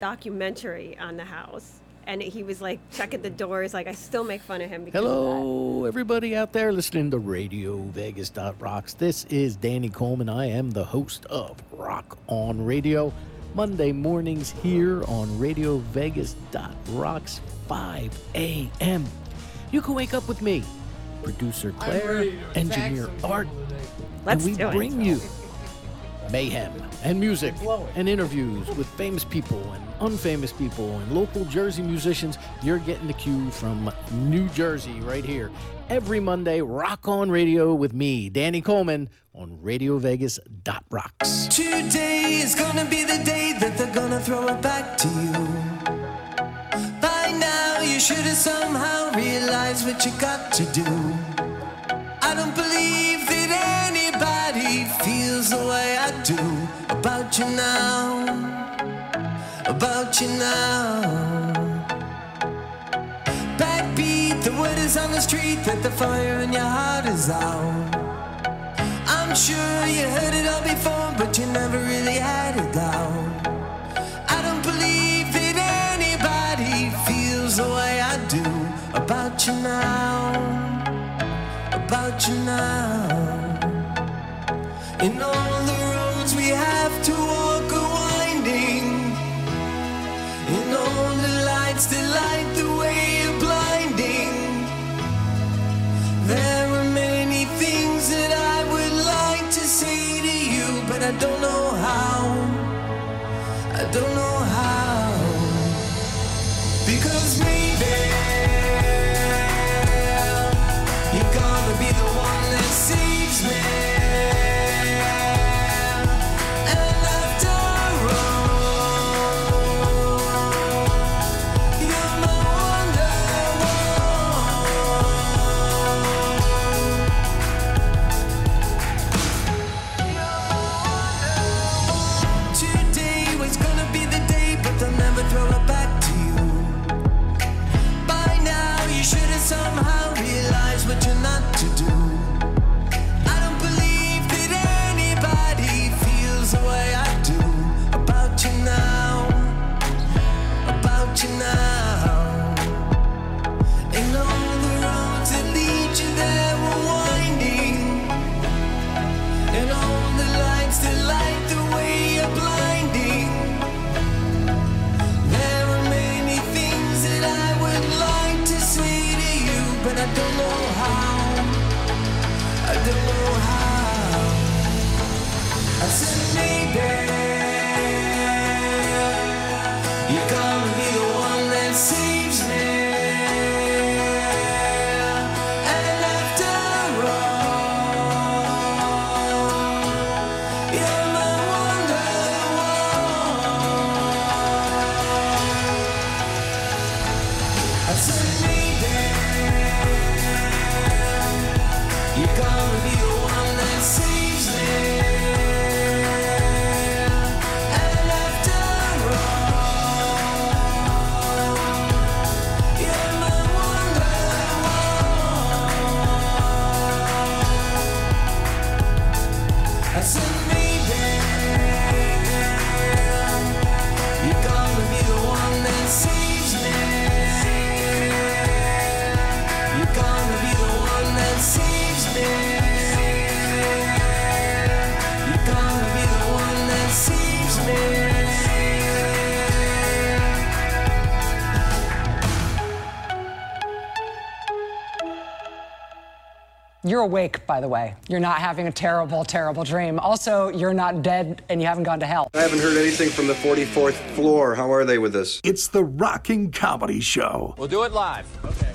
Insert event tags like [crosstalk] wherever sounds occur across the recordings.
documentary on the house. And he was like checking the doors. Like I still make fun of him because of. Hello, everybody out there listening to Radio Vegas Rocks. This is Danny Coleman. I am the host of Rock on Radio. Monday mornings here on Radio Vegas Rocks 5 a.m. You can wake up with me, producer Claire, engineer Art, Let's and we do it. bring you mayhem and music and interviews with famous people and unfamous people and local Jersey musicians. You're getting the cue from New Jersey right here. Every Monday, Rock on Radio with me, Danny Coleman, on Radio Vegas Rocks. Today is gonna be the day that they're gonna throw it back to you. By now, you should have somehow realized what you got to do. I don't believe that anybody feels the way I about you now. About you now. Backbeat, the word is on the street that the fire in your heart is out. I'm sure you heard it all before, but you never really had it down. I don't believe that anybody feels the way I do about you now. About you now. In all the I would like to say to you, but I don't know how. I don't know how. You're awake, by the way. You're not having a terrible, terrible dream. Also, you're not dead and you haven't gone to hell. I haven't heard anything from the 44th floor. How are they with this? It's the Rocking Comedy Show. We'll do it live. Okay.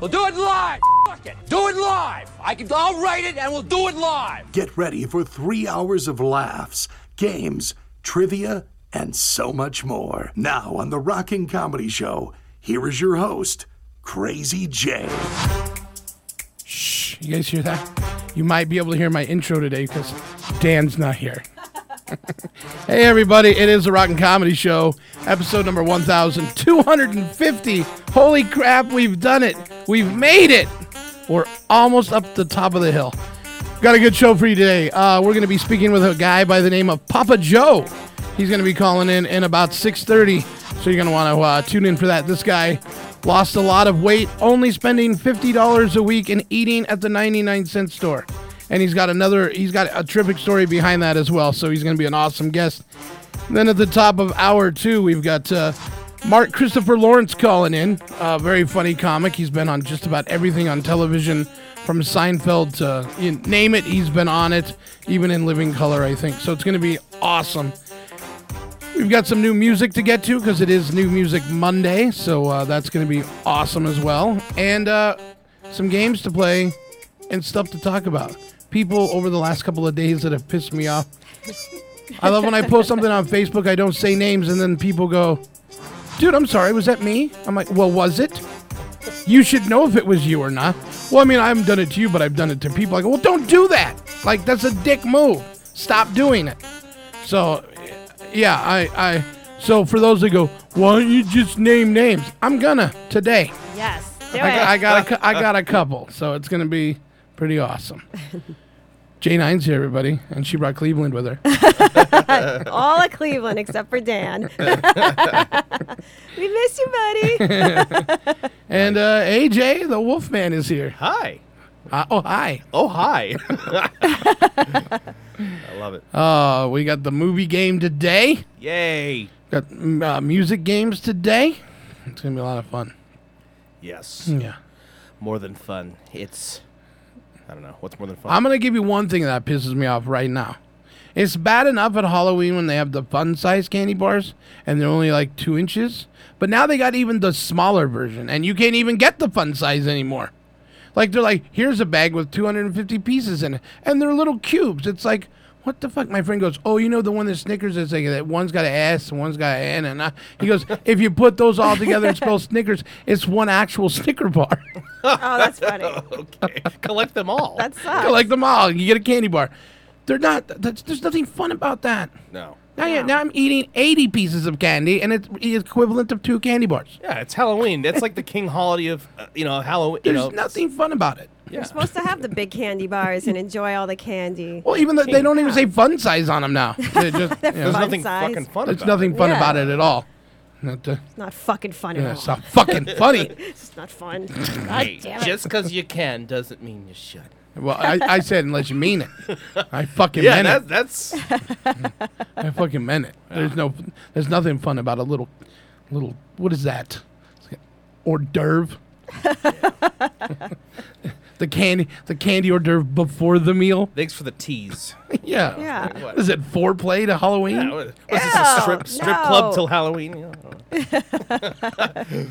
We'll do it live. Fuck it. Do it live. I can. I'll write it, and we'll do it live. Get ready for three hours of laughs, games, trivia, and so much more. Now on the Rocking Comedy Show, here is your host, Crazy Jay. Shh, you guys hear that? You might be able to hear my intro today because Dan's not here. [laughs] hey, everybody, it is the Rockin' Comedy Show, episode number 1250. Holy crap, we've done it! We've made it! We're almost up the top of the hill. Got a good show for you today. Uh, we're going to be speaking with a guy by the name of Papa Joe. He's going to be calling in in about 6:30, so you're going to want to uh, tune in for that. This guy lost a lot of weight, only spending $50 a week and eating at the 99 cent store. And he's got another, he's got a terrific story behind that as well. So he's going to be an awesome guest. Then at the top of hour two, we've got uh, Mark Christopher Lawrence calling in. A very funny comic. He's been on just about everything on television, from Seinfeld to you name it. He's been on it, even in Living Color, I think. So it's going to be awesome. We've got some new music to get to because it is New Music Monday, so uh, that's going to be awesome as well. And uh, some games to play and stuff to talk about. People over the last couple of days that have pissed me off. I love when I post something on Facebook, I don't say names, and then people go, Dude, I'm sorry, was that me? I'm like, Well, was it? You should know if it was you or not. Well, I mean, I haven't done it to you, but I've done it to people. I go, Well, don't do that. Like, that's a dick move. Stop doing it. So, yeah, I, I, so for those that go, why don't you just name names? I'm gonna today. Yes. Do I, it. got, I got, a, [laughs] got a couple, so it's gonna be pretty awesome. [laughs] Jay Nine's here, everybody, and she brought Cleveland with her. [laughs] All of Cleveland except for Dan. we miss you, buddy. And uh, AJ, the Wolfman, is here. Hi. Uh, oh, hi. Oh, hi. I love it. Uh, we got the movie game today. Yay. Got mm, uh, music games today. It's gonna be a lot of fun. Yes. Yeah. More than fun. It's. I don't know. What's more than fun? I'm gonna give you one thing that pisses me off right now. It's bad enough at Halloween when they have the fun size candy bars and they're only like two inches, but now they got even the smaller version, and you can't even get the fun size anymore. Like they're like, here's a bag with 250 pieces in it, and they're little cubes. It's like, what the fuck? My friend goes, oh, you know the one that Snickers is like that one's got an S and one's got an N, and I, he goes, if you put those all together and spell Snickers, it's one actual Snicker bar. [laughs] Oh, that's funny. [laughs] okay. Collect them all. That sucks. Collect them all. You get a candy bar. They're not. That's, there's nothing fun about that. no. Now, yeah, now I'm eating 80 pieces of candy, and it's equivalent of two candy bars. Yeah, it's Halloween. That's like the king holiday of, uh, you know, Halloween. You There's know, nothing fun about it. Yeah. You're supposed to have the big candy bars and enjoy all the candy. Well, even though they don't even say fun size on them now. [laughs] They just, you know, There's nothing size. fucking fun there's about nothing fun Yeah. about it at all. Not, uh, It's not fucking fun yeah, at it's not fucking funny. [laughs] It's not fun. God damn it. just because you can doesn't mean you should. Well, I, I said unless you mean it. I fucking Yeah, meant that, it. that's. I fucking meant it. There's no, there's nothing fun about a little, little. What is that? Hors d'oeuvre. [laughs] the candy, the candy hors d'oeuvre before the meal. Thanks for the tease. [laughs] Yeah. Yeah. What is it? Foreplay to Halloween? Yeah, what, was this a strip, strip club till Halloween? Yeah.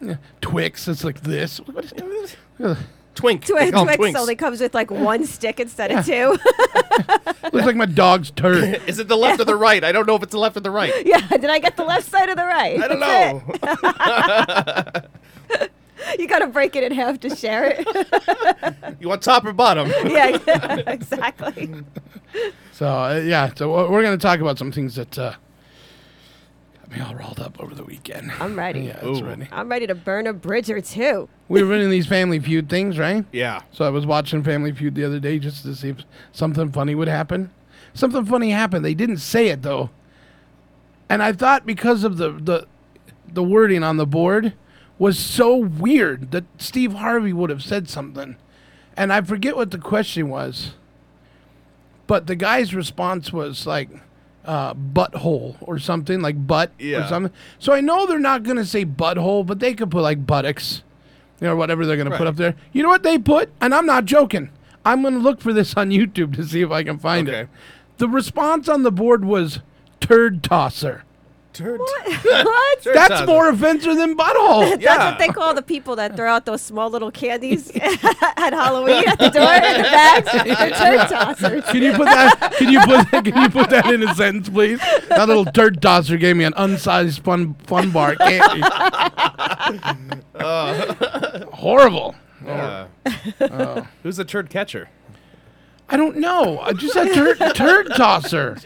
[laughs] Twix. It's like this. What is it? Twink. Twix, They call 'em Twix only comes with like one stick instead of two. [laughs] Looks like my dog's turd. [laughs] Is it the left or the right? I don't know if it's the left or the right. [laughs] yeah, did I get the left side or the right? I don't That's know. You gotta break it in half to share it. You want top or bottom? yeah, exactly. So uh, yeah. So we're- we're gonna talk about some things that uh, got me all rolled up over the weekend. I'm ready. [laughs] Yeah, it's Ooh. ready. I'm ready to burn a bridge or two. We were running these Family Feud things, right? Yeah. So I was watching Family Feud the other day just to see if something funny would happen. Something funny happened. They didn't say it though, and I thought because of the the the wording on the board was so weird that Steve Harvey would have said something, and I forget what the question was. But the guy's response was like uh, butthole or something like butt or something. So I know they're not gonna say butthole, but they could put like buttocks, you know, whatever they're gonna put up there. You know what they put? And I'm not joking. I'm gonna look for this on [laughs] YouTube to see if I can find it. The response on the board was turd tosser. Turd. what? [laughs] Turd That's tosser. more offensive than butthole. [laughs] That's what they call the people that throw out those small little candies [laughs] at Halloween at the door in the bags. They're turd tossers. Can you put that? Can you put? Can you put that in a sentence, please? That little turd tosser gave me an unsized fun fun bar candy. Horrible. Uh, Who's the turd catcher? I don't know. I just said turd, [laughs] turd tosser.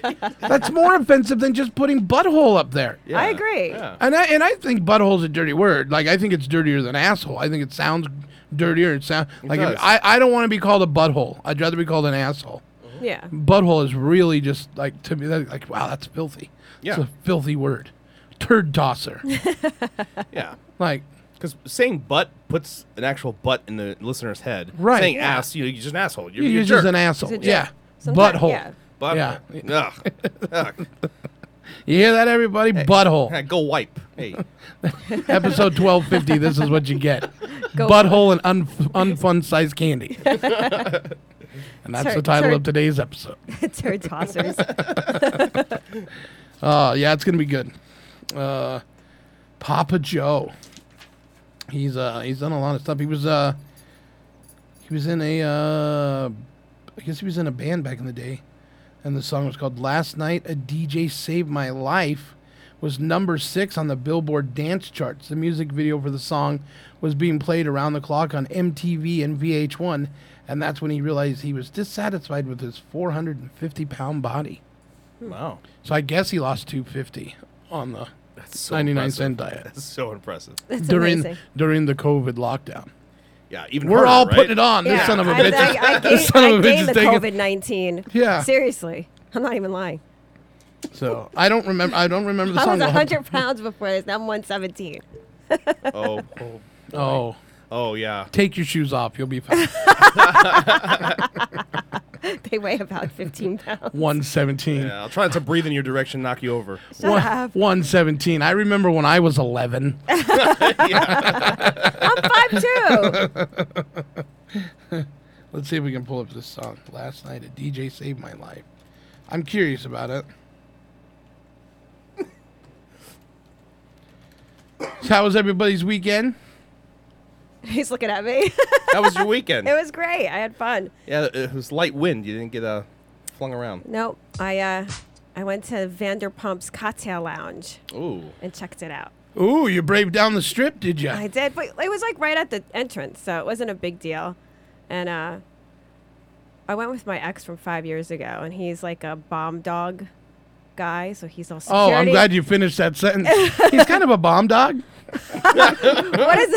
That's more offensive than just putting butthole up there. I agree. Yeah. And I and I think butthole's a dirty word. Like I think it's dirtier than asshole. I think it sounds dirtier. It sound like if. I I don't want to be called a butthole. I'd rather be called an asshole. Yeah. Butthole is really just like to me that, like wow, that's filthy. Yeah. It's a filthy word. Turd tosser. [laughs] Yeah. like Because saying butt puts an actual butt in the listener's head. Right. Saying Yeah. ass, you know, you're just an asshole. You're, you're, you're just jerk. an asshole. Yeah. Sometimes- Butthole. yeah. Butt. Yeah. Ugh. Ugh. [laughs] You hear that, everybody? Butthole. Hey, Go wipe. Hey. [laughs] Episode twelve fifty. This is what you get: [laughs] Go butthole and un- unfun sized candy. and that's the Turd- title of today's episode. Turd tossers. Uh, yeah, it's gonna be good. Uh, Papa Joe. He's uh he's done a lot of stuff. He was uh he was in a uh I guess he was in a band back in the day, and the song was called "Last Night a DJ Saved My Life." Was number six on the Billboard dance charts. The music video for the song was being played around the clock on MTV and VH1, and that's when he realized he was dissatisfied with his 450 pound body. Wow. So I guess he lost 250 on the so 99 impressive. cent diet [laughs] That's so impressive. That's during amazing. during the COVID lockdown. Yeah. Even We're harder, all right? putting it on. This son of a I, bitch. is- I, I, [laughs] this gained, son of I a bitch gained is the taking- COVID nineteen. Yeah. Seriously, I'm not even lying. So I don't remember. I don't remember the I song. was I'll have to- 100 pounds before this. Now I'm 117. [laughs] Oh. Oh. Oh, Oh yeah. take your shoes off. You'll be fine. [laughs] [laughs] They weigh about 15 pounds. 117. Yeah. I'll try not to breathe in your direction, knock you over. Shut One- up. 117. I remember when I was 11. [laughs] I'm 5'2. Let's see if we can pull up this song. Last night, a DJ saved my life. I'm curious about it. So how was everybody's weekend? [laughs] He's looking at me. that was your weekend? [laughs] it was great. I had fun. yeah, it was light wind. You didn't get uh, flung around. Nope. I uh, I went to Vanderpump's Cocktail Lounge Ooh. and checked it out. Ooh, you braved down the strip, did you? I did, but it was like right at the entrance, so it wasn't a big deal. And uh, I went with my ex from five years ago, and he's like a bomb dog guy, so he's all security. Oh, I'm glad you finished that sentence. [laughs] He's kind of a bomb dog. [laughs] what is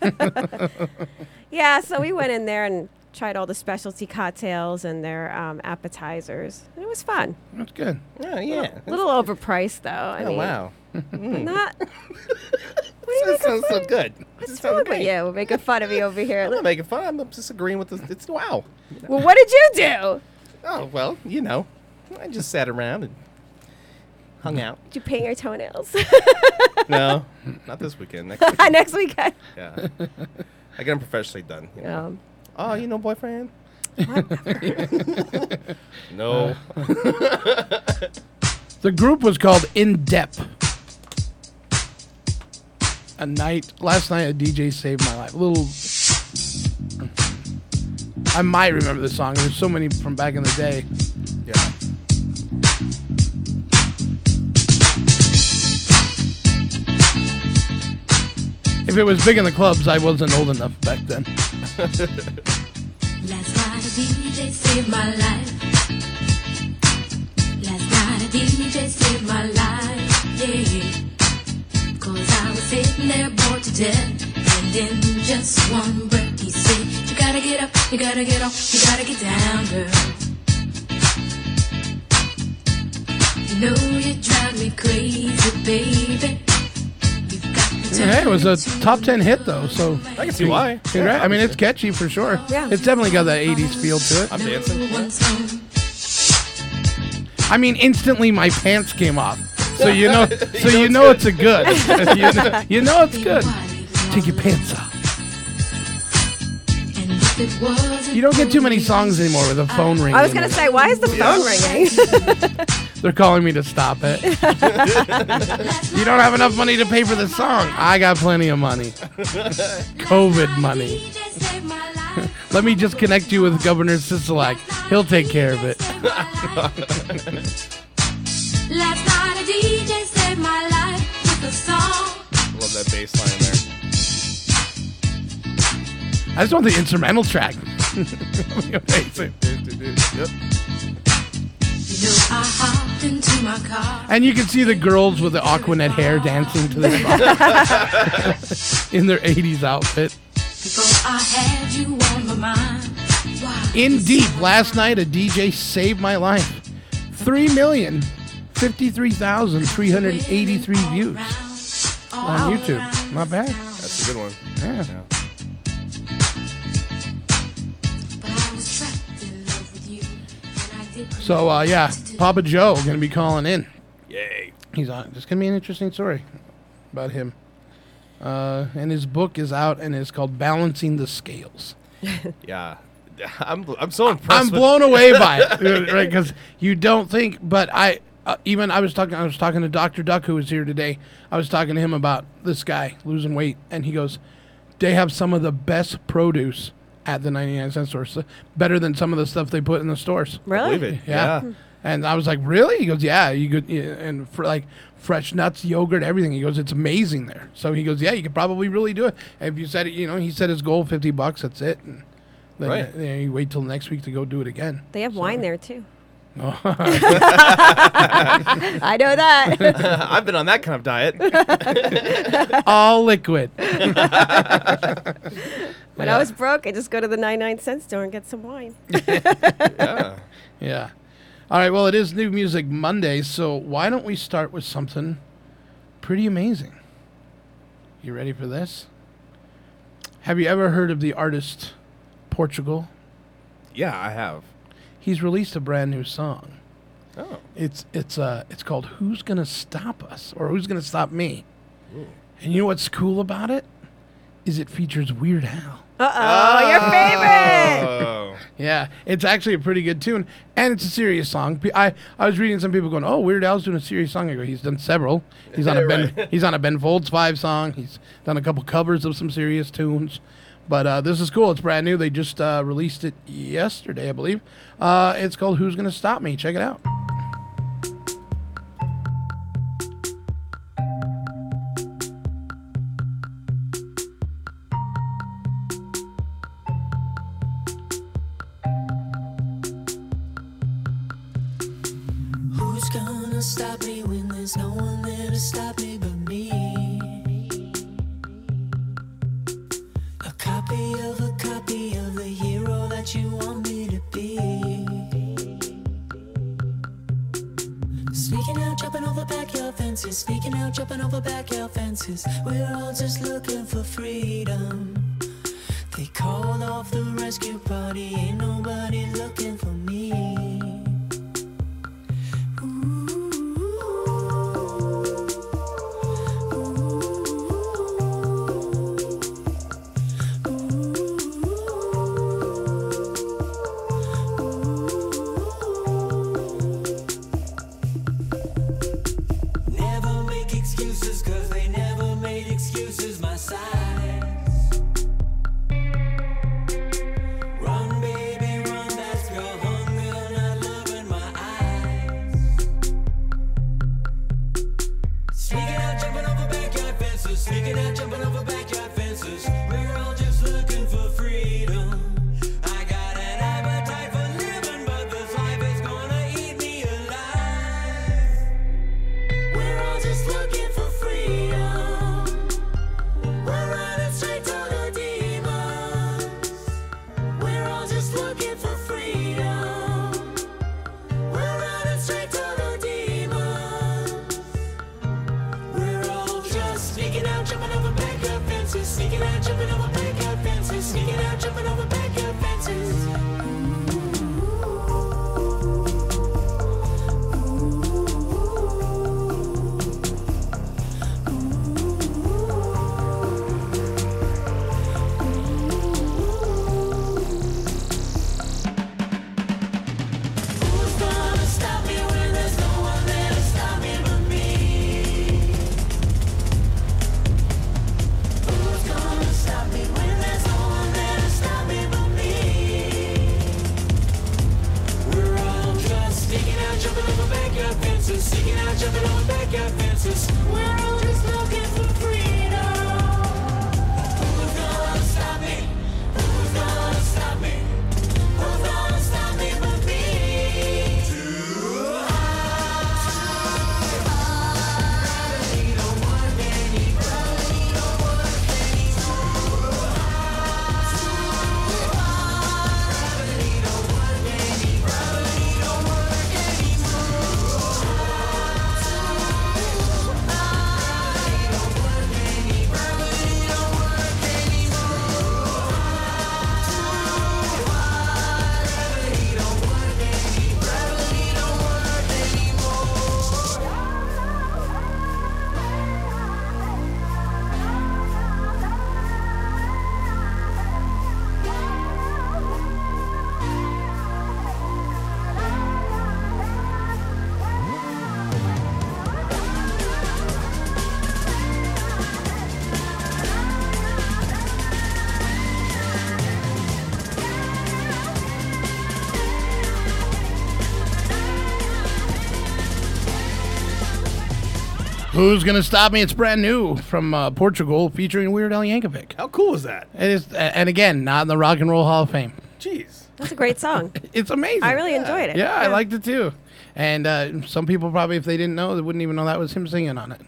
that? [laughs] yeah, so we went in there and tried all the specialty cocktails and their um, appetizers. And it was fun. That's good. Yeah, yeah. A little overpriced, though. I Oh mean, wow. not. what are you That making sounds so fun? good. What's wrong sounds with great. you? Making fun of me over here. I'm not making fun. I'm just agreeing with this. It's wow. Well, what did you do? Oh well, you know, I just sat around and hung out. Did you paint your toenails [laughs] No, not this weekend. Next [laughs] weekend. next weekend? Yeah, I get them professionally done. you know. Um, Oh, you know, boyfriend. no. [laughs] The group was called Indeep. A night last night, a DJ saved my life. A little. I might remember the song. There's so many from back in the day. If it was big in the clubs, I wasn't old enough back then. Last DJ saved my life. Last DJ saved my life, yeah. Cause I was sitting there bored to death. And in just one breath he said, You gotta get up, you gotta get off, you gotta get down, girl. You know you drive me crazy, baby. You've got me Hey, it was a top 10 hit, though, so. I can see why. Congra- I mean, it's catchy for sure. Yeah. It's definitely got that 80s feel to it. I'm dancing. to one song. I mean, instantly my pants came off. So you know, [laughs] so you know it's a good. [laughs] you, know, you know it's good. Take your pants off. And if it wasn't You don't get too many songs anymore with a phone ringing. I was gonna say, why is the phone ringing? [laughs] They're calling me to stop it. [laughs] you don't have enough money to pay for the song. I got plenty of money. COVID money. DJ saved my life. Let me just connect you with Governor Sisolak. He'll take care of it. Last night a DJ saved my life with a song. Love that bass line there. I just want the instrumental track. [laughs] Amazing. Yep. And you can see the girls with the Aquanet hair dancing to this [laughs] in their 80s outfit. Before I had you on my mind. Wow. Indeep, last night a DJ saved my life. 3,053,383 views on YouTube. Not bad. That's a good one. Yeah. So, uh, yeah, Papa Joe going to be calling in. Yay. He's on. It's going to be an interesting story about him. Uh, and his book is out and it's called Balancing the Scales. [laughs] Yeah. [laughs] I'm, I'm so impressed. I'm blown away by it, [laughs] right? Because you don't think, but I uh, even I was talking. I was talking to Doctor Duck, who was here today. I was talking to him about this guy losing weight, and he goes, "They have some of the best produce at the 99 cent store, so better than some of the stuff they put in the stores." Really? Believe it. Yeah. Yeah. And I was like, "Really?" He goes, "Yeah, you could, yeah, and for like fresh nuts, yogurt, everything." He goes, "It's amazing there." So he goes, "Yeah, you could probably really do it." And if you said it, you know, he said his goal fifty bucks. That's it. And then Right. uh, you wait till next week to go do it again. They have wine there too. Oh. I know that. [laughs] I've been on that kind of diet. [laughs] All liquid. when Yeah. I was broke, I just go to the 99 cent store and get some wine. yeah. Yeah. All right. Well, it is New Music Monday, so why don't we start with something pretty amazing? You ready for this? Have you ever heard of the artist Portugal? Yeah, I have. He's released a brand new song. Oh. It's it's uh it's called "Who's Gonna Stop Us" or "Who's Gonna Stop Me." And you know what's cool about it? Is it features Weird Al. Uh oh, your favorite. Oh. [laughs] Yeah, it's actually a pretty good tune, and it's a serious song. I, I was reading some people going, "Oh, Weird Al's doing a serious song." I go, "He's done several. He's on a [laughs] Ben Right. he's on a Ben Folds Five song. He's done a couple covers of some serious tunes." But uh, this is cool. It's brand new. They just uh, released it yesterday, I believe. Uh, it's called "Who's Gonna Stop Me." Check it out. Who's gonna stop me when there's no one jumping over backyard fences. Sneaking out, jumping over backyard fences. We're all just looking for freedom. They called off the rescue party. Ain't nobody looking for Who's gonna stop me? It's brand new from uh, Portugal, featuring Weird Al Yankovic. How cool is that? It is, a- and again, not in the Rock and Roll Hall of Fame. Jeez. That's a great song. [laughs] It's amazing. I really enjoyed it. Yeah, I liked it too. And uh, some people probably, if they didn't know, they wouldn't even know that was him singing on it.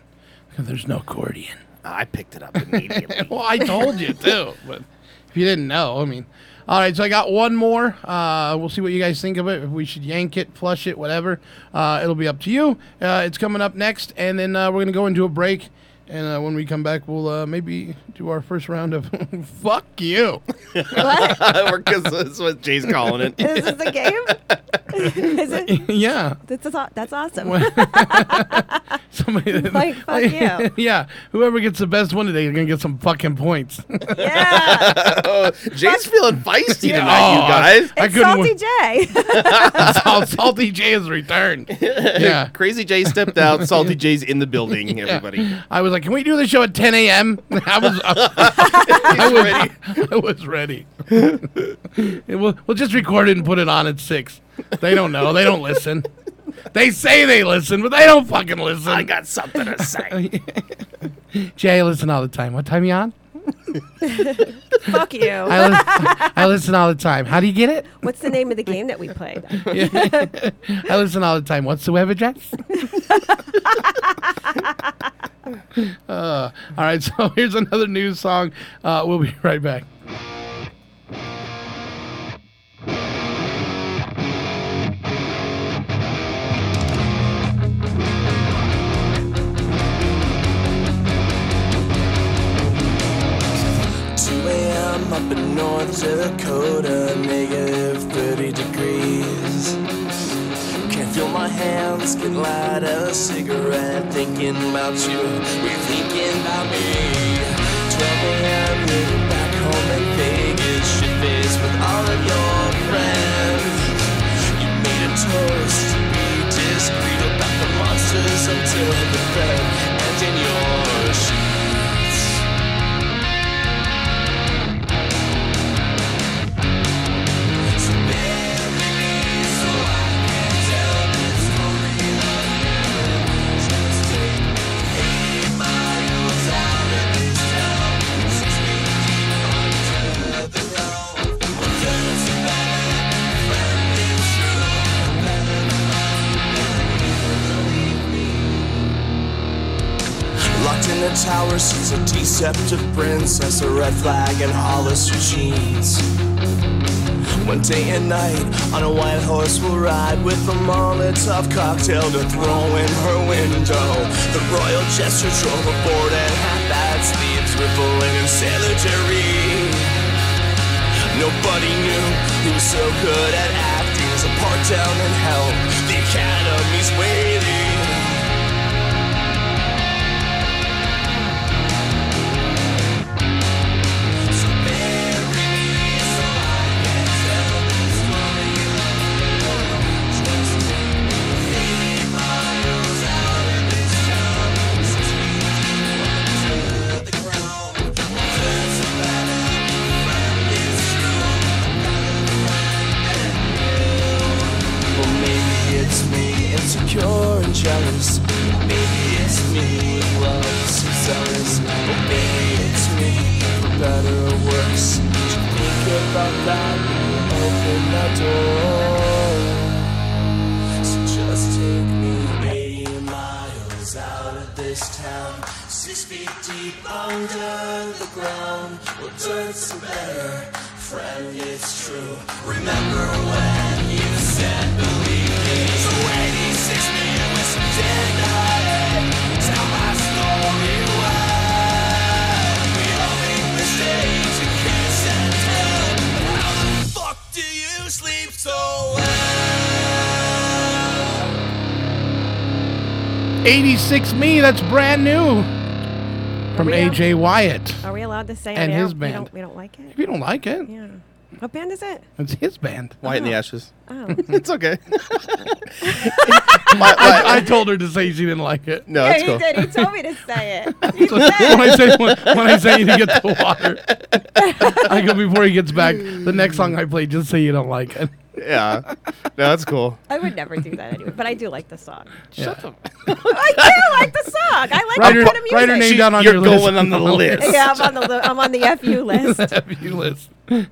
there's no accordion. I picked it up immediately. [laughs] well, I told you too, but if you didn't know, I mean. All right, so I got one more. Uh, we'll see what you guys think of it. If we should yank it, flush it, whatever. Uh, it'll be up to you. Uh, it's coming up next, and then uh, we're gonna go into a break. And uh, when we come back, we'll uh, maybe do our first round of [laughs] "fuck you." Because [laughs] that's what Jay's calling it. Is this a game? [laughs] Is it? yeah. That's, that's, that's awesome. Somebody that- Like, fuck you. yeah. Whoever gets the best one today, you're gonna get some fucking points. yeah. Jay's feeling feisty Yeah. tonight, you Oh, guys. I It's couldn't Salty wait- J. Sal- Salty J has returned. Yeah. Crazy Jay stepped out. Salty Jay's in the building. Yeah. Everybody. I was like, "Can we do the show at 10 a.m.?" [laughs] I was, [laughs] I was ready. [laughs] I was ready. we'll, we'll just record it and put it on at six. They don't know. They don't listen. They say they listen, but they don't fucking listen. I got something to say. Jay, I listen all the time. What time you on? [laughs] Fuck you. I, li- I listen all the time. How do you get it? What's the name of the game that we played? [laughs] I listen all the time. What's the web address? uh, all right, so [laughs] here's another news song. Uh, we'll be right back. a.m. up in North Dakota, negative 30 degrees. Can't feel my hands, can light a cigarette, thinking about you, we're thinking about me. 12 a.m. you're back home in Vegas, shit faced with all of your friends. You made a toast to be discreet about the monsters until the threat, deceptive princess, a red flag and Hollis jeans. One day and night, on a white horse we'll ride with a Molotov cocktail to throw in her window. The royal jester drove aboard and half-bad sleeves rippling in salutary. Nobody knew he was so good at acting as a part down in hell. The academy's waiting. 86 Me, that's brand new. From we out? AJ Wyatt. Are we allowed to say And it now? his We band. don't, we don't like it? If you don't like it, Yeah. What band is it? it's his band. White in the oh. ashes. Oh. [laughs] it's okay. [laughs] [laughs] I, I told her to say she didn't like it. No, yeah, it's he cool. did. He told me to say it. He when said I say when, when I say you to get the water, I go before he gets back. The next song I play, just say you don't like it. Yeah. No, that's cool. I would never do that anyway, but I do like the song. Shut up. [laughs] I do like the song. I like Write her- that kind of music. write her name down on you're your list. going on the [laughs] list. [laughs] Yeah, I'm on the li- I'm on the FU list. you list. Yeah,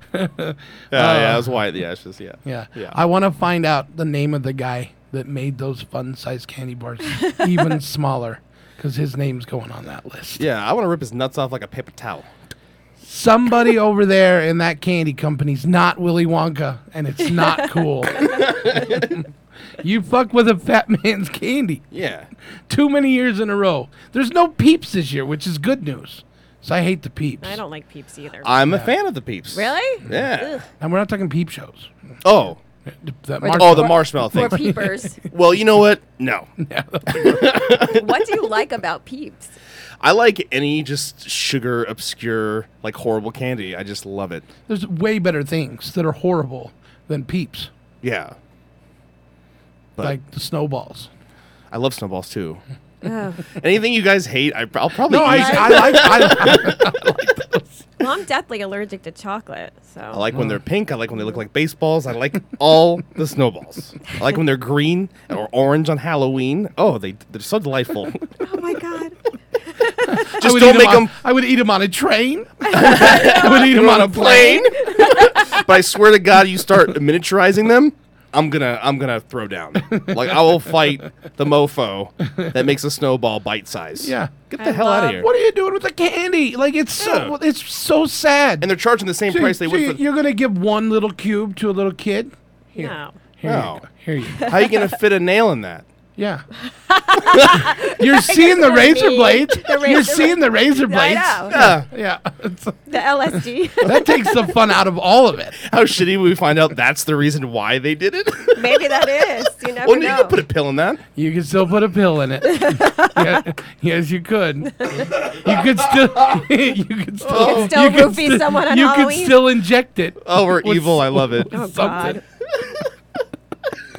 yeah. Uh, it was White the Ashes. Yeah. Yeah. Yeah. I want to find out the name of the guy that made those fun sized candy bars even smaller because his name's going on that list. Yeah, I want to rip his nuts off like a paper towel. Somebody over there in that candy company's not Willy Wonka, and it's not [laughs] cool. you fuck with a fat man's candy. Yeah. Too many years in a row. There's no peeps this year, which is good news. So I hate the peeps. I don't like Peeps either. I'm a fan of the Peeps. really? Yeah. Ugh. And we're not talking peep shows. Oh. That Or the- oh, the marshmallow thing. or peepers. [laughs] well, you know what? [laughs] No. what do you like about Peeps? I like any just sugar, obscure, like horrible candy. I just love it. There's way better things that are horrible than peeps, Yeah. But like the snowballs. I love snowballs too. Oh. [laughs] Anything you guys hate, I, I'll probably No, I, eat. I like. I, [laughs] [laughs] Well, I'm deathly allergic to chocolate, so. I like when they're mm. pink. I like when they look like baseballs. I like all the snowballs. I like when they're green or orange on Halloween. Oh, they they're so delightful. Oh my god. [laughs] I Just would don't eat make them. I would eat them on a train. [laughs] I would eat them on a plane. [laughs] but I swear to God, you start miniaturizing them, I'm gonna I'm gonna throw down. Like I will fight the mofo that makes a snowball bite size. Yeah. Get the hell out of here. What are you doing with the candy? Like it's so it's so sad. And they're charging the same So- price they so would you- for. You're gonna give one little cube to a little kid? Here, No. here, No. you go. here you go. How are you gonna fit a nail in that? Yeah. [laughs] You're seeing the razor mean. blades. The You're razor seeing the razor I blades. know. Yeah. Yeah. It's- The LSD. [laughs] that takes the fun out of all of it. How shitty would we find out that's the reason why they did it? [laughs] Maybe that is. You never well, you know. can put a pill in that. You can still put a pill in it. yeah, yes, you could. You could still. you could still. You could still you could roofie someone on You Halloween? could still inject it. Oh, we're evil. I love it. Oh something.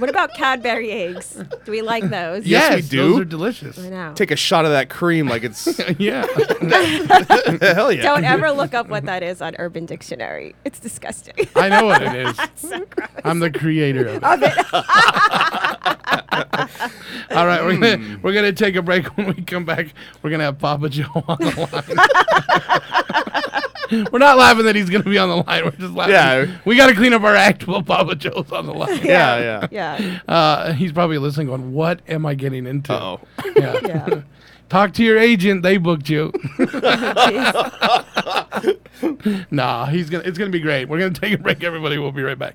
God. what about Cadbury eggs? Do we like those? Yes, we do. Those are delicious. I know. Take a shot of that cream like it's [laughs] yeah. [laughs] hell yeah. Don't ever look up what that is on Urban Dictionary. It's disgusting. I know what it is. [laughs] so gross. I'm the creator of it. All right, we're gonna we're gonna take a break. When we come back, we're gonna have Papa Joe on the line. We're not laughing that he's gonna be on the line. We're just laughing. Yeah. we got to clean up our act while Papa Joe's on the line. [laughs] Yeah, yeah. Yeah. Uh, he's probably listening, going, "What am I getting into?" Uh-oh. Yeah. [laughs] Yeah. [laughs] Talk to your agent. They booked you. nah, he's gonna. It's gonna be great. We're gonna take a break, everybody. We'll be right back.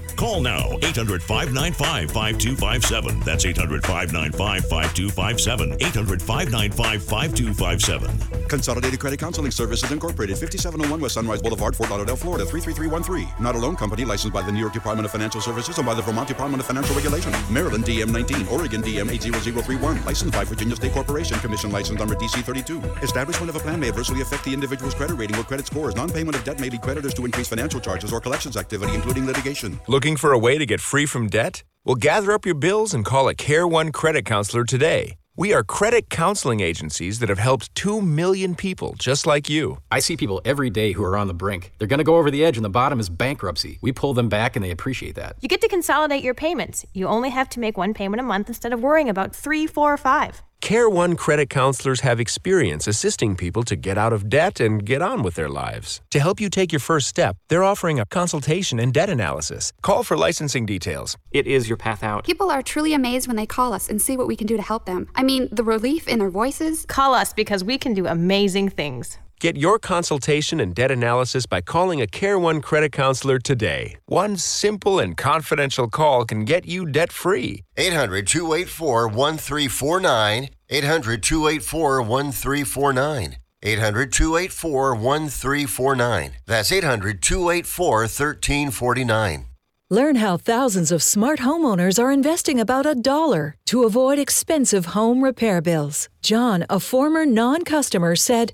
Call now 800 595 5257. That's 800 595 5257. 800 595 5257. Consolidated Credit Counseling Services Incorporated, 5701 West Sunrise Boulevard, Fort Lauderdale, Florida, 33313. Not a loan company licensed by the New York Department of Financial Services and by the Vermont Department of Financial Regulation. Maryland DM 19, Oregon DM 80031. Licensed by Virginia State Corporation, Commission license number DC 32. Establishment of a plan may adversely affect the individual's credit rating or credit scores. Non-payment of debt may lead creditors to increase financial charges or collections activity, including litigation. Looking for a way to get free from debt? Well, gather up your bills and call a Care One credit counselor today. We are credit counseling agencies that have helped 2 million people just like you. I see people every day who are on the brink. They're going to go over the edge, and the bottom is bankruptcy. We pull them back, and they appreciate that. You get to consolidate your payments. You only have to make one payment a month instead of worrying about three, four, or five. Care One credit counselors have experience assisting people to get out of debt and get on with their lives. To help you take your first step, they're offering a consultation and debt analysis. Call for licensing details. It is your path out. People are truly amazed when they call us and see what we can do to help them. I mean, the relief in their voices. Call us because we can do amazing things. Get your consultation and debt analysis by calling a CareOne credit counselor today. One simple and confidential call can get you debt free. 800 284 1349. 800 284 1349. 800 284 1349. That's 800 284 1349. Learn how thousands of smart homeowners are investing about a dollar to avoid expensive home repair bills. John, a former non customer, said,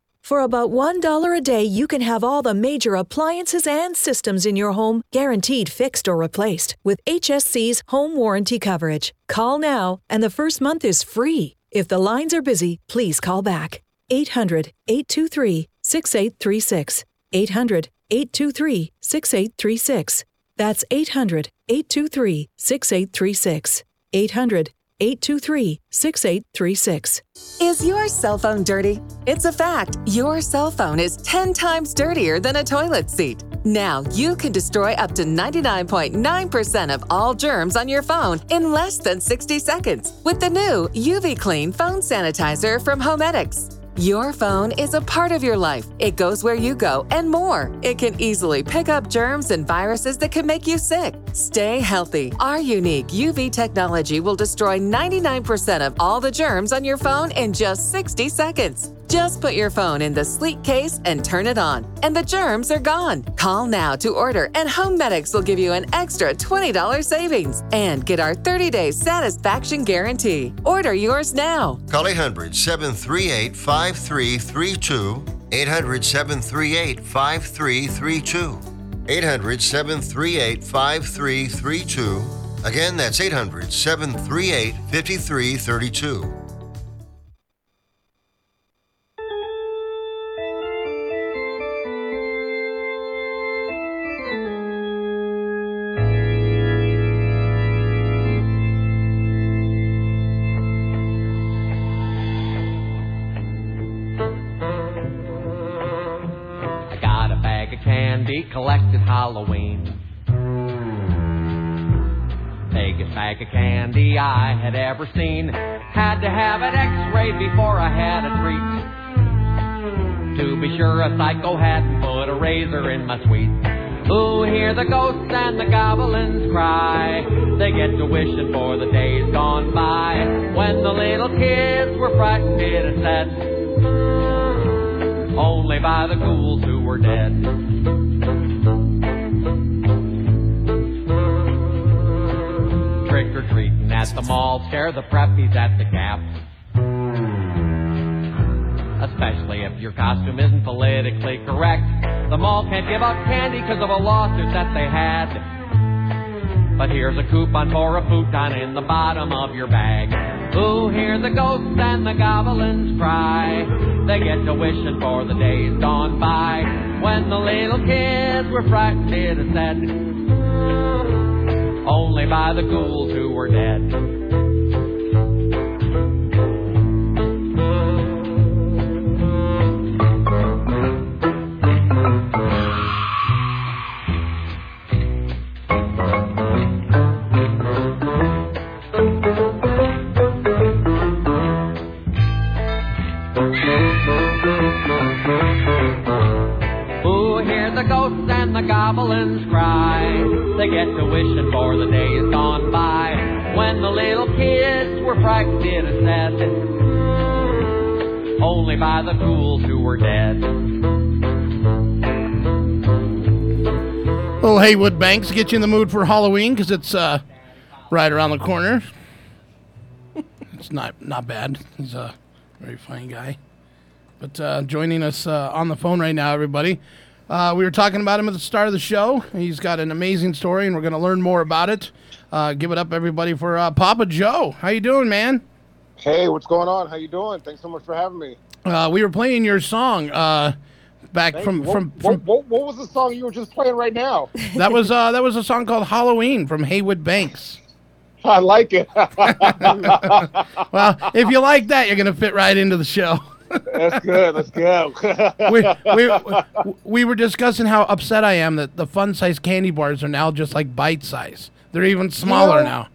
For about $1 a day, you can have all the major appliances and systems in your home guaranteed fixed or replaced with HSC's home warranty coverage. Call now, and the first month is free. If the lines are busy, please call back. 800 823 6836. 800 823 6836. That's 800 823 6836. 800 823 6836. Is your cell phone dirty? It's a fact. Your cell phone is 10 times dirtier than a toilet seat. Now you can destroy up to 99.9% of all germs on your phone in less than 60 seconds with the new UV Clean phone sanitizer from HoMedics. Your phone is a part of your life. It goes where you go and more. It can easily pick up germs and viruses that can make you sick. Stay healthy. Our unique UV technology will destroy 99% of all the germs on your phone in just 60 seconds. Just put your phone in the sleek case and turn it on, and the germs are gone. Call now to order, and HoMedics will give you an extra $20 savings and get our 30 day satisfaction guarantee. Order yours now. Call 800 738 5332. 800 738 5332. 800 738 5332. Again, that's 800 738 5332. Collected Halloween. Biggest bag of candy I had ever seen. Had to have an x-ray before I had a treat. To be sure a psycho hadn't put a razor in my sweet. Ooh, hear the ghosts and the goblins cry. They get to wishing for the days gone by. When the little kids were frightened, and said only by the ghouls who were dead. Trick or treating at the mall, scare the preppies at the gap. Especially if your costume isn't politically correct. The mall can't give out candy because of a lawsuit that they had. But here's a coupon for a futon in the bottom of your bag. Ooh, hear the ghosts and the goblins cry. They get to wishing for the days gone by. When the little kids were frightened, is said. Only by the ghouls who were dead. The goblins cry. They get to wishing for the days gone by. When the little kids were frightened, is said. Only by the ghouls who were dead. Little Heywood Banks get you in the mood for Halloween because it's uh, right around the corner. [laughs] it's not not bad. He's a very funny guy. But uh, joining us uh, on the phone right now, everybody. Uh, we were talking about him at the start of the show. He's got an amazing story, and we're going to learn more about it. Uh, give it up, everybody, for uh, Papa Joe. How you doing, man? Hey, what's going on? How you doing? Thanks so much for having me. Uh, we were playing your song uh, back Thank from. What, from, what, from what, what was the song you were just playing right now? [laughs] that was uh, that was a song called Halloween from Heywood Banks. I like it. [laughs] Well, if you like that, you're gonna fit right into the show. That's good. Let's go. we, we, we were discussing how upset I am that the fun size candy bars are now just like bite size. They're even smaller know, now.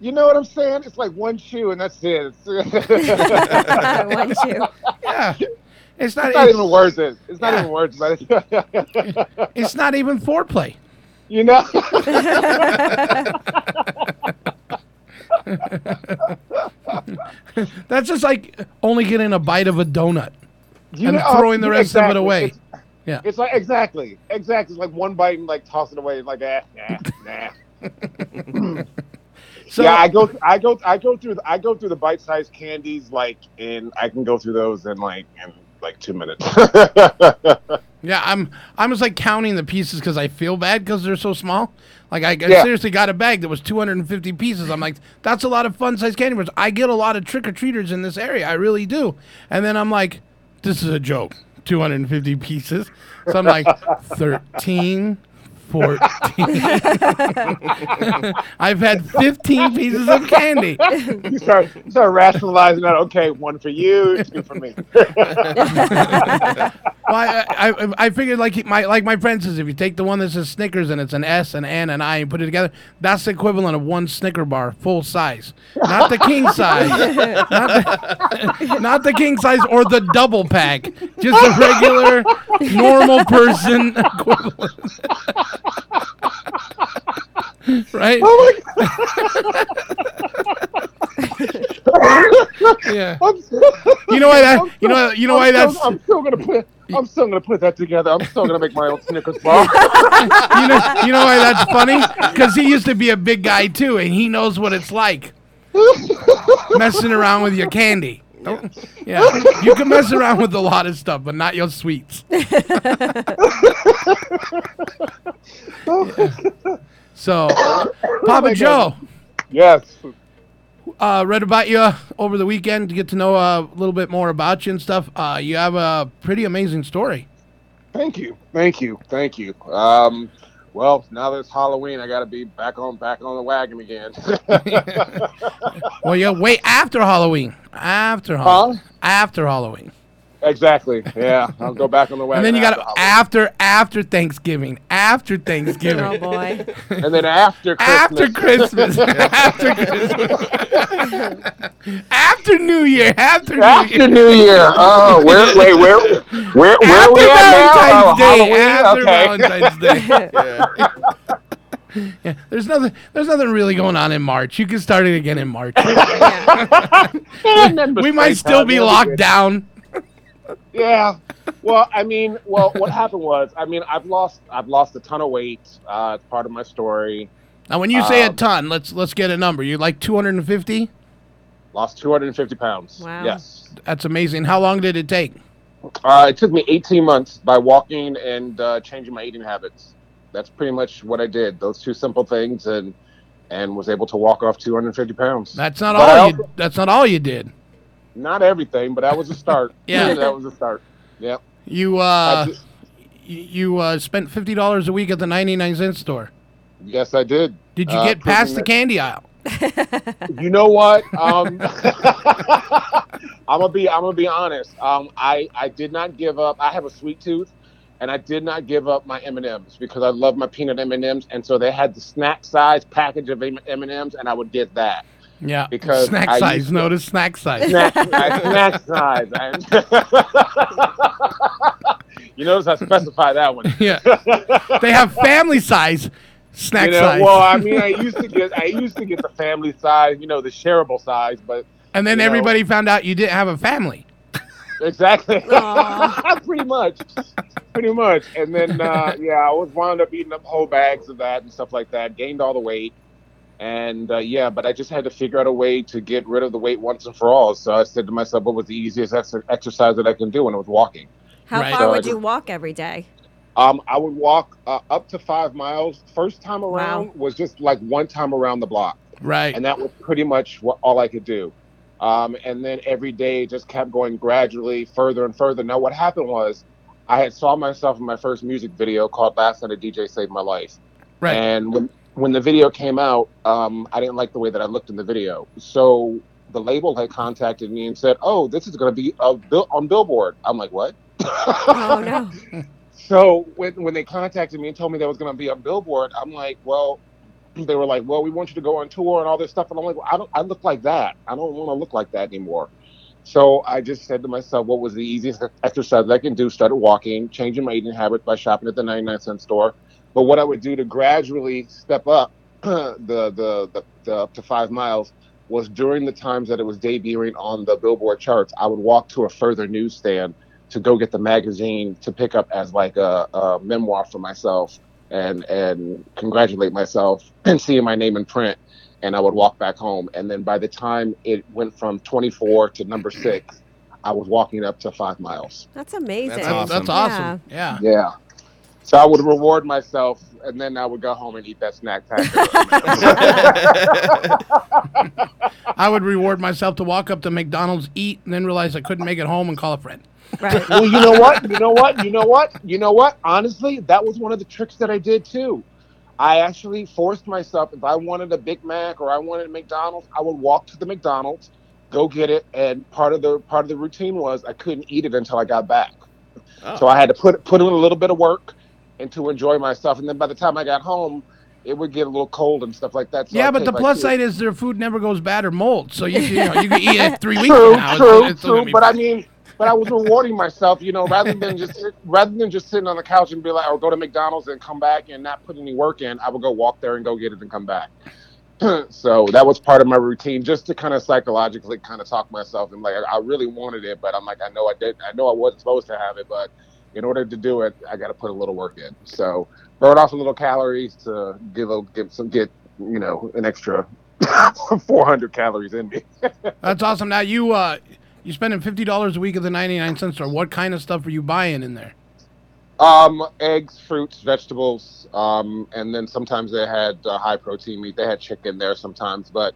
You know what I'm saying? It's like one chew and that's it. It's- [laughs] One chew. Yeah. It's not, It's not it's, even worth it. It's not Yeah. even worth it. it's not even foreplay. you know? [laughs] [laughs] [laughs] That's just like only getting a bite of a donut You and know- throwing the rest of it away. It's- Yeah. It's like exactly, exactly. It's like one bite and like toss it away. It's like ah, nah, nah. [laughs] So- yeah, I go, I go, I go through, I go through the bite-sized candies like, and I can go through those in like in like two minutes. [laughs] Yeah, I'm I'm just like counting the pieces because I feel bad because they're so small. Like I, I Yeah. seriously got a bag that was 250 pieces. I'm like, that's a lot of fun sized candy bars. I get a lot of trick or treaters in this area. I really do. And then I'm like, this is a joke. 250 pieces. So I'm like, [laughs] 13, 14. [laughs] I've had 15 pieces of candy. you start, you start rationalizing that. Okay, one for you, two for me. [laughs] Well, I, I, I figured like my like my friend says, if you take the one that says Snickers and it's an S, an N, and I, and put it together, that's the equivalent of one Snicker bar, full size, not the king [laughs] size, not the, not the king size or the double pack, just a regular normal person equivalent. [laughs] right? Oh my [laughs] God. yeah. You know why that? You know. You know why I'm that's. Still, I'm still gonna put. I'm still gonna put that together. I'm still gonna make my own Snickers [laughs] bar. you know, you know why that's funny? Because he used to be a big guy too, and he knows what it's like messing around with your candy. Don't- [laughs] Yeah, you can mess around with a lot of stuff, but not your sweets. [laughs] [laughs] So, Papa Joe. Yes. Uh, read about you over the weekend to get to know uh, a little bit more about you and stuff. Uh, you have a pretty amazing story. Thank you, thank you, thank you. Um, well, now that it's Halloween, I got to be back on back on the wagon again. [laughs] Well, yeah, wait after Halloween. After Halloween. After Halloween. Exactly. Yeah, I'll go back on the wagon. And then you got after after after Thanksgiving. After Thanksgiving. Oh boy. [laughs] And then after Christmas. After Christmas. [laughs] after Christmas. [laughs] after New Year. After New After Year. New Year. Oh, where? Wait, where? Where? Where After we at now? Oh, Valentine's Oh, Day. Halloween? After Okay. Valentine's Day. Yeah, there's nothing. There's nothing really going on in March. You can start it again in March. We might still be locked down. Yeah. Well, I mean, well, what happened was, I mean, I've lost, I've lost a ton of weight. Uh, it's part of my story. Now, when you say a Um, ton, let's let's get a number. You like 250? Lost 250 pounds. Wow. Yes. That's amazing. How long did it take? Uh, it took me 18 months by walking and uh, changing my eating habits. That's pretty much what I did. Those two simple things, and and was able to walk off 250 pounds. That's not But all also- you. That's not all you did. Not everything, but that was a start. [laughs] Yeah. that was a start. Yep. You uh, ju- you, you uh, spent fifty dollars a week at the ninety nine cent store. Yes, I did. Did you Uh, get past the candy aisle? [laughs] You know what? Um, [laughs] I'm gonna be I'm gonna be honest. Um, I I did not give up. I have a sweet tooth, and I did not give up my M and M's because I love my peanut M and M's, and so they had the snack size package of M and M's, and I would get that. Yeah. Because snack I size. Notice snack size. Snack, snack size. [laughs] you notice I specify that one. [laughs] yeah. They have family size snack you know, size. Well, I mean, I [laughs] used to get I used to get the family size, you know, the shareable size, but and then you know, everybody found out you didn't have a family. Exactly. pretty much. Pretty much. And then, uh, yeah, I was wound up eating up whole bags of that and stuff like that. Gained all the weight. And uh, yeah, but I just had to figure out a way to get rid of the weight once and for all. So I said to myself, what was the easiest ex- exercise that I can do? And it was walking. How Right. far So I would you walk every day? Um, I would walk uh, up to five miles. First time around Wow. was just like one time around the block. Right. and that was pretty much what all I could do. Um, and then every day just kept going gradually further and further. Now, what happened was, I had saw myself in my first music video called "Last Night a DJ Saved My Life," Right. and when when the video came out, um, I didn't like the way that I looked in the video. So the label had contacted me and said, "Oh, this is going to be a bill- on Billboard." I'm like, "What?" Oh no. [laughs] [laughs] So when when they contacted me and told me that was going to be on Billboard, I'm like, well, they were like, "Well, we want you to go on tour and all this stuff," and I'm like, well, "I don't. I look like that. I don't want to look like that anymore." So I just said to myself, "What was the easiest exercise I can do?" Started walking, changing my eating habits by shopping at the 99 cent store. But what I would do to gradually step up [clears throat] the, the the the up to five miles was during the times that it was debuting on the Billboard charts. I would walk to a further newsstand to go get the magazine to pick up as like a, a memoir for myself and and congratulate myself [clears throat] and seeing my name in print and I would walk back home and then by the time it went from 24 to number 6 I was walking up to 5 miles That's amazing. That's awesome. That's awesome. Yeah. yeah so I would reward myself and then I would go home and eat that snack pack [laughs] I would reward myself to walk up to McDonald's, eat, and then realize I couldn't make it home and call a friend. Right. [laughs] well, you know what? You know what? You know what? You know what? Honestly, that was one of the tricks that I did too. I actually forced myself. If I wanted a Big Mac or I wanted a McDonald's, I would walk to the McDonald's, go get it, and part of the part of the routine was I couldn't eat it until I got back. Oh. So I had to put put in a little bit of work and to enjoy myself. And then by the time I got home, it would get a little cold and stuff like that. So yeah, I'd but the plus side is their food never goes bad or molds, so you, can- you know you can eat it [laughs] three weeks true, now. True, it's still true. But I mean, but I was rewarding myself, you know, rather than just [laughs] rather than just sitting on the couch and be like, or go to McDonald's and come back and not put any work in. I would go walk there and go get it and come back. [clears throat] so that was part of my routine, just to kind of psychologically kind of talk myself and like I I really wanted it, but I'm like I know I did, I know I wasn't supposed to have it, but in order to do it, I got to put a little work in. So burn off a little calories to give a give some get you know an extra [laughs] 400 calories in me. [laughs] That's awesome. Now you uh you spending fifty dollars a week at the ninety nine cent store. What kind of stuff are you buying in there? Um, eggs, fruits, vegetables, um, and then sometimes they had uh, high protein meat. They had chicken there sometimes, but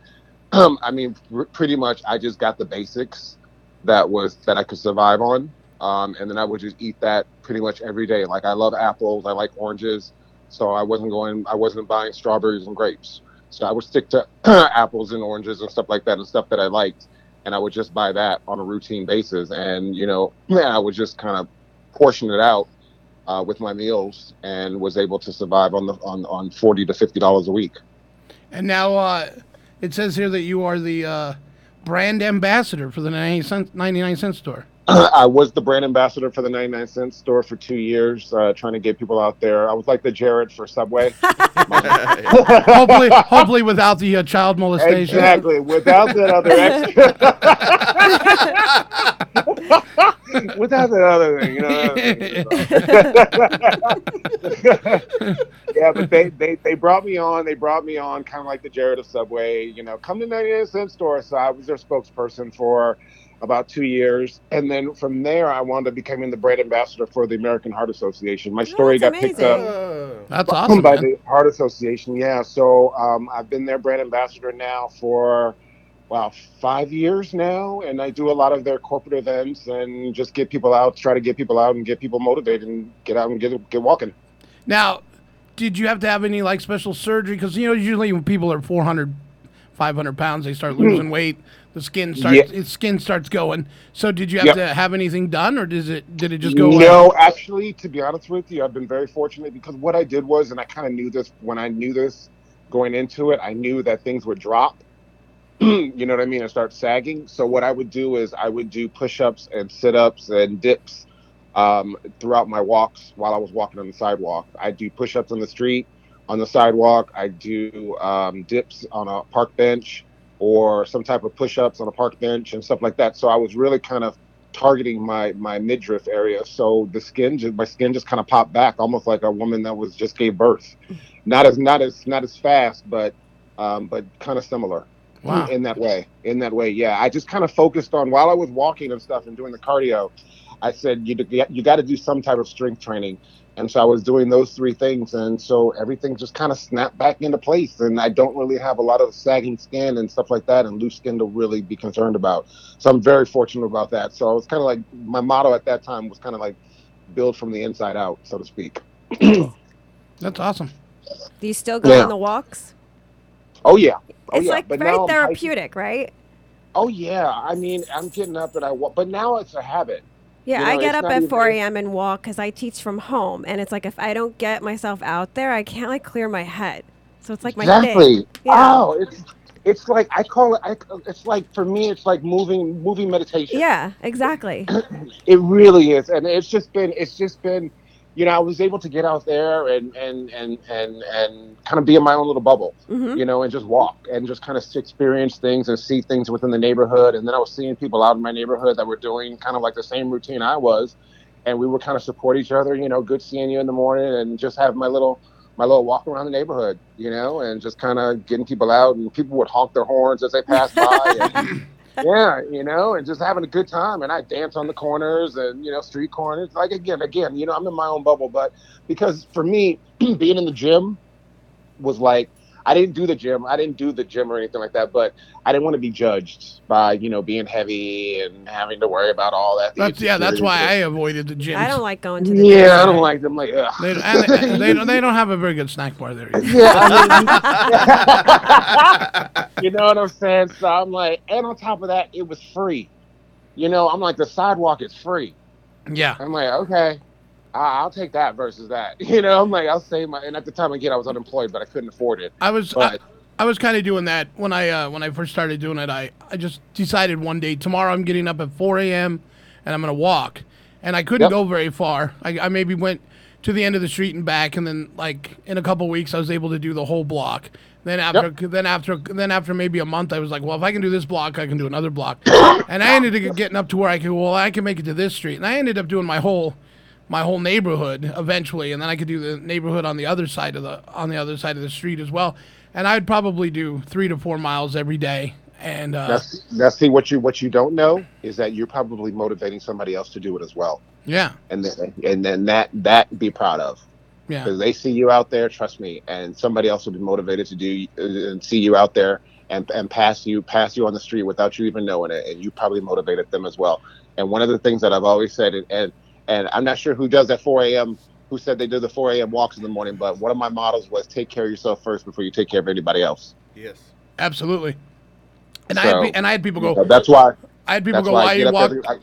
um, [clears throat] I mean, r- pretty much I just got the basics that was that I could survive on, um, and then I would just eat that pretty much every day. Like I love apples, I like oranges, so I wasn't going, I wasn't buying strawberries and grapes. So I would stick to [clears throat] apples and oranges and stuff like that, and stuff that I liked, and I would just buy that on a routine basis, and you know, [clears throat] I would just kind of portion it out uh, with my meals and was able to survive on the on, on forty to fifty dollars a week. And now uh it says here that you are the uh brand ambassador for the 99 cent, 99 cent store. [clears throat] I was the brand ambassador for the 99 cent store for two years, uh, trying to get people out there. I was like the Jared for Subway. [laughs] [laughs] hopefully hopefully without the uh, child molestation. Exactly, without that other extra. [laughs] without that other thing, you know. yeah, but they, they they brought me on. They brought me on, kind of like the Jared of Subway. You know, come to 99 cent store. So I was their spokesperson for about two years, and then from there, I wound up becoming the brand ambassador for the American Heart Association. My story got picked up. That's by- awesome, by man. the Heart Association. Yeah, so um, I've been their brand ambassador now for wow five years now, and I do a lot of their corporate events and just get people out, try to get people out and get people motivated and get out and get get walking. Now, did you have to have any like special surgery? Because you know usually when people are 400, 500 pounds, they start losing weight. The skin starts, Yeah. its skin starts going. So did you have Yep. to have anything done, or does it did it just go? No, away? actually, to be honest with you, I've been very fortunate because what I did was, and I kind of knew this when I knew this going into it, I knew that things would drop. [clears throat] you know what I mean? And start sagging. So what I would do is I would do push-ups and sit-ups and dips um, throughout my walks while I was walking on the sidewalk. I do push-ups on the street, on the sidewalk. I do um, dips on a park bench or some type of push-ups on a park bench and stuff like that. So I was really kind of targeting my my midriff area. So the skin, just, my skin just kind of popped back, almost like a woman that was just gave birth. [laughs] Not as not as not as fast, but um, but kind of similar. Wow. In that way, in that way, yeah. I just kind of focused on while I was walking and stuff and doing the cardio. I said you you got to do some type of strength training, and so I was doing those three things, and so everything just kind of snapped back into place. And I don't really have a lot of sagging skin and stuff like that, and loose skin to really be concerned about. So I'm very fortunate about that. So it's kind of like my motto at that time was kind of like build from the inside out, so to speak. That's awesome. Do you still go Yeah. on the walks? Oh yeah, oh, it's yeah. like But very now I'm therapeutic, right? Oh yeah, I mean I'm getting up and I walk, but now it's a habit. Yeah, You I get up at 4 a.m. and walk because I teach from home, and it's like if I don't get myself out there, I can't like clear my head. So it's like my exactly. Yeah. Oh, it's it's like I call it. I, it's like for me, it's like moving moving meditation. Yeah, exactly. [clears throat] It really is, and it's just been it's just been, you know, I was able to get out there and and and and and kind of be in my own little bubble, Mhm. you know, and just walk and just kind of experience things and see things within the neighborhood. And then I was seeing people out in my neighborhood that were doing kind of like the same routine I was, and we would kind of support each other. You know, good seeing you in the morning, and just have my little my little walk around the neighborhood, you know, and just kind of getting people out, and people would honk their horns as they passed by. And, [laughs] [laughs] yeah, you know, and just having a good time. And I dance on the corners and you know street corners. Like again, again, you know, I'm in my own bubble, but because for me, [clears throat] being in the gym was like I didn't do the gym. I didn't do the gym or anything like that, but I didn't want to be judged by you know being heavy and having to worry about all that. That's yeah. That's why I avoided the gym. I don't like going to the Yeah, gym. Yeah, I don't like them. Like. They, and they, they, don't, they don't have a very good snack bar there. either. Yeah, I mean, [laughs] [laughs] you know what I'm saying. So I'm like, and on top of that, it was free. You know, I'm like, the sidewalk is free. Yeah. I'm like, okay, I- I'll take that versus that. [laughs] You know, I'm like, I'll save my. And at the time, again, I was unemployed, but I couldn't afford it. I was I, But I was kind of doing that when I uh, when I first started doing it. I, I just decided one day tomorrow I'm getting up at 4 a.m. and I'm gonna walk, and I couldn't Yep. go very far. I, I maybe went to the end of the street and back, and then like in a couple weeks I was able to do the whole block. Then after then after then after maybe a month I was like, well if I can do this block I can do another block, [coughs] and I ended up getting up to where I could well I can make it to this street, and I ended up doing my whole my whole neighborhood eventually, and then I could do the neighborhood on the other side of the on the other side of the street as well. And I'd probably do three to four miles every day. And uh, that's that's see what you what you don't know is that you're probably motivating somebody else to do it as well. yeah, and then and then that that be proud of yeah, because they see you out there trust me and somebody else will be motivated to do uh, and see you out there and and pass you pass you on the street without you even knowing it and you probably motivated them as well and one of the things that i've always said and and, and i'm not sure who does at 4 a.m who said they do the 4 a.m walks in the morning but one of my models was take care of yourself first before you take care of anybody else Yes. absolutely. And I had, So, and I had people go. so that's why I had people go. why Why you up walk? every- I-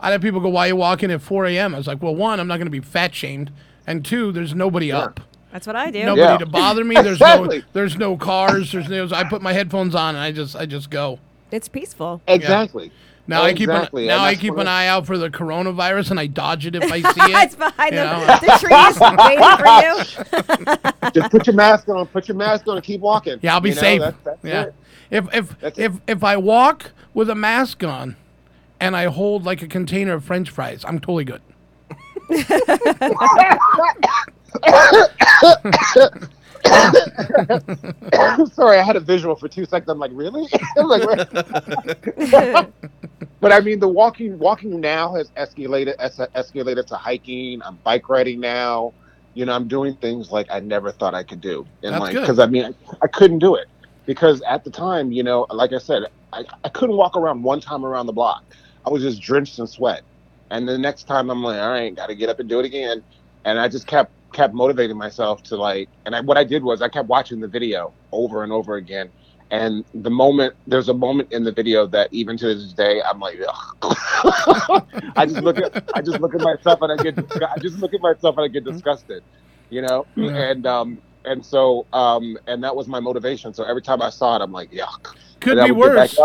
I had people go. Why you walking at 4 a.m. I was like, well, one, I'm not going to be fat shamed, and two, there's nobody up. That's what I do. Nobody Yeah. to bother me. There's Exactly. no. There's no cars. There's no. I put my headphones on and I just. I just go. It's peaceful. exactly Now I keep an, now I keep an I- eye out for the coronavirus and I dodge it if I see [laughs] it. it's behind the, [laughs] the trees waiting for you. [laughs] just put your mask on put your mask on and keep walking Yeah, I'll be You know, safe. that's- that's yeah. it. If if That's if if I walk with a mask on and I hold like a container of French fries, I'm totally good. Sorry, I had a visual for two seconds. I'm like, really? [laughs] I'm like, [laughs] but I mean, the walking walking now has escalated es- escalated to hiking. I'm bike riding now. You know, I'm doing things like I never thought I could do, and That's like because I mean, I, I couldn't do it because at the time, you know, like I said, I, I couldn't walk around one time around the block. I was just drenched in sweat, and the next time I'm like, all right, got to get up and do it again, and I just kept kept motivating myself to like and I, what i did was i kept watching the video over and over again and the moment there's a moment in the video that even to this day i'm like [laughs] i just look at i just look at myself and i get i just look at myself and i get disgusted you know Yeah. and um and so um and that was my motivation so every time i saw it i'm like yuck Could be would get back worse.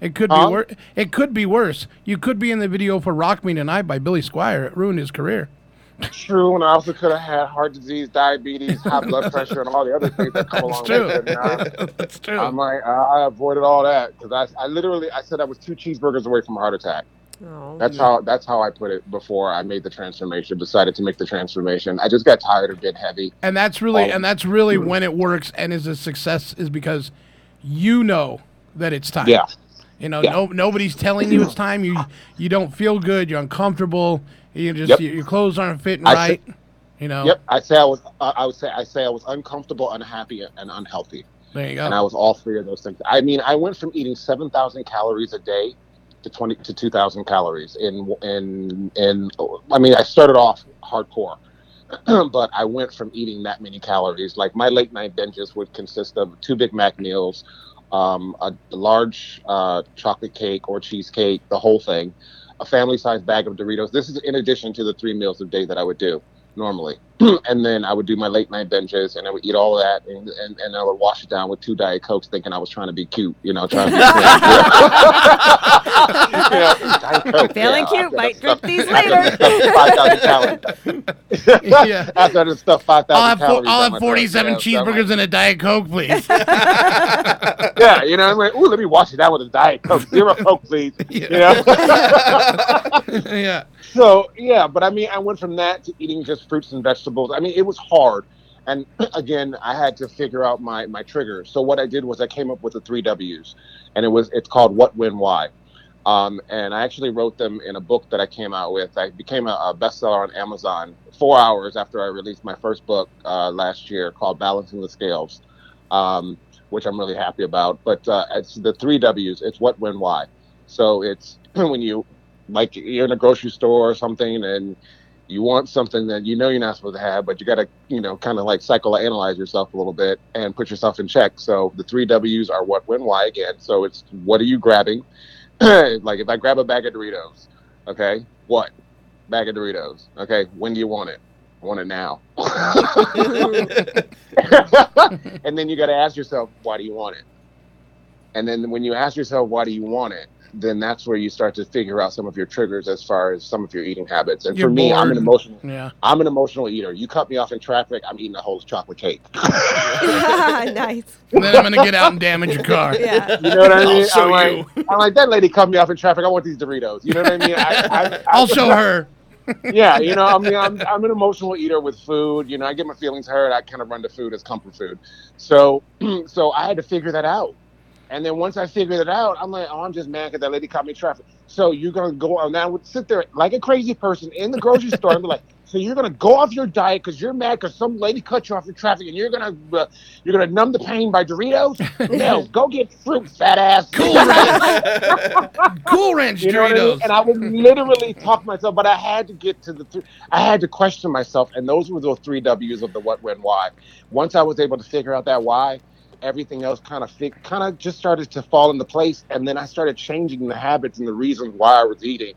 It could Huh? be worse. It could be worse. You could be in the video for "Rock Me Tonight" by Billy Squier. It ruined his career. True, and I also could have had heart disease, diabetes, high blood pressure, and all the other things that come along true. with it. And, uh, [laughs] That's true. I'm like, I I avoided all that because I, I literally, I said I was two cheeseburgers away from a heart attack. Oh. That's how, that's how I put it before I made the transformation. Decided to make the transformation. I just got tired of being heavy. And that's really Oh. and that's really when it works and is a success is because you know that it's time. Yeah. You know, Yeah. no nobody's telling you it's time. You you don't feel good. You're uncomfortable. You just Yep. your, your clothes aren't fitting I right. said- you know. Yep, I say I was, I I would say, I say I was uncomfortable, unhappy, and unhealthy. There you go. and I was all three of those things. I mean, I went from eating seven thousand calories a day to twenty to two thousand calories in in in. I mean, I started off hardcore, [clears throat] but I went from eating that many calories. Like my late night binges would consist of two Big Mac meals, um, a large uh, chocolate cake or cheesecake, the whole thing, a family sized bag of Doritos. This is in addition to the three meals a day that I would do. normally. [clears throat] and then I would do my late night binges, and I would eat all of that, and, and, and I would wash it down with two Diet Cokes, thinking I was trying to be cute, you know, trying to be [laughs] Yeah, [laughs] Diet Coke, Feeling yeah, cute, after might that drip these later. 5,000 calories. Yeah. After that stuff, 5,000 [laughs] I'll have, four, calories. I'll have 47 throat, yeah, so cheeseburgers and a Diet Coke, please. yeah, you know, I'm like, ooh, let me wash it down with a Diet Coke. Zero Coke, please. You know? yeah. So, yeah, but I mean, I went from that to eating just fruits and vegetables. I mean, it was hard. And [clears throat] again, I had to figure out my, my triggers. So what I did was I came up with the three W's, and it was it's called What, When, Why. Um, and I actually wrote them in a book that I came out with. I became a, a bestseller on Amazon four hours after I released my first book uh, last year called Balancing the Scales, um, which I'm really happy about. But uh, it's the three W's. It's what, when, why. So it's [clears throat] when you, like, you're in a grocery store or something and you want something that you know you're not supposed to have, but you got to, you know, kind of like psychoanalyze yourself a little bit and put yourself in check. So the three W's are what, when, why again. So it's what are you grabbing? [clears throat] like if I grab a bag of Doritos, okay, what? Bag of Doritos. Okay, when do you want it? I want it now. [laughs] [laughs] and then you got to ask yourself, why do you want it? And then when you ask yourself, why do you want it? Then that's where you start to figure out some of your triggers as far as some of your eating habits. And You're for me, I'm an emotional. Yeah. I'm an emotional eater. You cut me off in traffic, I'm eating a whole chocolate cake. [laughs] [laughs] nice. And then I'm going to get out and damage your car. Yeah. You know what I I'll mean? show I'm like, you. I'm like, that lady cut me off in traffic. I want these Doritos. You know what I mean? I, I, [laughs] I'll show her. yeah, you know, I mean, I'm, I'm an emotional eater with food. You know, I get my feelings hurt. I kind of run to food as comfort food. So, [clears throat] so I had to figure that out. And then once I figured it out, I'm like, oh, I'm just mad because that lady caught me traffic. So you're gonna go on now, would sit there like a crazy person in the grocery store and be like, [laughs] so you're gonna go off your diet because you're mad because some lady cut you off in traffic, and you're gonna uh, you're gonna numb the pain by Doritos? [laughs] no, go get fruit, fat ass. Cool [laughs] Ranch. cool Ranch You know what I Doritos. mean? And I would literally talk myself, but I had to get to the, th- I had to question myself, and those were the three W's of the what, when, why. Once I was able to figure out that why, everything else kind of fit, kind of just started to fall into place, and then I started changing the habits and the reasons why I was eating.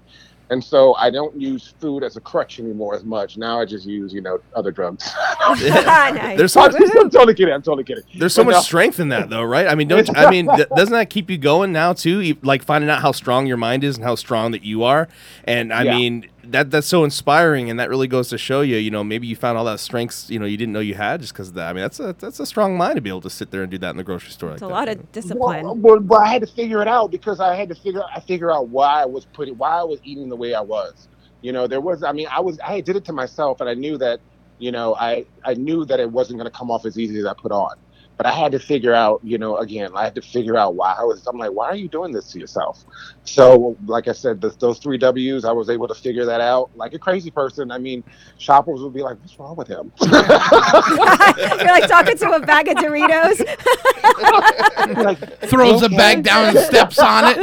And so I don't use food as a crutch anymore as much. Now I just use, you know, other drugs. [laughs] Ah, There's so, I'm totally kidding. I'm totally kidding. There's so But much no. strength in that, though, right? I mean, don't I mean, th- doesn't that keep you going now too? Like finding out how strong your mind is and how strong that you are, and I Yeah. mean, that that's so inspiring, and that really goes to show you, you know, maybe you found all that strengths, you know, you didn't know you had just because of that. I mean, that's a that's a strong mind to be able to sit there and do that in the grocery store. It's like a that. lot of discipline. Well, well, but I had to figure it out because I had to figure I figure out why I was putting why I was eating the way I was. You know, there was I mean I was I did it to myself and I knew that you know I I knew that it wasn't going to come off as easy as I put on. But I had to figure out, you know, again, I had to figure out why I was. I'm like, why are you doing this to yourself? So, like I said, th those three W's, I was able to figure that out like a crazy person. I mean, shoppers would be like, what's wrong with him? [laughs] [laughs] You're like talking to a bag of Doritos. [laughs] Throws the bag down and steps on it.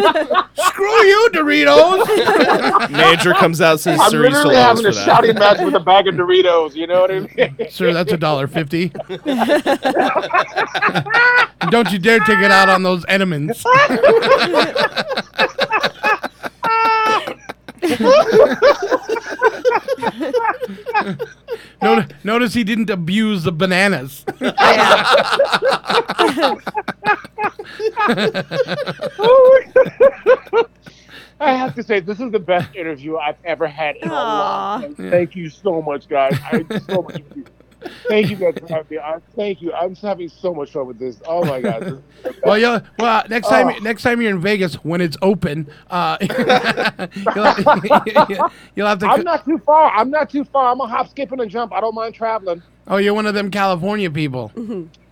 Screw you, Doritos. major comes out says, I'm "Sir, you literally having a that." shouting match with a bag of Doritos. You know what I mean? Sir, that's a dollar fifty. Don't you dare take it out on those Edmonds. [laughs] Notice, notice he didn't abuse the bananas. I have to say, this is the best interview I've ever had in a long time. Thank you so much, guys. I so much. Thank you guys for having me. I, thank you. I'm just having so much fun with this. Oh my god. This is the [laughs] best. Well, you'll, well, next time, Oh. next time you're in Vegas when it's open, uh, [laughs] you'll, have, [laughs] you'll have to. I'm not too far. I'm not too far. I'm a hop, skip, and a jump. I don't mind traveling. Oh, you're one of them California people.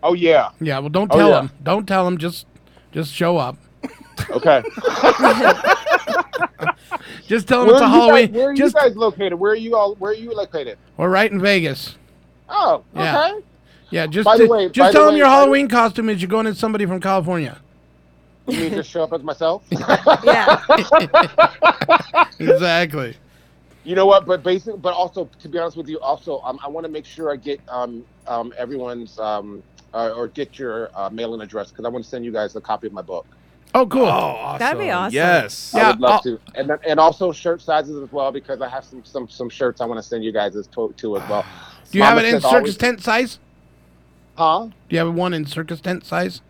Oh yeah. Yeah. Well, don't Oh, tell yeah. them. Don't tell them. Just, just show up. Okay. Just tell them where it's a are you Halloween. Guys, where are just you guys located? Where are you all? Where are you located? we're right in Vegas. Oh, Yeah. okay. Yeah. Just, By the to- way- by just the tell them way- your by the- Halloween costume is you're going as somebody from California. You mean just show up as myself? [laughs] Yeah. [laughs] exactly. You know what? But basic, but also to be honest with you, also um, I want to make sure I get um, um, everyone's um, uh, or get your uh, mailing address because I want to send you guys a copy of my book. Oh, cool. Oh, awesome. That'd be awesome. Yes. I would love to, and and also shirt sizes as well because I have some some some shirts I want to send you guys as to, to as well. Do you have Mama it in circus always- tent size? Huh? Do you have one in circus tent size?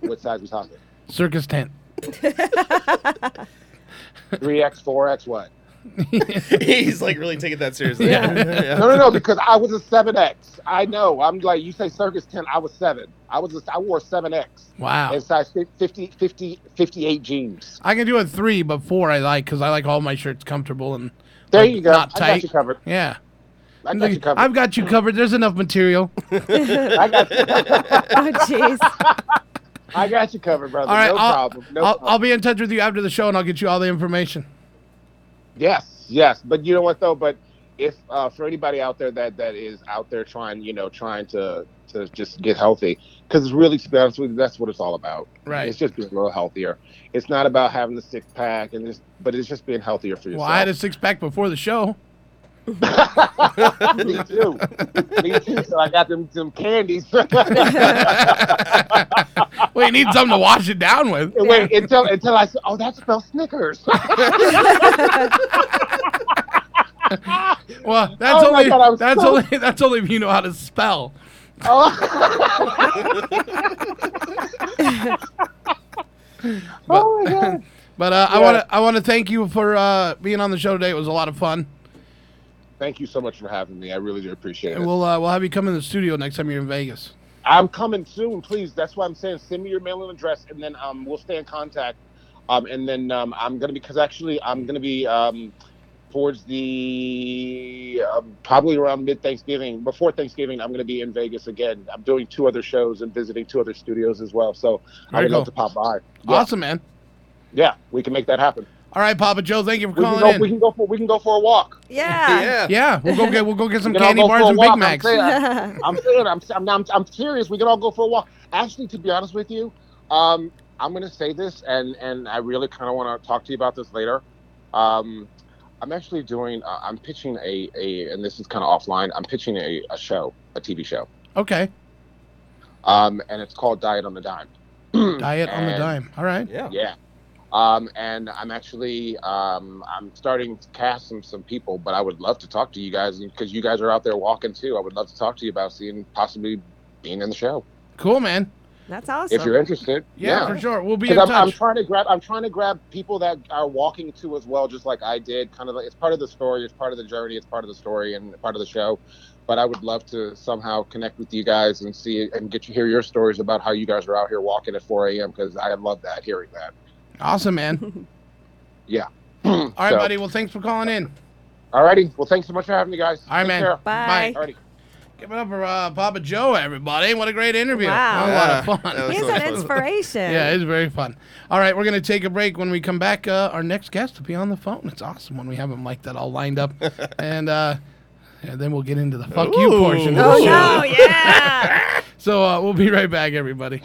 What size we talking? Circus tent. [laughs] Three X, four X, what? [laughs] He's like really taking that seriously. Yeah. No, no, no, because I was a seven X. I know. I'm like you say circus ten. I was seven. I was. A, I wore seven X. Wow. And size 50, 50, 58 jeans. I can do a three, but four I like because I like all my shirts comfortable and There like, you go. not I tight. got you covered. Yeah. I got you covered. I've got you covered. There's enough material. [laughs] I got you. oh, [laughs] jeez. I got you covered, brother. All right, no I'll, problem. No I'll, problem. I'll be in touch with you after the show and I'll get you all the information. Yes, yes, but you know what though? But if uh, for anybody out there that that is out there trying, you know, trying to to just get healthy, because it's really, to be honest with you, that's what it's all about. Right. It's just being a little healthier. It's not about having the six pack, and just, but it's just being healthier for yourself. Well, yourself. I had a six pack before the show. Me too. Me too. So I got them some candies. [laughs] well, you need something to wash it down with. Wait until until I said, "Oh, that smells Snickers." [laughs] Well, that's Oh only that's so- only that's only if you know how to spell. oh [laughs] my god. But uh, I want to I want to thank you for uh, being on the show today. It was a lot of fun, Thank you so much for having me. I really do appreciate it. and we'll uh, we'll have you come in the studio next time you're in Vegas. I'm coming soon, please. That's why I'm saying send me your mailing address, and then um, we'll stay in contact. Um, and then um, I'm gonna be because actually I'm gonna be um, towards the uh, probably around mid Thanksgiving, before Thanksgiving. I'm gonna be in Vegas again. I'm doing two other shows and visiting two other studios as well. So I would love to pop by. Yeah. Awesome, man. Yeah, we can make that happen. All right, Papa Joe, thank you for We calling go, in. we can go for we can go for a walk. Yeah. yeah, we'll go get we'll go get some We can all candy go bars and walk. Big Macs. I'm saying, [laughs] I'm, saying I'm, I'm, I'm, I'm serious. We can all go for a walk. Actually, to be honest with you, um, I'm going to say this, and and I really kind of want to talk to you about this later. Um, I'm actually doing. Uh, I'm pitching a a, and this is kind of offline. I'm pitching a, a show, a TV show, Okay, um, and it's called Diet on the Dime. [clears throat] diet on the dime. All right. Yeah. Yeah. Um, and I'm actually um, I'm starting to cast some some people, but I would love to talk to you guys because you guys are out there walking too. I would love to talk to you about seeing possibly being in the show Cool, man. That's awesome. if you're interested. Yeah, for sure. We'll be in I'm, I'm trying to grab I'm trying to grab people that are walking too as well, just like I did. Kind of like it's part of the story, it's part of the journey, it's part of the story, and part of the show. But I would love to somehow connect with you guys and see and get to hear your stories about how you guys are out here walking at 4 a.m. because I love that hearing that. Awesome, man. [laughs] Yeah. [clears throat] All right, So- buddy. Well, thanks for calling in. Alrighty. Well, thanks so much for having me, guys. All right, Take man. care. Bye. Alrighty. Give it up for uh, Papa Joe, everybody. What a great interview. Wow. A lot of Yeah, fun. He's so an fun. inspiration. Yeah, it's very fun. All right, we're going to take a break. When we come back, uh, our next guest will be on the phone. It's awesome when we have him like that all lined up. [laughs] and, uh, and then we'll get into the fuck you portion of Oh the show. no, yeah. [laughs] So uh, we'll be right back, everybody.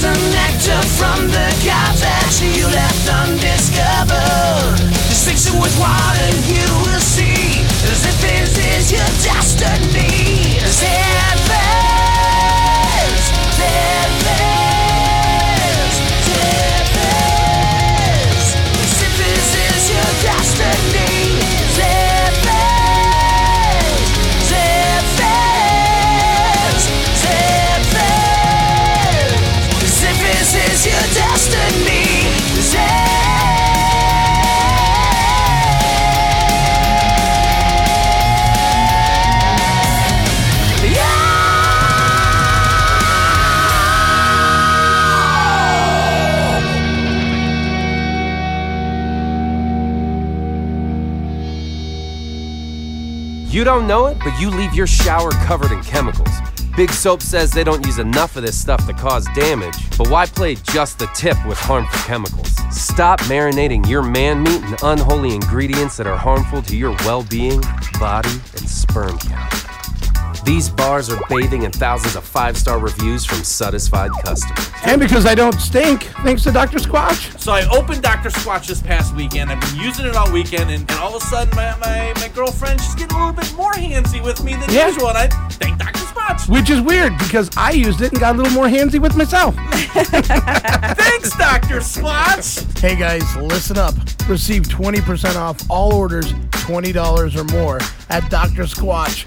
There's nectar from the gods that you left undiscovered. Just mix it with water, you will see as if this is your destiny. You don't know it, but you leave your shower covered in chemicals. Big Soap says they don't use enough of this stuff to cause damage, but why play just the tip with harmful chemicals? Stop marinating your man meat in unholy ingredients that are harmful to your well being, body, and sperm count. These bars are bathing in thousands of five star reviews from satisfied customers. And because I don't stink, thanks to Dr. Squatch. So I opened Dr. Squatch this past weekend. I've been using it all weekend, and, and all of a sudden, my, my, my girlfriend, she's getting a little bit more handsy with me than Yeah. usual. And I thank Dr. Squatch. Which is weird because I used it and got a little more handsy with myself. [laughs] Thanks, Dr. Squatch. Hey guys, listen up. Receive 20% off all orders $20 or more at Dr. Squatch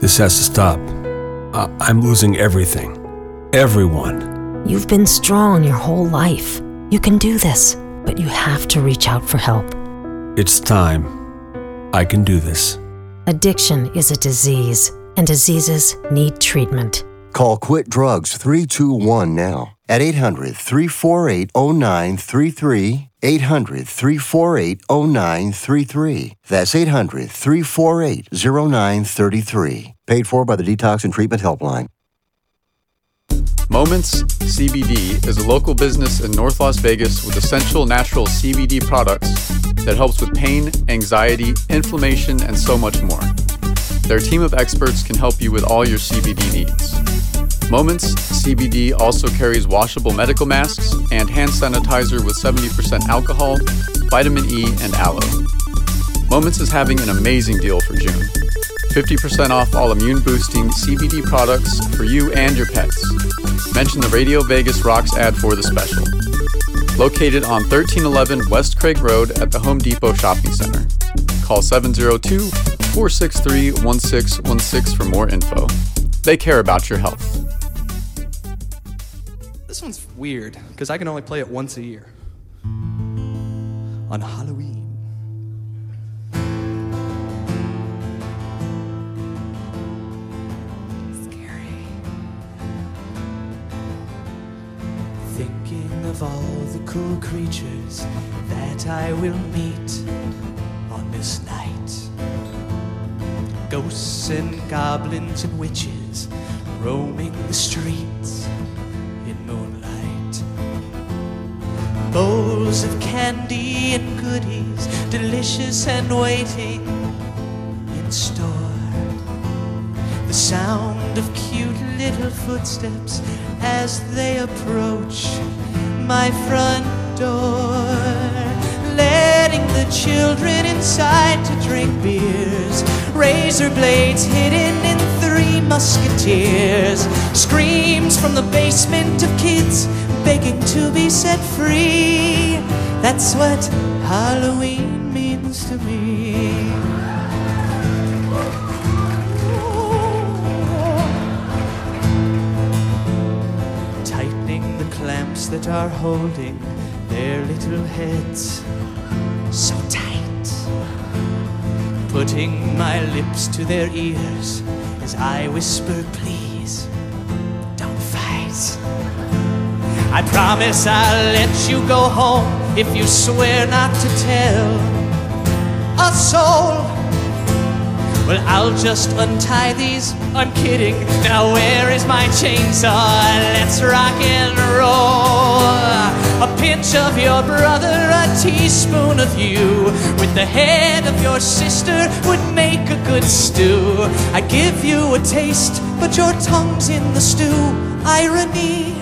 This has to stop. I, I'm losing everything. Everyone. You've been strong your whole life. You can do this, but you have to reach out for help. It's time. I can do this. Addiction is a disease, and diseases need treatment. Call Quit Drugs 321 now at 800 348 0933. 800 348 0933. That's 800 348 0933. Paid for by the Detox and Treatment Helpline. Moments CBD is a local business in North Las Vegas with essential natural CBD products that helps with pain, anxiety, inflammation, and so much more. Their team of experts can help you with all your CBD needs. Moments CBD also carries washable medical masks and hand sanitizer with 70% alcohol, vitamin E, and aloe. Moments is having an amazing deal for June. 50% off all immune boosting CBD products for you and your pets. Mention the Radio Vegas Rocks ad for the special. Located on 1311 West Craig Road at the Home Depot Shopping Center. Call 702 463 1616 for more info. They care about your health. This one's weird because I can only play it once a year. On Halloween. Scary. Thinking of all the cool creatures that I will meet this night. Ghosts and goblins and witches roaming the streets in moonlight. Bowls of candy and goodies, delicious and waiting in store. The sound of cute little footsteps as they approach my front door. The children inside to drink beers. Razor blades hidden in three musketeers. Screams from the basement of kids begging to be set free. That's what Halloween means to me. tightening the clamps that are holding their little heads so tight. Putting my lips to their ears as I whisper, please don't fight. I promise I'll let you go home if you swear not to tell a soul. Well, I'll just untie these. I'm kidding. Now, where is my chainsaw? Let's rock and roll. A pinch of your brother, a teaspoon of you. With the head of your sister would make a good stew. I give you a taste, but your tongue's in the stew. Irony.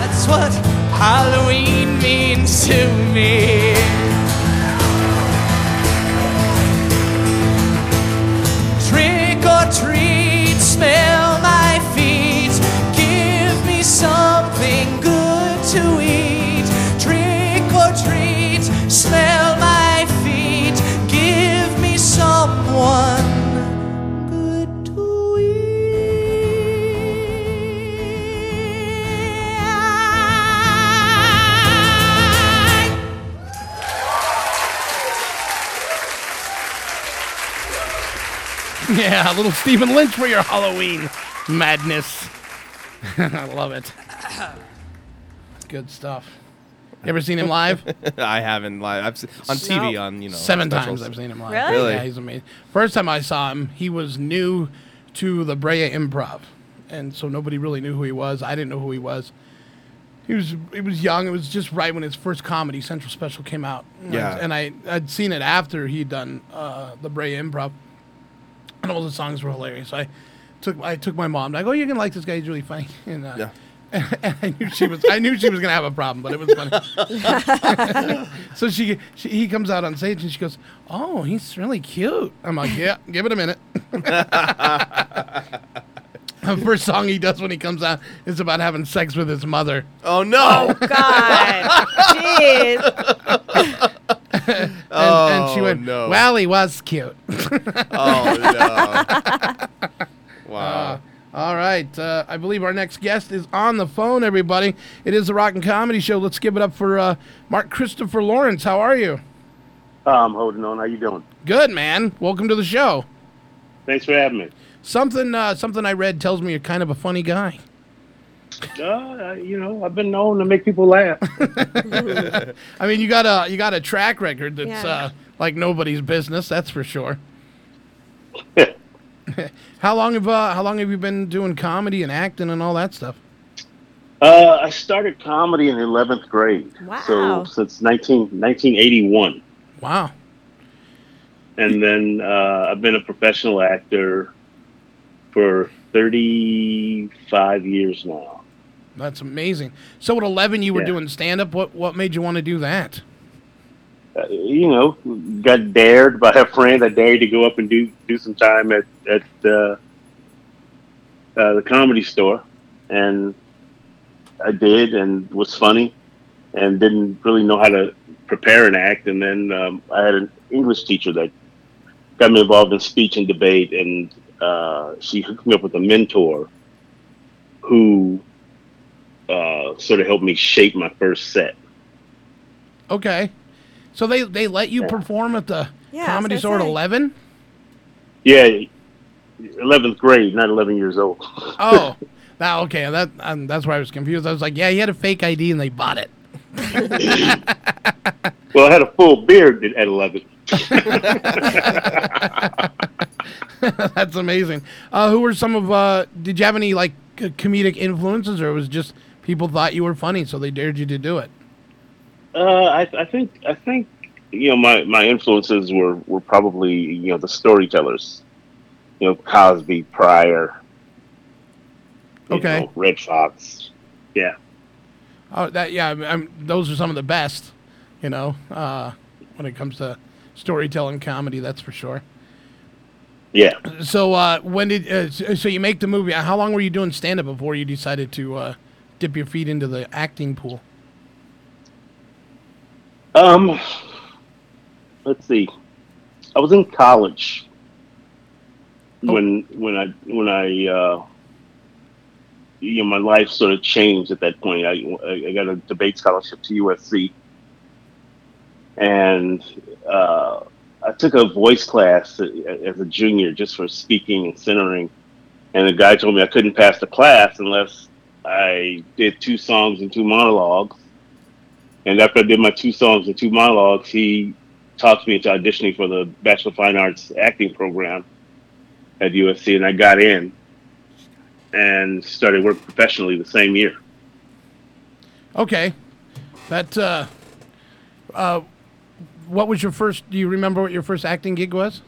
That's what Halloween means to me. Smell my feet. Give me something good to eat. Trick or treat, smell my feet. Give me someone [laughs] Yeah, a little Stephen Lynch for your Halloween madness. [laughs] I love it. [coughs] Good stuff. You ever seen him live? [laughs] I haven't live. I've seen, on TV on you know seven specials. times I've seen him live. Really? Really? Yeah, he's amazing. First time I saw him, he was new to the Brea Improv, and so nobody really knew who he was. I didn't know who he was. He was he was young. It was just right when his first Comedy Central special came out. And I- Yeah. and I I'd seen it after he'd done uh, the Brea Improv, and all the songs were hilarious. I took I took my mom. I go, you're gonna like this guy. He's really funny. [laughs] And, uh, Yeah. [laughs] and I knew she was I knew she was gonna have a problem, but it was funny. [laughs] so she, she he comes out on stage and she goes, "Oh, he's really cute." I'm like, "Yeah, give it a minute." the first song he does when he comes out is about having sex with his mother. Oh no! Oh God. Jeez. [laughs] and, and she Oh, went, no. "Well, he was cute." [laughs] Oh no! [laughs] Wow. Uh, all right. Uh, I believe our next guest is on the phone, everybody. It is the Rock and Comedy Show. Let's give it up for uh, Mark Christopher Lawrence. How are you? I'm holding on. How you doing? Good, man. Welcome to the show. Thanks for having me. Something uh, something I read tells me you're kind of a funny guy. Uh, you know, I've been known to make people laugh. [laughs] [laughs] I mean, you got a you got a track record that's Yeah. uh, like nobody's business. That's for sure. [laughs] how long have uh, how long have you been doing comedy and acting and all that stuff? uh, I started comedy in 11th grade. Wow. So since 19, 1981. Wow. And then uh, I've been a professional actor for 35 years now. That's amazing. So at 11, you were Yeah. doing stand up. What what made you want to do that? Uh, you know, got dared by a friend. I dared to go up and do do some time at at uh, uh, the comedy store, and I did, and was funny, and didn't really know how to prepare an act. And then um, I had an English teacher that got me involved in speech and debate, and uh, she hooked me up with a mentor who uh, sort of helped me shape my first set. Okay. So they they let you perform at the Yeah, comedy gonna store at 11? Yeah, eleventh grade, not eleven years old. Oh. [laughs] Now, okay, that um, that's where I was confused. I was like, yeah, he had a fake ID and they bought it. [laughs] Well, I had a full beard at eleven. [laughs] That's amazing. Uh, who were some of? Uh, did you have any like comedic influences, or it was just people thought you were funny, so they dared you to do it? Uh, I, I think I think you know my, my influences were, were probably you know the storytellers, you know Cosby, Pryor, Okay. know, Redd Foxx, yeah. Oh, that yeah. I'm, I'm, those are some of the best. You know, uh, when it comes to storytelling comedy, that's for sure. Yeah. So uh, when did uh, so so you make the movie? How long were you doing stand up before you decided to uh, dip your feet into the acting pool? Um, let's see. I was in college when when I when I uh, you know my life sort of changed at that point. I I got a debate scholarship to USC, and uh, I took a voice class as a junior just for speaking and centering, and the guy told me I couldn't pass the class unless I did two songs and two monologues. And after I did my two songs and two monologues, he talked me into auditioning for the Bachelor of Fine Arts acting program at USC, and I got in and started working professionally the same year. Okay, that. Uh, uh, what was your first? Do you remember what your first acting gig was?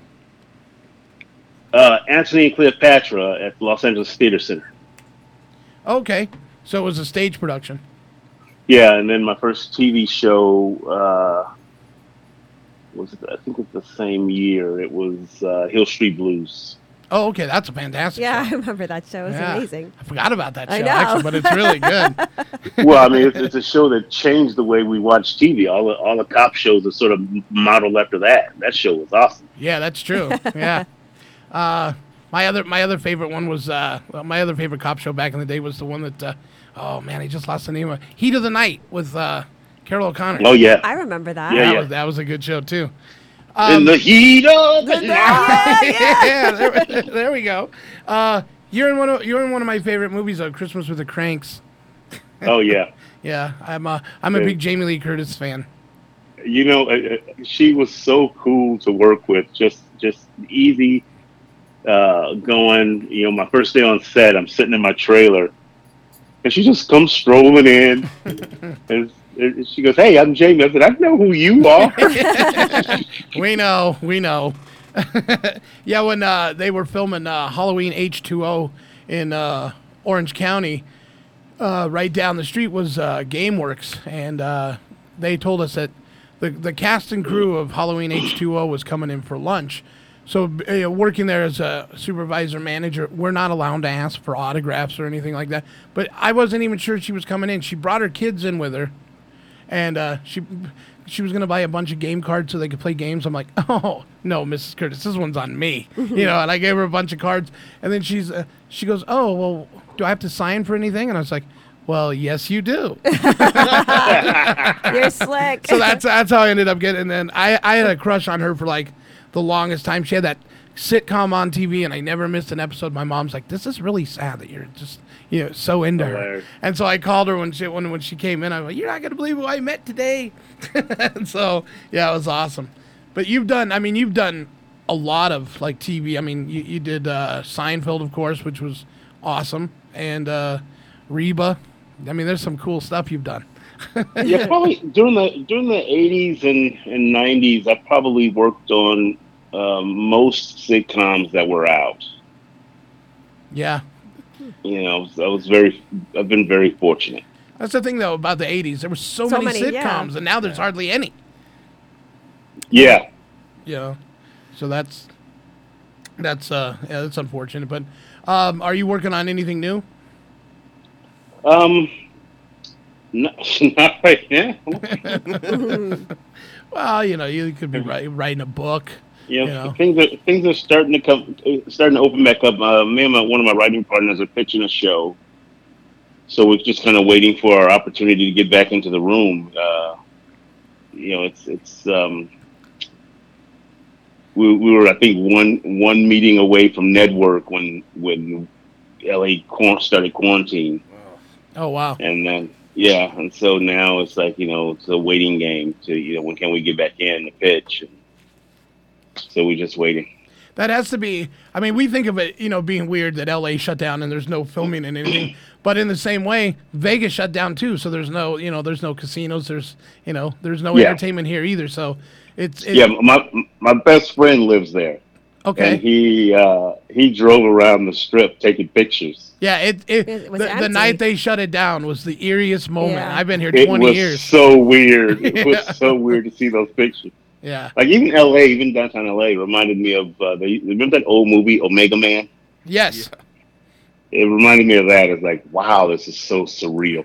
Uh, Anthony and Cleopatra at Los Angeles Theater Center. Okay, so it was a stage production. Yeah, and then my first TV show uh, was I think it was the same year. It was uh, Hill Street Blues. Oh, okay, that's a fantastic. Yeah, I remember that show. It was Yeah. amazing. I forgot about that show I know. actually, but it's really good. [laughs] well, I mean, it's, it's a show that changed the way we watch TV. All the all the cop shows are sort of modeled after that. That show was awesome. Yeah, that's true. [laughs] Yeah. Uh, my other my other favorite one was uh, well, my other favorite cop show back in the day was the one that uh, oh man, I just lost the name of Heat of the Night with uh, Carroll O'Connor. Oh, yeah. I remember that. that was that was a good show too. In the heat of the night. yeah, [laughs] there, [laughs] there we go. Uh, you're in one of you're in one of my favorite movies, uh, Christmas with the Cranks. [laughs] Oh yeah. Yeah, I'm a I'm a Yeah. big Jamie Lee Curtis fan. you know, uh, uh, she was so cool to work with. Just, just easy uh, going. You know, my first day on set, I'm sitting in my trailer, and she just comes strolling in, [laughs] and, and she goes, "Hey, I'm Jamie." I said, "I know who you are." [laughs] we know, we know. [laughs] yeah, when uh, they were filming uh, Halloween H2O in uh, Orange County, uh, right down the street was uh, GameWorks, and uh, they told us that the the cast and crew of Halloween H2O was coming in for lunch. So, uh, working there as a supervisor manager, we're not allowed to ask for autographs or anything like that. But I wasn't even sure she was coming in. She brought her kids in with her, and uh, she she was gonna buy a bunch of game cards so they could play games. I'm like, [laughs] oh no, Mrs. Curtis, this one's on me, [laughs] you know. And I gave her a bunch of cards, and then she's uh, she goes, oh well, do I have to sign for anything? And I was like, well, yes, you do. [laughs] You're slick. so that's that's how I ended up getting. And then I I had a crush on her for like the longest time. She had that sitcom on TV, and I never missed an episode. My mom's like, "This is really sad that you're just you know so into her." And so I called her when she when when she came in. I was like, "You're not gonna believe who I met today." [laughs] and so yeah, it was awesome. But you've done. I mean, you've done a lot of like TV. I mean, you you did uh, Seinfeld, of course, which was awesome, and uh, Reba. I mean, there's some cool stuff you've done. yeah, probably during the during the eighties and and nineties, I probably worked on um, most sitcoms that were out. Yeah. You know, so I was very, I've been very fortunate. That's the thing though about the '80s. There were so, So many, many, yeah. sitcoms, and now there's hardly any. Yeah, Yeah. so that's that's uh yeah that's unfortunate. But um, are you working on anything new? um, not, [laughs] not right now. [laughs] Well, you know, you could be [laughs] write, writing a book. Know, You know. things are things are starting to come, starting to open back up. Uh, me and my, one of my writing partners are pitching a show, so we're just kind of waiting for our opportunity to get back into the room. Uh, you know, it's it's um, we, we were I think one one meeting away from network when when LA quar- started quarantine, Oh wow. and then yeah, and so now it's like you know it's a waiting game to you know when can we get back in the pitch. So we're just waiting. That has to be. I mean, we think of it, you know, being weird that LA shut down and there's no filming and anything. But in the same way, Vegas shut down too. So there's no, you know, there's no casinos. There's, you know, there's no Yeah. entertainment here either. So it's, it, yeah, my my best friend lives there. Okay. And he uh, he drove around the strip taking pictures. yeah. It, it, It was the, the night they shut it down was the eeriest moment. Yeah. I've been here It 20 was years. so weird. [laughs] It Yeah. was so weird to see those pictures. Yeah. Like even L.A., even downtown L.A. reminded me of uh, the, remember that old movie Omega Man. Yes. It reminded me of that. It's like wow, this is so surreal.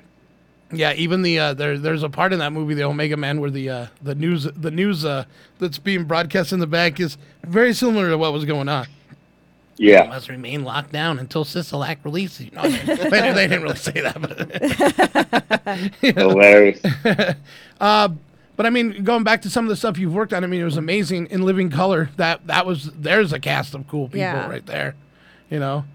Yeah, even the uh, there there's a part in that movie, the Omega Man, where the uh, the news the news uh, that's being broadcast in the back is very similar to what was going on. Yeah. must remain locked down until Sisolak releases you. No, they, they didn't really say that, but. [laughs] [laughs] Hilarious. uh, but I mean, going back to some of the stuff you've worked on, I mean, it was amazing in Living Color. That that was there's a cast of cool people Yeah. right there. You know.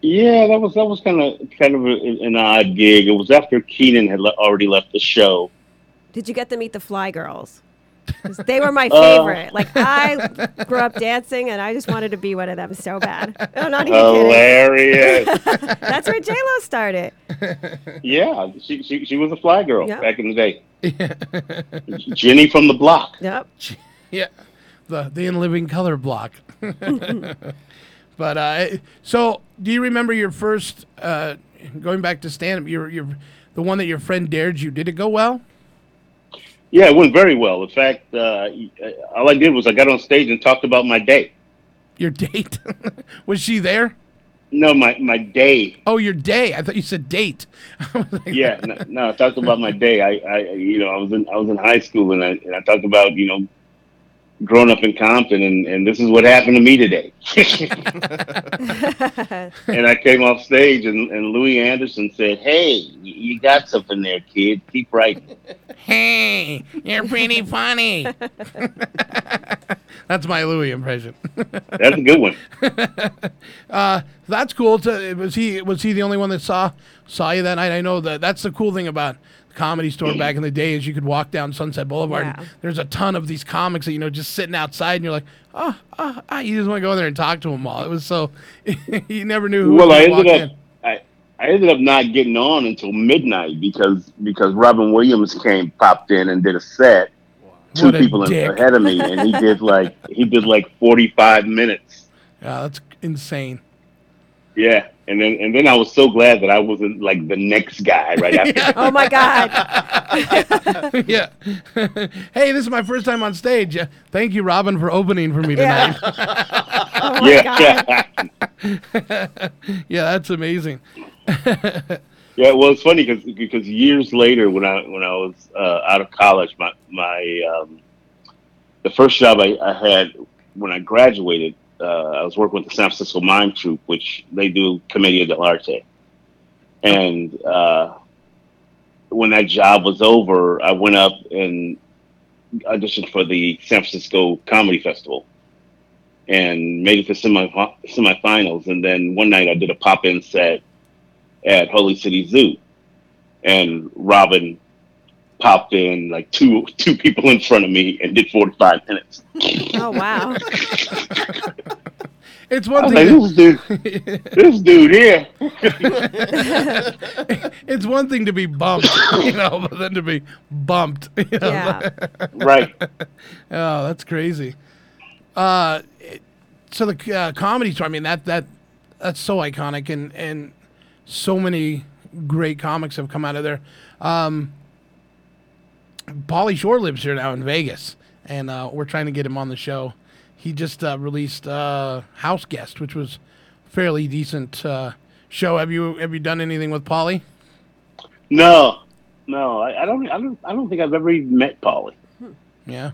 Yeah, that was that was kind of kind of a, an odd gig. It was after Keenen had le- already left the show. Did you get to meet the Fly Girls? 'Cause They were my Uh. [laughs] favorite. like I grew up dancing, and I just wanted to be one of them so bad. I'm [laughs] not even Hilarious. kidding. [laughs] That's where J Lo started. Yeah, she, she she was a fly girl Yep. back in the day. Jenny from the block. Yep. Yeah, the the in living color block. but uh, so, do you remember your first uh, going back to stand up? Your your the one that your friend dared you. Did it go well? Yeah, it went very well. In fact, uh, all I did was I got on stage and talked about my day. Your date [laughs] was she there? No, my my day. Oh, your day. I thought you said date. [laughs] Yeah, no, no, I talked about my day. I, I, you know, I was in I was in high school and I and I talked about you know, growing up in Compton and and this is what happened to me today. [laughs] and I came off stage and, and Louie Anderson said, "Hey, you you got something there, kid. Keep writing." Hey, you're pretty funny. [laughs] That's my Louie impression. That's a good one. [laughs] uh, that's cool. To, was he was he the only one that saw saw you that night? I know that that's the cool thing about the comedy store back in the day is you could walk down Sunset Boulevard. Yeah. And there's a ton of these comics that you know just sitting outside, and you're like, oh, oh, ah, you just want to go there and talk to them all. It was so [laughs] you never knew who well, was I gonna ended walk up in. I, I ended up not getting on until midnight because because Robin Williams came popped in and did a set. Two What a people in, dick. ahead of me, and he did like he did like forty five minutes. Yeah, that's insane. Yeah, and then and then I was so glad that I wasn't like the next guy right after. [laughs] Oh my God. [laughs] yeah. [laughs] hey, this is my first time on stage. Uh, Thank you, Robin, for opening for me tonight. Oh my yeah, yeah, that's amazing. Yeah, well, it's funny because because years later, when I when I was uh, out of college, my my um, the first job I, I had when I graduated, uh, I was working with the San Francisco Mime Troupe, which they do Commedia dell'arte, and uh, when that job was over, I went up and auditioned for the San Francisco Comedy Festival, and made it to semi semifinals. And then one night, I did a pop in set at Holy City Zoo, and Robin popped in like two two people in front of me and did forty five minutes. Oh wow. [laughs] It's one was thing. like, this dude, this dude here. [laughs] it's one thing to be bumped, you know, [laughs] but then to be bumped. You know? Yeah. Right. oh, that's crazy. Uh, so the uh, comedy store. I mean, that that that's so iconic, and and so many great comics have come out of there. Um, Pauly Shore lives here now in Vegas, and uh, we're trying to get him on the show. He just uh, released uh, House Guest, which was fairly decent uh, show. Have you have you done anything with Pauly? No, no, I, I don't. I don't. I don't think I've ever even met Pauly. Yeah.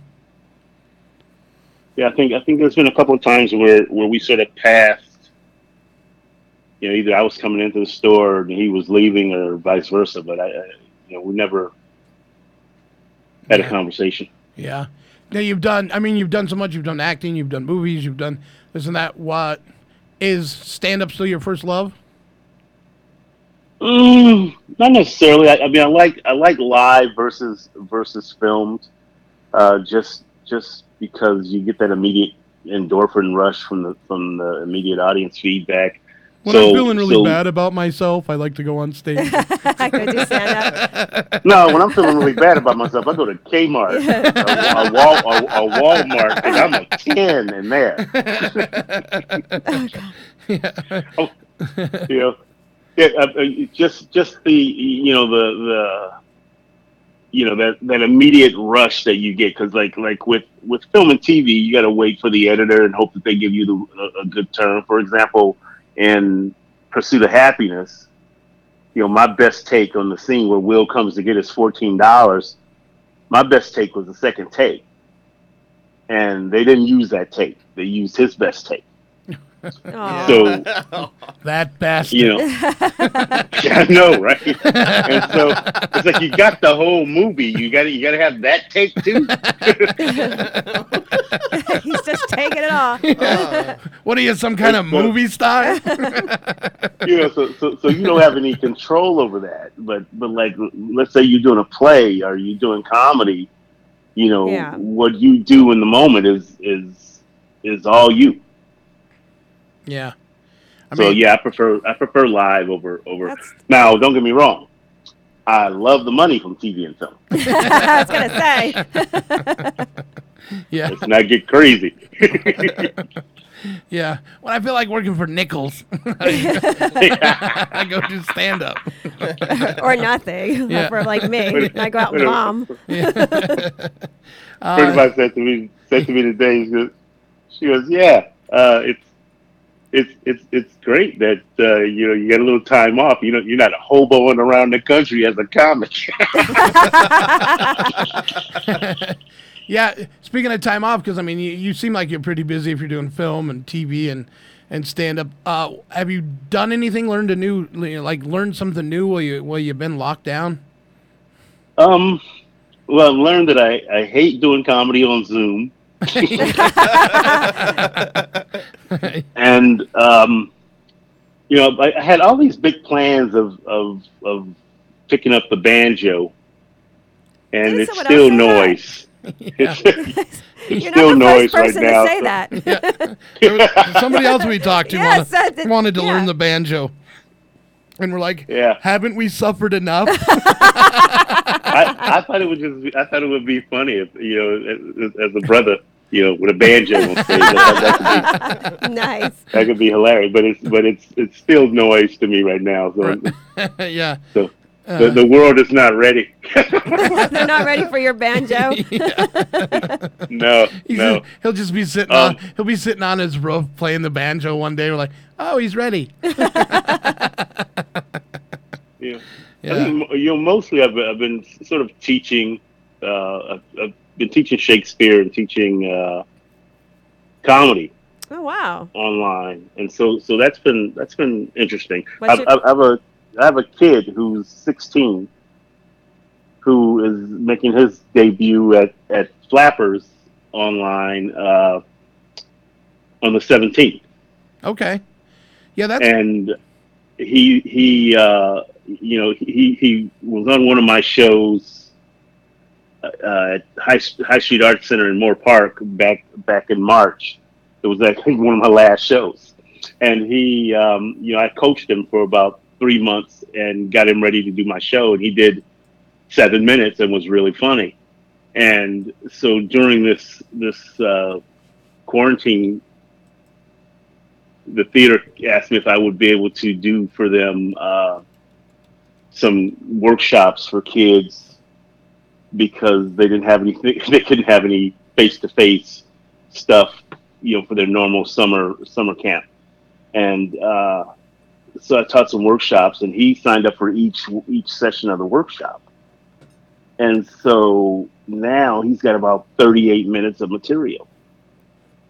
Yeah, I think I think there's been a couple of times where where we sort of passed. You know, either I was coming into the store and he was leaving, or vice versa. But I, I you know, we never had a conversation. Yeah. Now you've done. I mean, you've done so much. You've done acting. You've done movies. You've done this and that. What is stand up still your first love? Mm, not necessarily. I, I mean, I like I like live versus versus filmed, uh, just just because you get that immediate endorphin rush from the from the immediate audience feedback. When So- I'm feeling really so- bad about myself, I like to go on stage. [laughs] I could do stand up. No, when I'm feeling really bad about myself, I go to Kmart, a, a, Wal, a, a Walmart, and I'm a ten in there. [laughs] Oh, you know, yeah, uh, uh, just just the you know the the you know that that immediate rush that you get because like like with with film and TV, you got to wait for the editor and hope that they give you the, a, a good term. For example, in Pursuit of Happyness, you know, my best take on the scene where Will comes to get his fourteen dollars, my best take was the second take, and they didn't use that take; they used his best take. So [laughs] that bastard. you know, [laughs] yeah, I know, right? and so it's like you got the whole movie. You got to you got to have that take too. [laughs] He's just taking it off. Uh, what are you, some kind of movie star? you know, so, so so you don't have any control over that. But but like, let's say you're doing a play or you're doing comedy. You know, Yeah. what you do in the moment is is is all you. Yeah. I so mean- yeah, I prefer I prefer live over over. Now, don't get me wrong. I love the money from TV and film. [laughs] I was gonna say. [laughs] Yeah. Let's not get crazy. [laughs] Yeah. When I feel like working for nickels, I go do stand up. or nothing. Yeah. For like me, I go out and bomb. Uh, Friend of mine said to me said to me today. She goes, she goes yeah, uh, it's it's it's it's great that uh, you know you get a little time off. You know, you're not hoboing around the country as a comic. [laughs] [laughs] yeah. Speaking of time off, because I mean, you, you seem like you're pretty busy if you're doing film and TV and and stand up. Uh, have you done anything? Learned a new, like learned something new while you while you've been locked down? um, well, I've learned that I I hate doing comedy on Zoom. [laughs] [laughs] and um, you know, I, I had all these big plans of of of picking up the banjo, and Didn't it's still noise. [laughs] It's, [laughs] it's You're still not the noise first right now. to say so- that. Somebody else we talked to Yes, wanted, that- wanted to learn the banjo. And we're like, Yeah. haven't we suffered enough? I, I thought it would just be, I thought it would be funny if you know as, as a brother you know with a banjo on [laughs] stage that, that, could nice. that could be hilarious but it's but it's it's still noise to me right now so [laughs] yeah. so Uh. the, the world is not ready [laughs] They're not ready for your banjo. no He's no he'll just be sitting Um, on he'll be sitting on his roof playing the banjo one day. We're like, oh, he's ready. Yeah. Yeah. I think, you know, mostly I've, I've been sort of teaching. Uh, I've, I've been teaching Shakespeare and teaching uh, comedy Oh wow. online, and so so that's been that's been interesting. I've, your- I've, I have a I have a kid who's 16, who is making his debut at at Flappers online uh, on the 17th. Okay. Yeah, that's and he he uh, you know he he was on one of my shows uh, High, High Street Art Center in Moorpark back back in March. It was actually [laughs] one of my last shows, and he um, you know I coached him for about three months and got him ready to do my show, and he did seven minutes and was really funny. And so during this this uh, quarantine the theater asked me if I would be able to do for them uh, some workshops for kids because they didn't have anything. [laughs] They couldn't have any face to face stuff, you know, for their normal summer summer camp. And uh, so I taught some workshops, and he signed up for each each session of the workshop. And so now he's got about 38 minutes of material.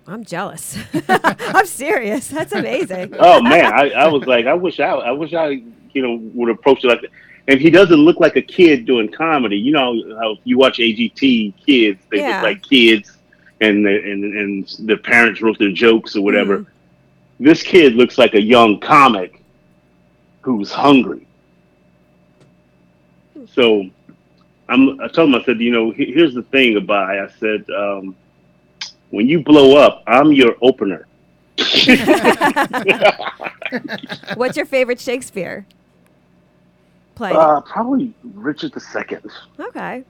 I'm jealous. [laughs] I'm serious. That's amazing. oh man, I, I was like, I wish I, I wish I, you know, would approach it like that. And he doesn't look like a kid doing comedy. You know how if you watch AGT kids, they Yeah. look like kids, and the, and and their parents wrote their jokes or whatever. This kid looks like a young comic who's hungry. So, I'm. I told him. I said, you know, here's the thing about. I said, um, when you blow up, I'm your opener. [laughs] [laughs] What's your favorite Shakespeare play? Uh, probably Richard the Second. okay.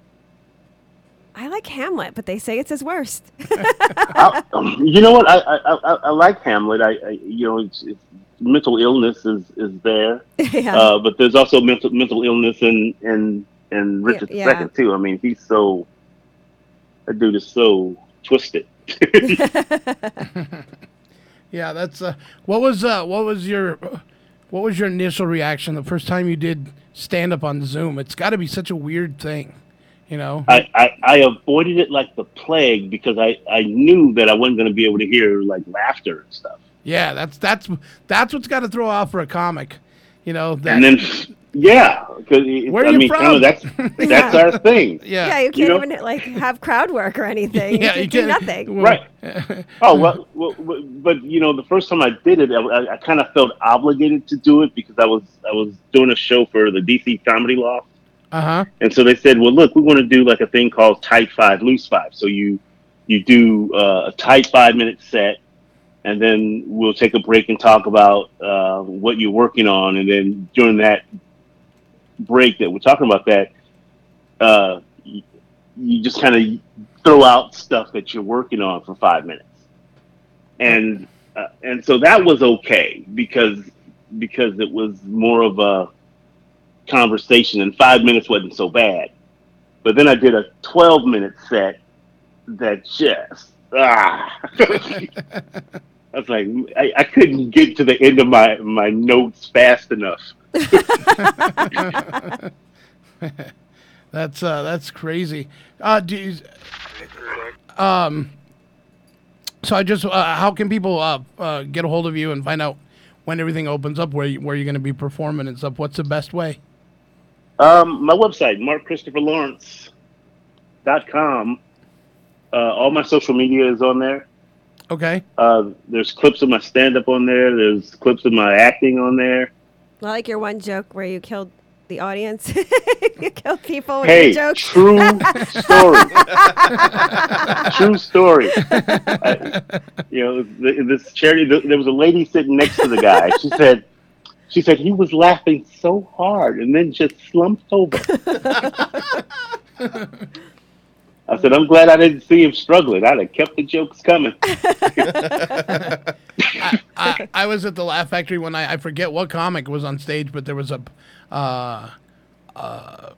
I like Hamlet, but they say it's his worst. [laughs] I, um, you know what? I, I, I, I like Hamlet. I, I you know, it's, it's, mental illness is, is there, [laughs] Yeah. uh, but there's also mental mental illness in in in Richard yeah. the Second too. I mean, he's so that dude is so twisted. [laughs] yeah. That's uh, what was uh, what was your what was your initial reaction the first time you did stand up on Zoom? It's got to be such a weird thing, you know. I, I, I avoided it like the plague because I, I knew that I wasn't going to be able to hear like laughter and stuff. Yeah, that's that's that's what's got to throw off for a comic, you know. That, And then, yeah, because Where I you mean, kind of from? that's [laughs] that's our thing. [laughs] Yeah. Yeah, you You can't know? even like have crowd work or anything. Yeah, you, you can do can't- nothing. Right. [laughs] Oh well, well, well, but you know, the first time I did it, I, I kind of felt obligated to do it because I was I was doing a show for the DC Comedy Loft, Uh huh. and so they said, "Well, look, we want to do like a thing called tight five, loose five. So you you do uh, a tight five minute set, and then we'll take a break and talk about uh, what you're working on, and then during that break that we're talking about that, uh, you, you just kind of throw out stuff that you're working on for five minutes, and uh, and so that was okay because because it was more of a conversation, and five minutes wasn't so bad. But then I did a 12 minute set that just ah. [laughs] I was like, I, I couldn't get to the end of my my notes fast enough. [laughs] That's uh, that's crazy. Uh, do you, um, so I just uh, how can people uh, uh, get a hold of you and find out when everything opens up, where you, where you're going to be performing and stuff? What's the best way? Um, my website, markchristopherlawrence.com. Uh, all my social media is on there. Okay. Uh, there's clips of my stand up on there. There's clips of my acting on there. I like your one joke where you killed the audience. [laughs] you killed people with Hey, your jokes. true story. [laughs] True story. I- you know, th- this charity. th- There was a lady sitting next to the guy. She said, "She said he was laughing so hard and then just slumped over." [laughs] I said, "I'm glad I didn't see him struggling. I'd have kept the jokes coming." [laughs] I, I was at the Laugh Factory when I, I forget what comic was on stage, but there was a uh, uh,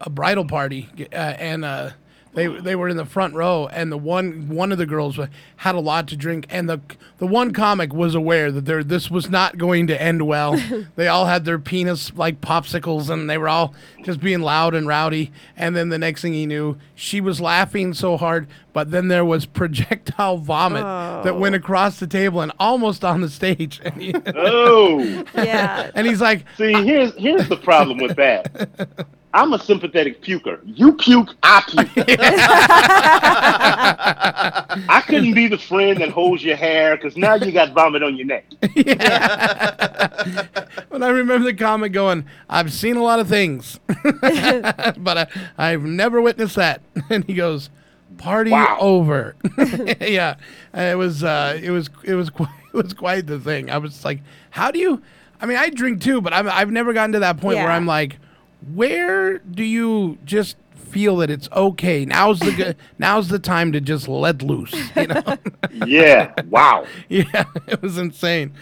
a bridal party, uh, and uh, they they were in the front row, and the one one of the girls had a lot to drink, and the the one comic was aware that there this was not going to end well. [laughs] they all had their penis like popsicles, and they were all just being loud and rowdy. And then the next thing he knew, she was laughing so hard, but then there was projectile vomit that went oh. across the table and almost on the stage. And Oh. [laughs] Yeah. and he's like, See, here's here's the problem with that. [laughs] I'm a sympathetic puker. You puke, I puke. [laughs] I couldn't be the friend that holds your hair because now you got vomit on your neck. [laughs] Yeah. When I remember the comic going, I've seen a lot of things, [laughs] but I, I've never witnessed that. And he goes, "Party over." yeah, it was, uh, it was, it was, quite, it was quite the thing. I was like, "How do you?" I mean, I drink too, but I've, I've never gotten to that point where I'm like, "Where do you just?" feel that it's okay now's the good [laughs] now's the time to just let loose you know [laughs] Yeah. Wow. [laughs] yeah, it was insane.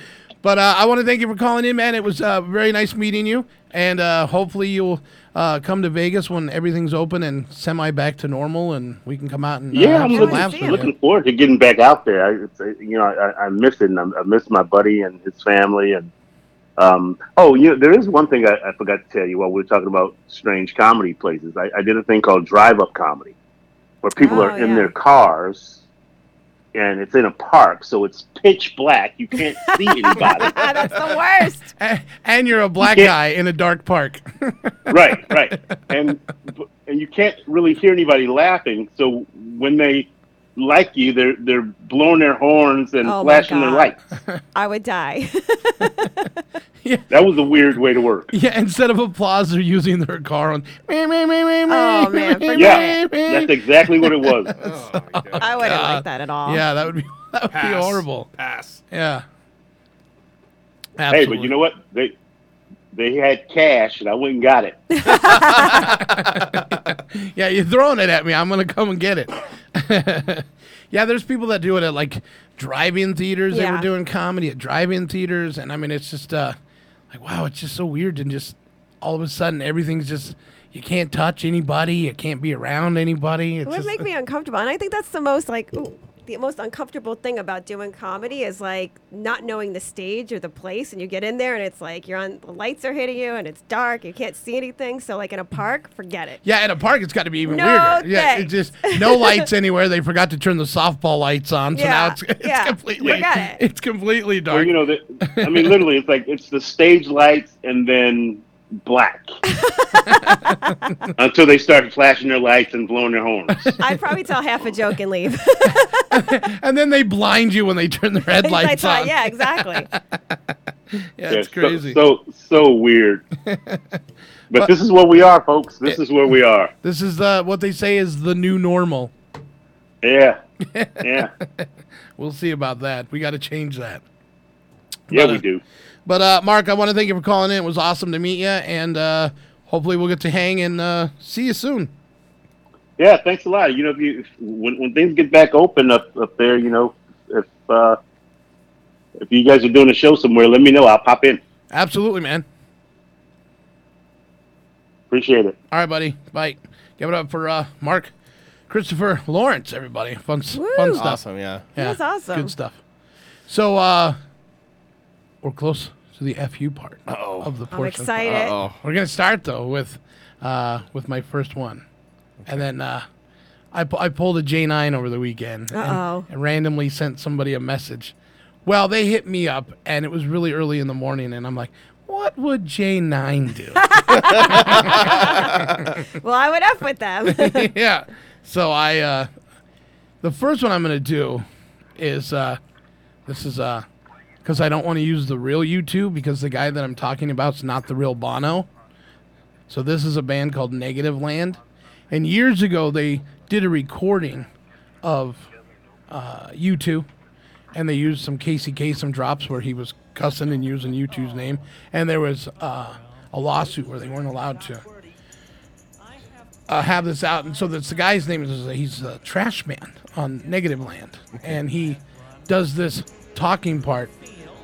But uh, I want to thank you for calling in, man. It was uh, very nice meeting you, and uh, hopefully you'll uh, come to Vegas when everything's open and semi back to normal, and we can come out and uh, Yeah, have I'm some looking, laughs looking forward to getting back out there. I, uh, you know, I, I miss it. And I, I miss my buddy and his family. And um, oh, you know, there is one thing I, I forgot to tell you while we were talking about strange comedy places. I, I did a thing called drive up comedy, where people Oh, are in yeah. their cars, and it's in a park, so it's pitch black. You can't [laughs] see anybody. [laughs] That's the worst. [laughs] A- And you're a black can't- guy in a dark park. right, right, and and you can't really hear anybody laughing. So when they like you, they're they're blowing their horns and Oh flashing their lights. [laughs] I would die. [laughs] That was a weird way to work. [laughs] yeah, instead of applause, they're using their car on. Oh man, forget Yeah, it. that's exactly what it was. I wouldn't like that at all. Yeah, that would be that would be horrible. Pass. Yeah. Hey, but you know what? They they had cash, and I went and got it. [laughs] [laughs] yeah, you're throwing it at me. I'm gonna come and get it. [laughs] yeah, there's people that do it at like drive-in theaters. They were doing comedy at drive-in theaters, and I mean, it's just uh, like wow, it's just so weird, and just all of a sudden everything's just you can't touch anybody, you can't be around anybody. It would just, make me uncomfortable, and I think that's the most like ooh, the most uncomfortable thing about doing comedy is like not knowing the stage or the place, and you get in there and it's like you're on the lights are hitting you and it's dark, you can't see anything. So like in a park, forget it. yeah, in a park, it's got to be even No weirder. Yeah, it's just no lights [laughs] anywhere. They forgot to turn the softball lights on, so now Yeah, it's, [laughs] it's yeah, completely forget it's completely dark. Well, you know, the, I mean, [laughs] literally, it's like it's the stage lights and then black until they started flashing their lights and blowing their horns. I'd probably tell half a joke and leave. [laughs] and then they blind you when they turn their headlights [laughs] That's right, on. Yeah, exactly. [laughs] Yeah, it's so- crazy. So, so weird. But, this is what we are, folks. This is where we are. This is uh, what they say is the new normal. Yeah. Yeah. We'll see about that. We got to change that. Yeah, But, we uh, do. But uh, Mark, I want to thank you for calling in. It was awesome to meet you, and uh, hopefully we'll get to hang and uh, see you soon. Yeah, thanks a lot. You know, if you if, when when things get back open up up there, you know, if uh, if you guys are doing a show somewhere, let me know. I'll pop in. Absolutely, man. Appreciate it. All right, buddy. Bye. Give it up for uh, Mark Christopher Lawrence, everybody. Fun, s- fun stuff. Awesome, yeah. Yeah, That's awesome. Good stuff. So uh, we're close to the fu part of the I'm portion. excited. Uh-oh. We're gonna start though with uh, with my first one, and then uh, I pu- I pulled a J nine over the weekend. and- Uh-oh. And, randomly sent somebody a message. Well, they hit me up, and it was really early in the morning, and I'm like, "What would J nine do?" [laughs] well, I would up with them. [laughs] yeah. So I uh, The first one I'm going to do is uh, this is uh, because I don't want to use the real YouTube because the guy that I'm talking about is not the real Bono. So this is a band called Negativland, and years ago they did a recording of uh, U2, and they used some Casey Kasem drops where he was cussing and using U2's name, and there was uh, a lawsuit where they weren't allowed to uh, have this out. And so that's the guy's name is he's a trash man on Negativland, and he does this talking part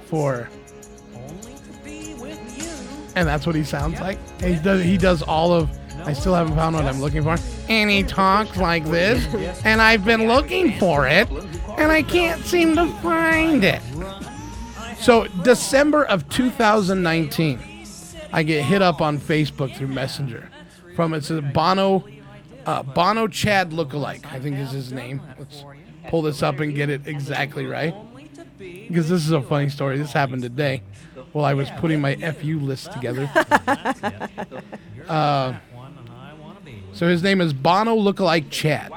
for. And that's what he sounds like. He does. He does all of. I still haven't found what I'm looking for. And he talks like this, and I've been looking for it, and I can't seem to find it. So December of 2019, I get hit up on Facebook through Messenger from it's a Bono, uh, Bono Chad lookalike. I think is his name. Let's pull this up and get it exactly right. Because this is a funny story. This happened today while I was putting my FU list together. [laughs] uh, so his name is Bono lookalike Chad.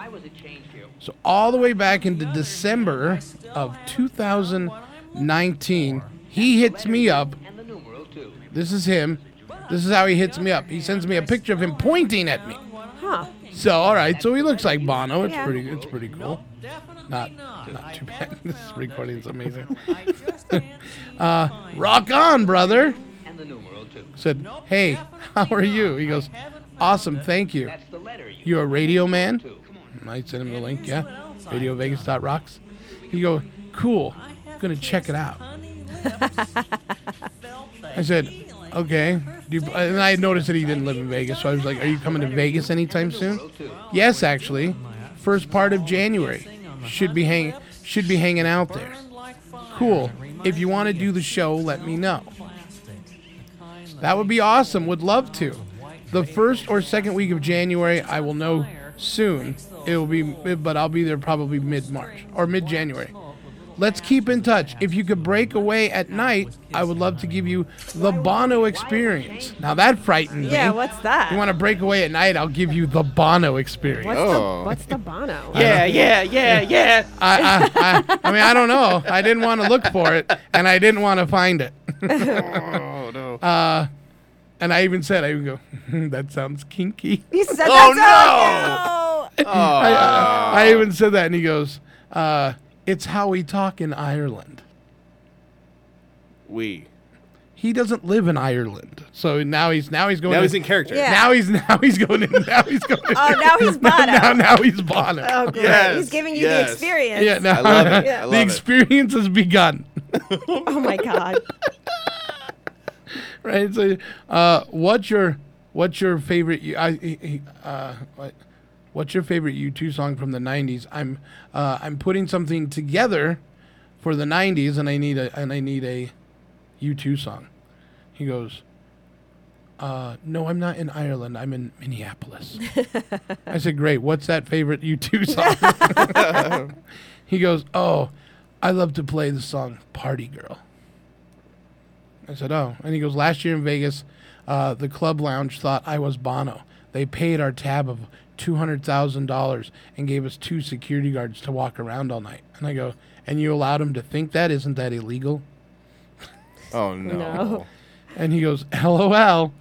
So all the way back into December of 2019, he hits me up. This is him. This is how he hits me up. He sends me a picture of him pointing at me. Huh. So all right, so he looks like Bono. It's Yeah. pretty. It's pretty cool. Not, not too bad. [laughs] this recording is amazing. [laughs] uh, rock on, brother. Said, hey, [laughs] how are you? He goes, awesome, thank you. You a radio man? I sent him the link. Yeah, radiovegas.rocks. He go, cool. Gonna check it out. I said, okay. You, and I noticed that he didn't live in Vegas, so I was like, are you coming to Vegas anytime soon? Yes, actually. First part of January. Should be hang should be hanging out there. Cool. If you want to do the show, let me know. That would be awesome. Would love to. The first or second week of January, I will know soon. It will be, but I'll be there probably mid March or mid January. Let's keep in touch. If you could break away at night, I would love to give you the Bono experience. Now that frightened me. Yeah, what's that? You want to break away at night? I'll give you the Bono experience. What's the What's the Bono? [laughs] Yeah, yeah, yeah, [laughs] yeah. I, I, I, I mean, I don't know. I didn't want to look for it, and I didn't want to find it. [laughs] oh no. Uh, and I even said, I even go, that sounds kinky. You said Oh, that. no! so- I, I, I even said that, and he goes, uh, "It's how we talk in Ireland." We. He doesn't live in Ireland, so now he's now he's going. Now in- he's in character. Yeah. Now he's now he's going in. Now he's going. In, Oh, now he's [laughs] Bono. now, now he's Bono. Oh, great. Yes, He's giving you yes. the experience. Yeah, now, I love it. Yeah. I love the it. experience has begun. Oh my God. [laughs] right? So, uh, what's your what's your favorite? I, I- uh, what, what's your favorite U2 song from the '90s? I'm uh, I'm putting something together for the '90s, and I need a and I need a U2 song. He goes. Uh, no, I'm not in Ireland. I'm in Minneapolis. [laughs] I said, great. What's that favorite U2 [laughs] song? [laughs] he goes, oh, I love to play the song Party Girl. I said, oh. And he goes, last year in Vegas, uh, the club lounge thought I was Bono. They paid our tab of $200,000 and gave us two security guards to walk around all night. And I go, and you allowed them to think that? Isn't that illegal? [laughs] Oh no. No. And he goes, LOL.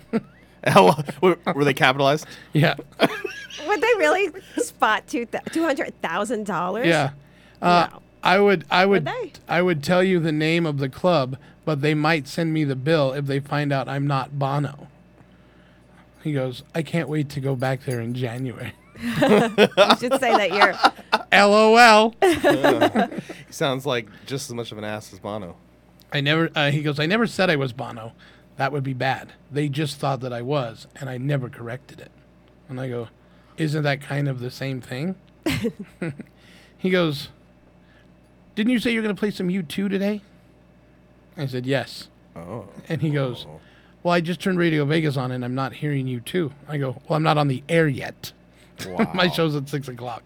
Hell, [laughs] were, were they capitalized? yeah. [laughs] Would they really spot two two hundred thousand dollars? Yeah. Uh, No. I would I would, they? I would tell you the name of the club, but they might send me the bill if they find out I'm not Bono. He goes, I can't wait to go back there in January. [laughs] [laughs] You should say that you're. LOL. He sounds like just as much of an ass as Bono. I never. Uh, he goes, I never said I was Bono. That would be bad. They just thought that I was, and I never corrected it. And I go, isn't that kind of the same thing? [laughs] he goes, didn't you say you're going to play some U2 today? I said, yes. Oh. And he goes, well, I just turned Radio Vegas on, and I'm not hearing you too. I go, well, I'm not on the air yet. [laughs] Wow. My show's at six o'clock.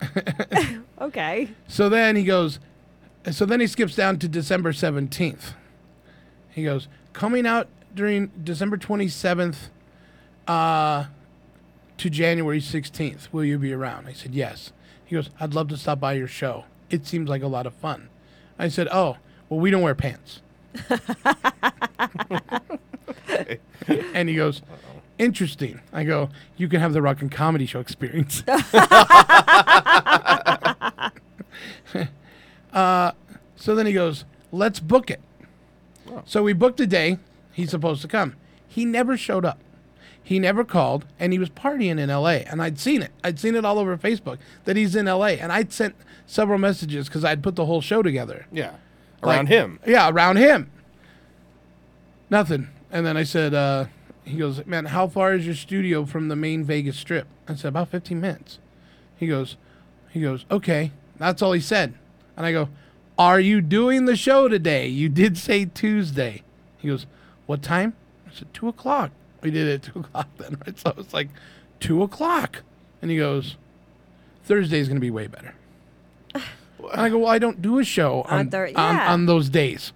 [laughs] Okay. So then he goes, so then he skips down to December 17th. He goes, coming out during December 27th uh, to January 16th, will you be around? I said, yes. He goes, I'd love to stop by your show. It seems like a lot of fun. I said, Oh, well, we don't wear pants. [laughs] [laughs] and he goes, Interesting. I go, You can have the rock and comedy show experience. [laughs] [laughs] uh, so then he goes, Let's book it. So we booked a day. He's supposed to come. He never showed up. He never called, and he was partying in L.A. And I'd seen it. I'd seen it all over Facebook that he's in L.A. And I'd sent several messages because I'd put the whole show together. Yeah. Like- Around him. Yeah, around him. Nothing. And then I said, uh, he goes, man, how far is your studio from the main Vegas Strip? I said, about 15 minutes. He goes, he goes, okay. That's all he said. And I go, are you doing the show today? You did say Tuesday. He goes, what time? I said, two o'clock. We did it at [laughs] two o'clock then, right? So it's like two o'clock. And he goes, Thursday's going to be way better. [sighs] And I go, well, I don't do a show On on, Thur- on, on those days.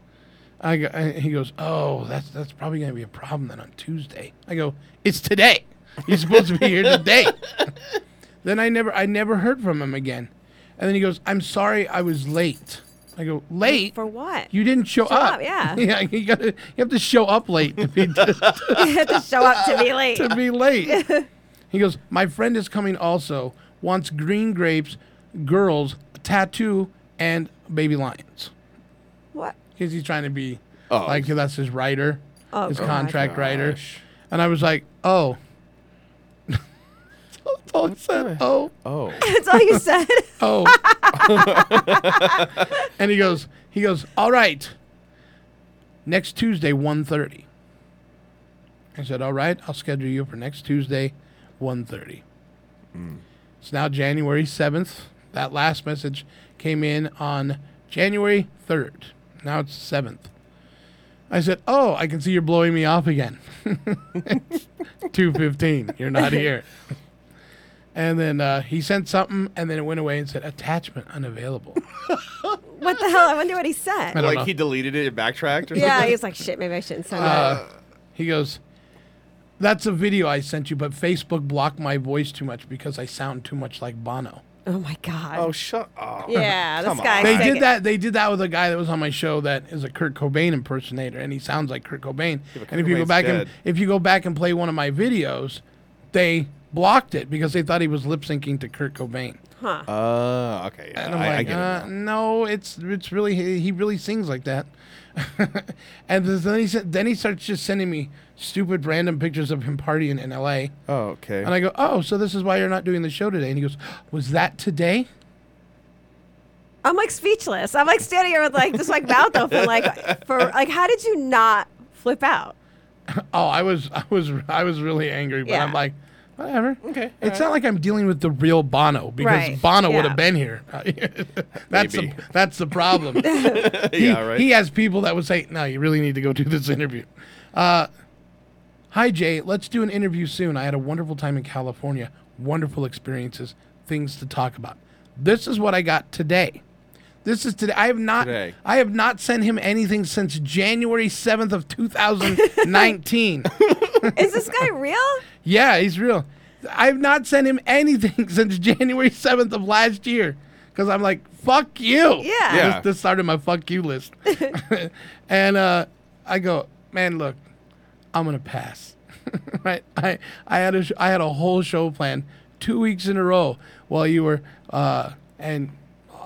I go, and he goes, oh, that's that's probably going to be a problem then on Tuesday. I go, it's today. He's supposed to be here today. [laughs] then I never I never heard from him again. And then he goes, I'm sorry I was late. I go, late? For what? You didn't show, Show up. up, yeah. [laughs] yeah, you got to you have to show up late to be [laughs] you have to show up to be late. to be late. he goes, My friend is coming also, wants green grapes, girls, tattoo, and baby lions. What? Because he's trying to be Oh. like that's his writer, Oh, his God. contract writer. And I was like, Oh. That's [laughs] all I said. Oh. Oh. [laughs] That's all you said. [laughs] Oh. and he goes, he goes, all right. Next Tuesday, 1.30. I said, all right, I'll schedule you for next Tuesday, 1.30. It's now January 7th. That last message came in on January 3rd. Now it's 7th. I said, oh, I can see you're blowing me off again. [laughs] 2.15. You're not [laughs] here. And then uh, he sent something, and then it went away and said attachment unavailable. [laughs] what the hell? I wonder what he said. I don't like know. he deleted it and backtracked or Yeah, something? he was like, shit, maybe I shouldn't send Uh, he goes, "That's a video I sent you, but Facebook blocked my voice too much because I sound too much like Bono." That. Oh my god. Oh, shut up. Yeah, [laughs] this Come guy. They sick. did that. They did that with a guy that was on my show that is a Kurt Cobain impersonator, and he sounds like Kurt Cobain. but and if Kurt you go Cobain's back and if you go back and play one of my videos, they blocked it because they thought he was lip syncing to Kurt Cobain. Huh. Uh, okay. Yeah, And I'm I, I like, get it uh, now. no, it's it's really he, he really sings like that. [laughs] and then he said, then he starts just sending me stupid random pictures of him partying in L.A. Oh, okay. And I go, oh, so this is why you're not doing the show today? And he goes, was that today? I'm like speechless. I'm like standing here with like just like mouth open, like for like, how did you not flip out? [laughs] Oh, I was I was I was really angry, but I'm like, whatever. Okay. It's not like I'm dealing with the real Bono because Right, Bono would have been here. [laughs] that's Maybe. the that's the problem. [laughs] he, Yeah, right. he has people that would say, "No, you really need to go do this interview." Uh, Hi Jay, let's do an interview soon. I had a wonderful time in California. Wonderful experiences, things to talk about. This is what I got today. This is today. I have not Today. I have not sent him anything since January 7th of 2019. [laughs] Is this guy real? yeah, he's real. I have not sent him anything [laughs] since January 7th of last year cuz I'm like, "Fuck you." Yeah. Yeah. This, this started my fuck you list. [laughs] and uh, I go, "Man, look, I'm gonna pass. [laughs] right? I I had a sh- I had a whole show plan two weeks in a row while you were uh and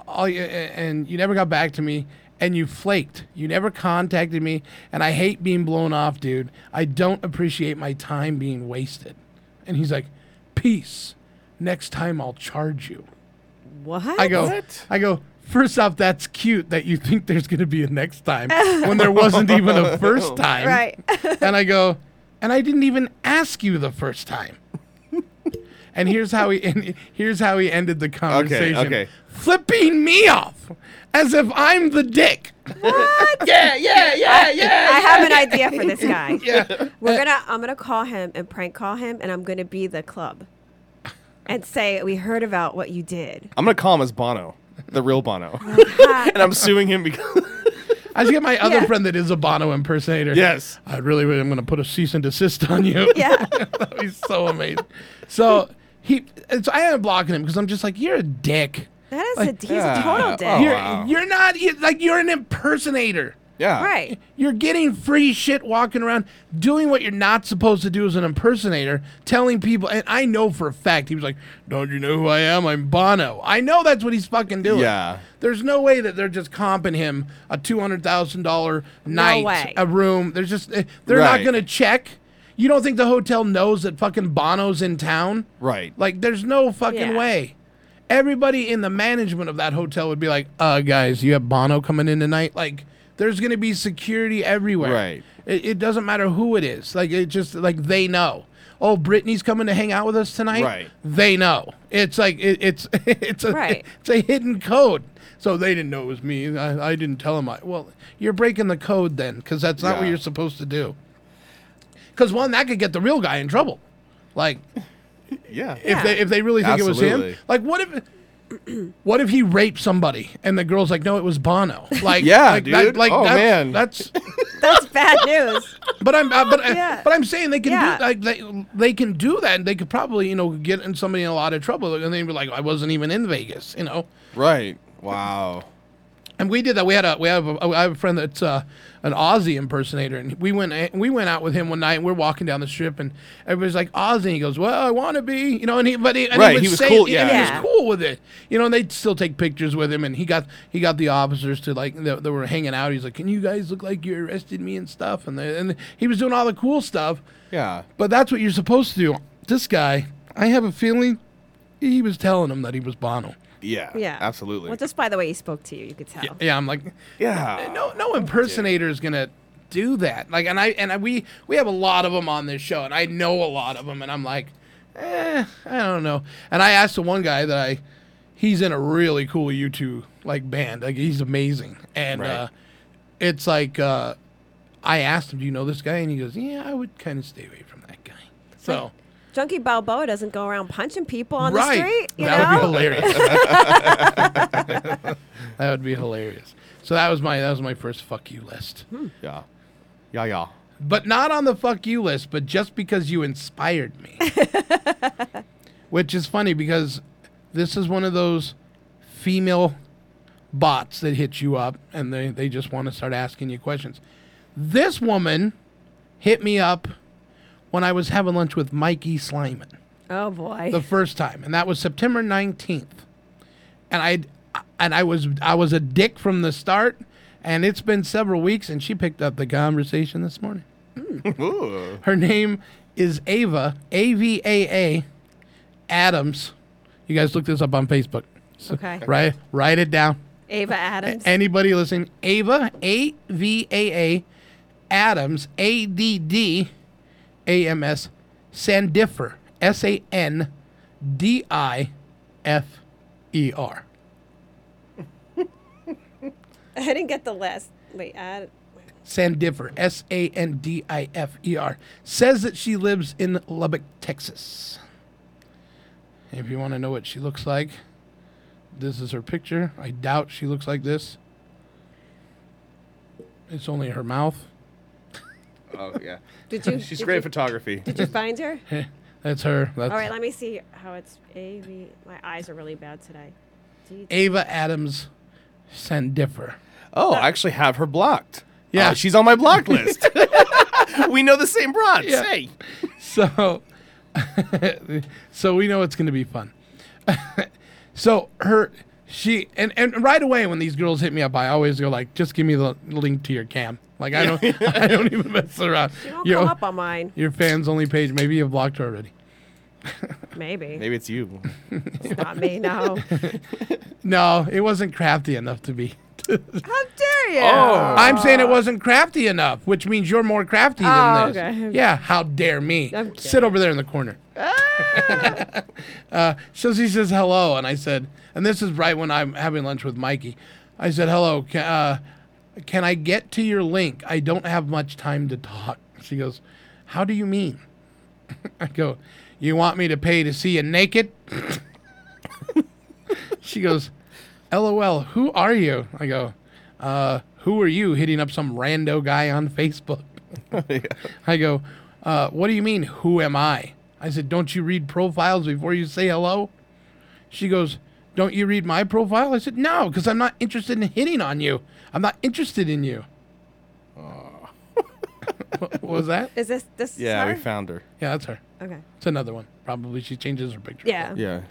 all you, and you never got back to me and you flaked. You never contacted me and I hate being blown off, dude. I don't appreciate my time being wasted. And he's like, "Peace. Next time I'll charge you." What? I go, What? I go, first off, that's cute that you think there's going to be a next time when there wasn't even a first [laughs] time. Right. [laughs] and I go, and I didn't even ask you the first time. and here's how he and here's how he ended the conversation. okay. Flipping me off as if I'm the dick. What? Yeah, [laughs] yeah, yeah, yeah. I have an idea for this guy. Yeah. We're gonna I'm gonna call him and prank call him and I'm gonna be the club. And say we heard about what you did. I'm gonna call him as Bono, the real Bono, [laughs] and I'm suing him because [laughs] I just get my other Yeah. friend that is a Bono impersonator. yes, I really, I'm going to put a cease and desist on you. Yeah. [laughs] That'd be so amazing. So he. It's, I am blocking him because I'm just like, you're a dick. That is Like, a, he's a total dick. Oh, you're, you're not you- like you're an impersonator. Yeah. Right. You're getting free shit walking around doing what you're not supposed to do as an impersonator, telling people and I know for a fact he was like, Don't you know who I am? I'm Bono. I know that's what he's fucking doing. Yeah. There's no way that they're just comping him a two hundred thousand dollar night, way. a room. There's just eh, they're not gonna check. You don't think the hotel knows that fucking Bono's in town? Right. Like, there's no fucking Yeah. way. Everybody in the management of that hotel would be like, uh, guys, you have Bono coming in tonight? Like, there's going to be security everywhere. Right. It, it doesn't matter who it is. Like, it just, like, they know. Oh, Brittany's coming to hang out with us tonight? Right. They know. It's like, it, it's, [laughs] it's a, Right. it's a hidden code. So they didn't know it was me. I, I didn't tell them. I, well, you're breaking the code then, because that's not what you're supposed to do. Because one, that could get the real guy in trouble. Like, Yeah. if they if they really think it was him. Like what if what if he raped somebody and the girl's like, no, it was Bono. [laughs] Like Yeah, like dude. like Oh, that's, man. that's. [laughs] That's bad news. But I'm uh, but uh, Yeah. but I'm saying they can Yeah. do like they they can do that. and They could probably you know get in somebody in a lot of trouble and they'd be like, I wasn't even in Vegas. You know. Right. Wow. And we did that. We had a we have a, I have a friend that's uh, an Ozzy impersonator, and we went we went out with him one night. and We're walking down the strip, and everybody's like Ozzy. And he goes, "Well, I want to be," you know. And he but he, and Right, he, would he was say cool, it, and yeah. he was cool with it, you know. And they'd still take pictures with him, and he got he got the officers to like they, they were hanging out. He's like, "Can you guys look like you arrested me and stuff?" And they, and he was doing all the cool stuff. Yeah. But that's what you're supposed to do. This guy, I have a feeling, he was telling him that he was Bono. Yeah. Yeah. Absolutely. Well, just by the way he spoke to you, you could tell. Yeah, I'm like, Yeah. no, no impersonator is gonna do that. Like, and I and I, we we have a lot of them on this show, and I know a lot of them, and I'm like, eh, I don't know. And I asked the one guy that I, he's in a really cool U2 like band, like he's amazing, and Right. uh, it's like, uh, I asked him, do you know this guy? And he goes, yeah, I would kind of stay away from that guy. So. Junkie Balboa doesn't go around punching people on right. the street. You that know? would be hilarious. [laughs] that would be hilarious. So that was my that was my first fuck you list. Hmm. Yeah. Yeah. Yeah. But not on the fuck you list, but just because you inspired me. [laughs] Which is funny because this is one of those female bots that hit you up and they, they just want to start asking you questions. This woman hit me up when I was having lunch with Mikey Slyman Oh boy. the first time, and that was September nineteenth. And I and I was I was a dick from the start, and it's been several weeks, and she picked up the conversation this morning. [laughs] Ooh. Her name is Ava A V A A Adams. You guys look this up on Facebook. So Okay. Write write it down. Ava Adams. Anybody listening? Ava A V A A Adams A D D A M S Sandifer S A N D I F E R. [laughs] I didn't get the last. Wait, add. Sandifer S A N D I F E R says that she lives in Lubbock, Texas. If you want to know what she looks like, this is her picture. I doubt she looks like this. It's only her mouth. Oh yeah. [laughs] Did you- She's did great you- photography. Did you find her? [laughs] That's her. That's All right, let me see how it's A V. My eyes are really bad today. D- Ava Adams Sandifer. Oh, I actually have her blocked. Yeah. Uh, she's on my blocked [laughs] list. we know the same broad. Yeah. Say. So, so we know it's going to be fun. so her, she, and, and right away when these girls hit me up, I always go like, just give me the link to your cam. Like I don't, [laughs] I don't even mess around. She don't You come know, up on mine. Your fans only page. Maybe you've blocked her already. Maybe. Maybe it's you. It's not me. No. [laughs] No, it wasn't crafty enough to be. [laughs] How dare you? Oh. I'm saying it wasn't crafty enough, which means you're more crafty than Oh, this. okay. Yeah, how dare me? I'm Sit over there in the corner. Ah. uh, so she says hello, and I said, and this is right when I'm having lunch with Mikey. I said, hello, can, uh, can I get to your link? I don't have much time to talk. [laughs] She goes, how do you mean? [laughs] I go, you want me to pay to see you naked? [laughs] she goes, LOL, who are you? I go, uh, who are you hitting up some rando guy on Facebook? I go, uh, what do you mean, who am I? I said, Don't you read profiles before you say hello? She goes, Don't you read my profile? I said, No, because I'm not interested in hitting on you. I'm not interested in you. [laughs] what was that? Is this this? Yeah, her? we found her. Yeah, that's her. Okay. It's another one. Probably she changes her picture. Yeah. Yeah.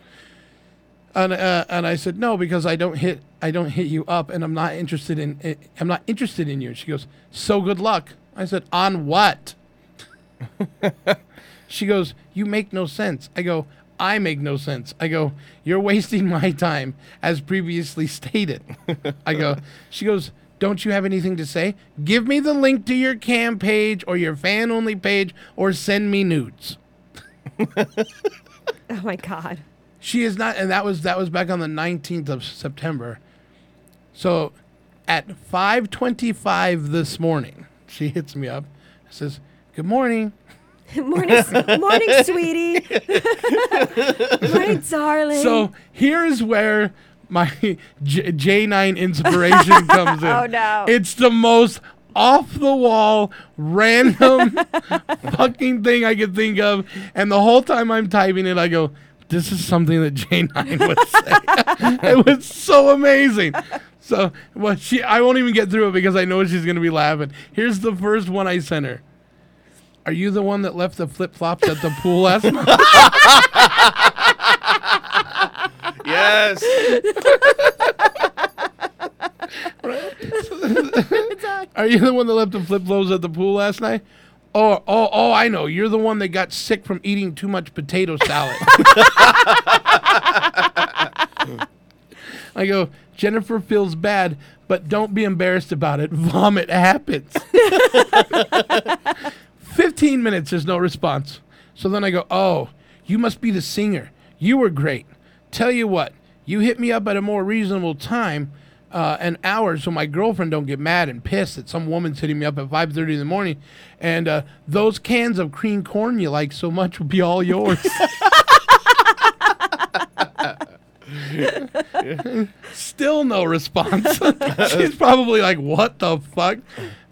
And uh, and I said no because I don't hit I don't hit you up and I'm not interested in i- I'm not interested in you. She goes, "So good luck." I said, "On what?" [laughs] she goes, "You make no sense." I go, "I make no sense." I go, "You're wasting my time as previously stated." I go, [laughs] she goes, "Don't you have anything to say? Give me the link to your cam page or your fan only page or send me nudes." [laughs] Oh my god. She is not, and that was that was back on the nineteenth of September. So, at five twenty-five this morning, she hits me up, says, "Good morning." [laughs] morning, morning, sweetie. [laughs] morning, darling. So here's where my J- J9 inspiration [laughs] comes in. Oh, no. It's the most off the wall, random fucking thing I could think of. And the whole time I'm typing it, I go, this is something that J9 would say. it was so amazing. So well, she I won't even get through it because I know she's gonna be laughing. Here's the first one I sent her. Are you the one that left the flip flops at the pool last night? Yes. Are you the one that left the flip flops at the pool last night? Oh, oh, oh! I know. You're the one that got sick from eating too much potato salad. I go. Jennifer feels bad, but don't be embarrassed about it. Vomit happens. [laughs] Fifteen minutes. There's no response. So then I go. Oh, you must be the singer. You were great. Tell you what. You hit me up at a more reasonable time uh, an hour so my girlfriend don't get mad and pissed that some woman's hitting me up at 5.30 in the morning and uh, those cans of cream corn you like so much will be all yours [laughs] still no response [laughs] she's probably like what the fuck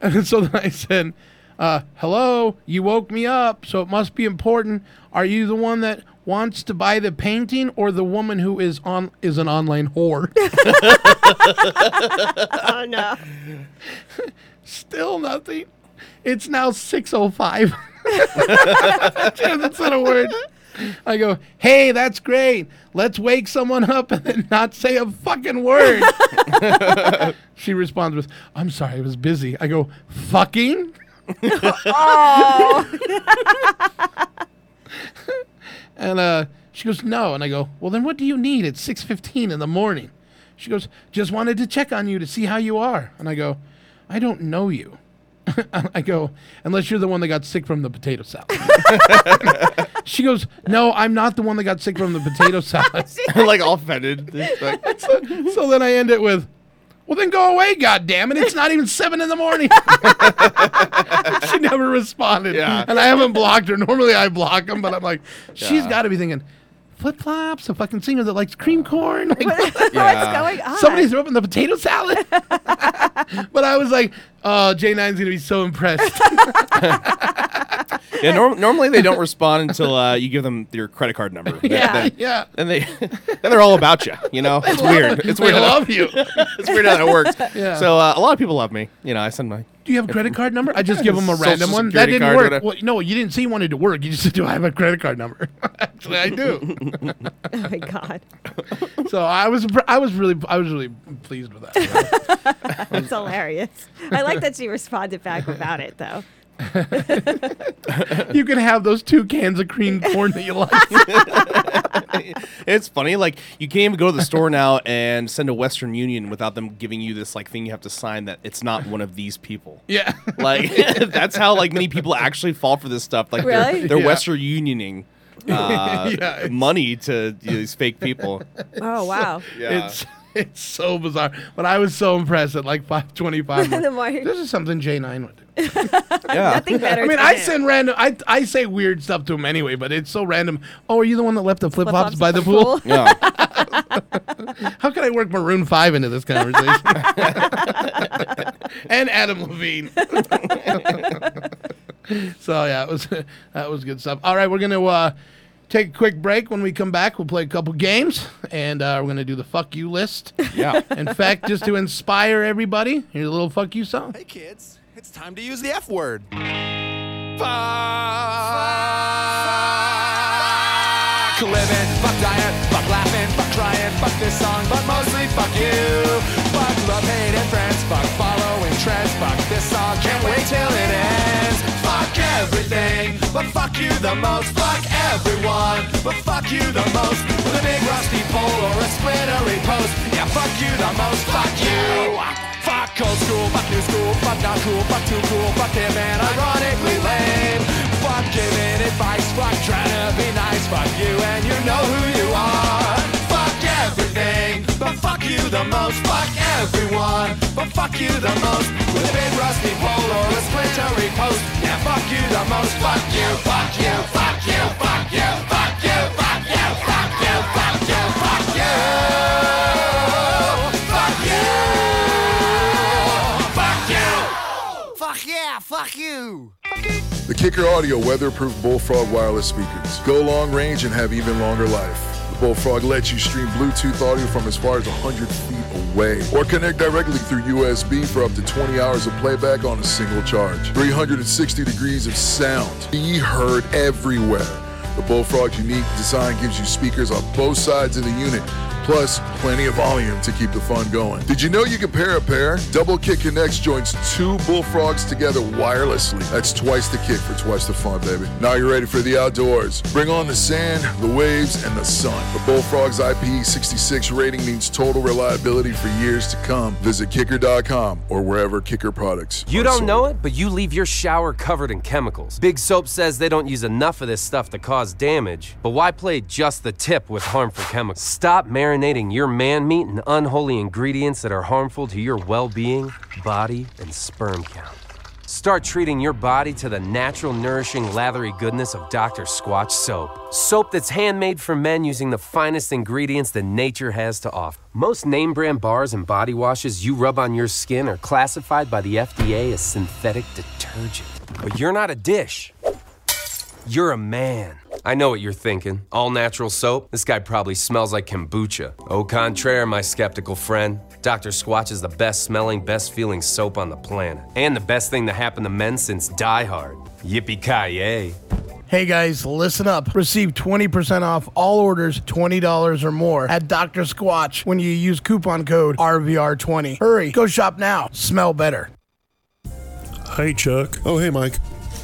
and [laughs] so then i said uh, hello you woke me up so it must be important are you the one that wants to buy the painting or the woman who is on is an online whore [laughs] oh no. [laughs] Still nothing. It's now 605. she [laughs] hasn't said a word. I go, hey, that's great. Let's wake someone up and then not say a fucking word. she responds with, I'm sorry, I was busy. I go, fucking? Oh. [laughs] And uh, she goes, no. And I go, well, then what do you need? It's 6.15 in the morning. She goes, just wanted to check on you to see how you are. And I go, I don't know you. [laughs] I go, unless you're the one that got sick from the potato salad. [laughs] she goes, no, I'm not the one that got sick from the potato salad. like all offended. Like, so, so then I end it with, well, then go away, God damn it! It's not even seven in the morning. [laughs] she never responded, Yeah. and I haven't blocked her. Normally, I block them, but I'm like, she's Yeah. got to be thinking, flip flops, a fucking singer that likes cream corn. Like, [laughs] What's going on? Somebody threw up in the potato salad. [laughs] but I was like, oh, J9's gonna be so impressed. [laughs] yeah, norm- normally they don't respond until uh, you give them your credit card number. [laughs] Then- Yeah, then, yeah. Then they, [laughs] then they're all about you. You know, it's weird. It's weird. how that- love you. it's weird how that works. Yeah. So uh, a lot of people love me. You know, I send my. Do you have a credit card number? I just give them a random one. That didn't work. Well, no, you didn't say you wanted to work. You just said, "Do I have a credit card number?" Actually, I do. Oh my god. so I was, I was really, I was really pleased with that. That's hilarious. I like that she responded back without it though. you can have those two cans of cream corn that you like. it's funny, like you can't even go to the store now and send a Western Union without them giving you this like thing you have to sign that it's not one of these people. Yeah. Like [laughs] that's how like many people actually fall for this stuff. Like Really? they're, they're Yeah. Western Unioning [laughs] uh, Yeah, money to you know, these fake people. Oh wow. Yeah. It's [laughs] it's so bizarre. But I was so impressed at like five twenty five. [laughs] The morning- This is something J nine would do. [laughs] yeah. Nothing better. I mean, I do. send random. I I say weird stuff to him anyway, but it's so random. Oh, are you the one that left the flip flops by the the pool? pool? Yeah. How can I work Maroon Five into this conversation? and Adam Levine. so yeah, it was that was good stuff. All right, we're gonna uh, take a quick break. When we come back, we'll play a couple games, and uh, we're gonna do the fuck you list. Yeah. In fact, just to inspire everybody, here's a little fuck you song. Hey kids, it's time to use the F word. Fuck living, fuck dying, fuck laughing, fuck crying, fuck this song, but mostly fuck you. But fuck you the most. Fuck everyone, but fuck you the most. With a big rusty pole or a splintery post, yeah, fuck you the most. Fuck you. Fuck old school, fuck new school, fuck not cool, fuck too cool, fuck him and ironically lame. Fuck giving advice, fuck trying to be nice, fuck you and you know who you are. Fuck everything, but fuck you the most. Fuck everyone, but fuck you the most. With a big rusty pole or a splintery post, yeah, fuck you the most. Fuck you, fuck you, fuck you, fuck you, fuck you, fuck you, fuck you, fuck you, fuck you. Fuck you. Fuck you. Fuck yeah, fuck you. The Kicker Audio weatherproof Bullfrog wireless speakers go long range and have even longer life. Bullfrog lets you stream Bluetooth audio from as far as 100 feet away or connect directly through USB for up to 20 hours of playback on a single charge. 360 degrees of sound. Be heard everywhere. The Bullfrog's unique design gives you speakers on both sides of the unit, plus plenty of volume to keep the fun going. Did you know you can pair a pair? Double Kick Connects joins two Bullfrogs together wirelessly. That's twice the kick for twice the fun, baby. Now you're ready for the outdoors. Bring on the sand, the waves, and the sun. The Bullfrog's IP66 rating means total reliability for years to come. Visit kicker.com or wherever Kicker products. You don't sold. know it, but you leave your shower covered in chemicals. Big Soap says they don't use enough of this stuff to cause damage. But why play just the tip with harmful chemicals? Stop marinating your man meat in unholy ingredients that are harmful to your well being, body, and sperm count. Start treating your body to the natural, nourishing, lathery goodness of Dr. Squatch soap. Soap that's handmade for men using the finest ingredients that nature has to offer. Most name brand bars and body washes you rub on your skin are classified by the FDA as synthetic detergent. But you're not a dish. You're a man. I know what you're thinking. All natural soap? This guy probably smells like kombucha. Au contraire, my skeptical friend. Dr. Squatch is the best smelling, best feeling soap on the planet. And the best thing to happen to men since Die Hard. Yippee-ki-yay. Hey guys, listen up. Receive 20% off all orders $20 or more at Dr. Squatch when you use coupon code RVR20. Hurry, go shop now. Smell better. Hey, Chuck. Oh, hey, Mike.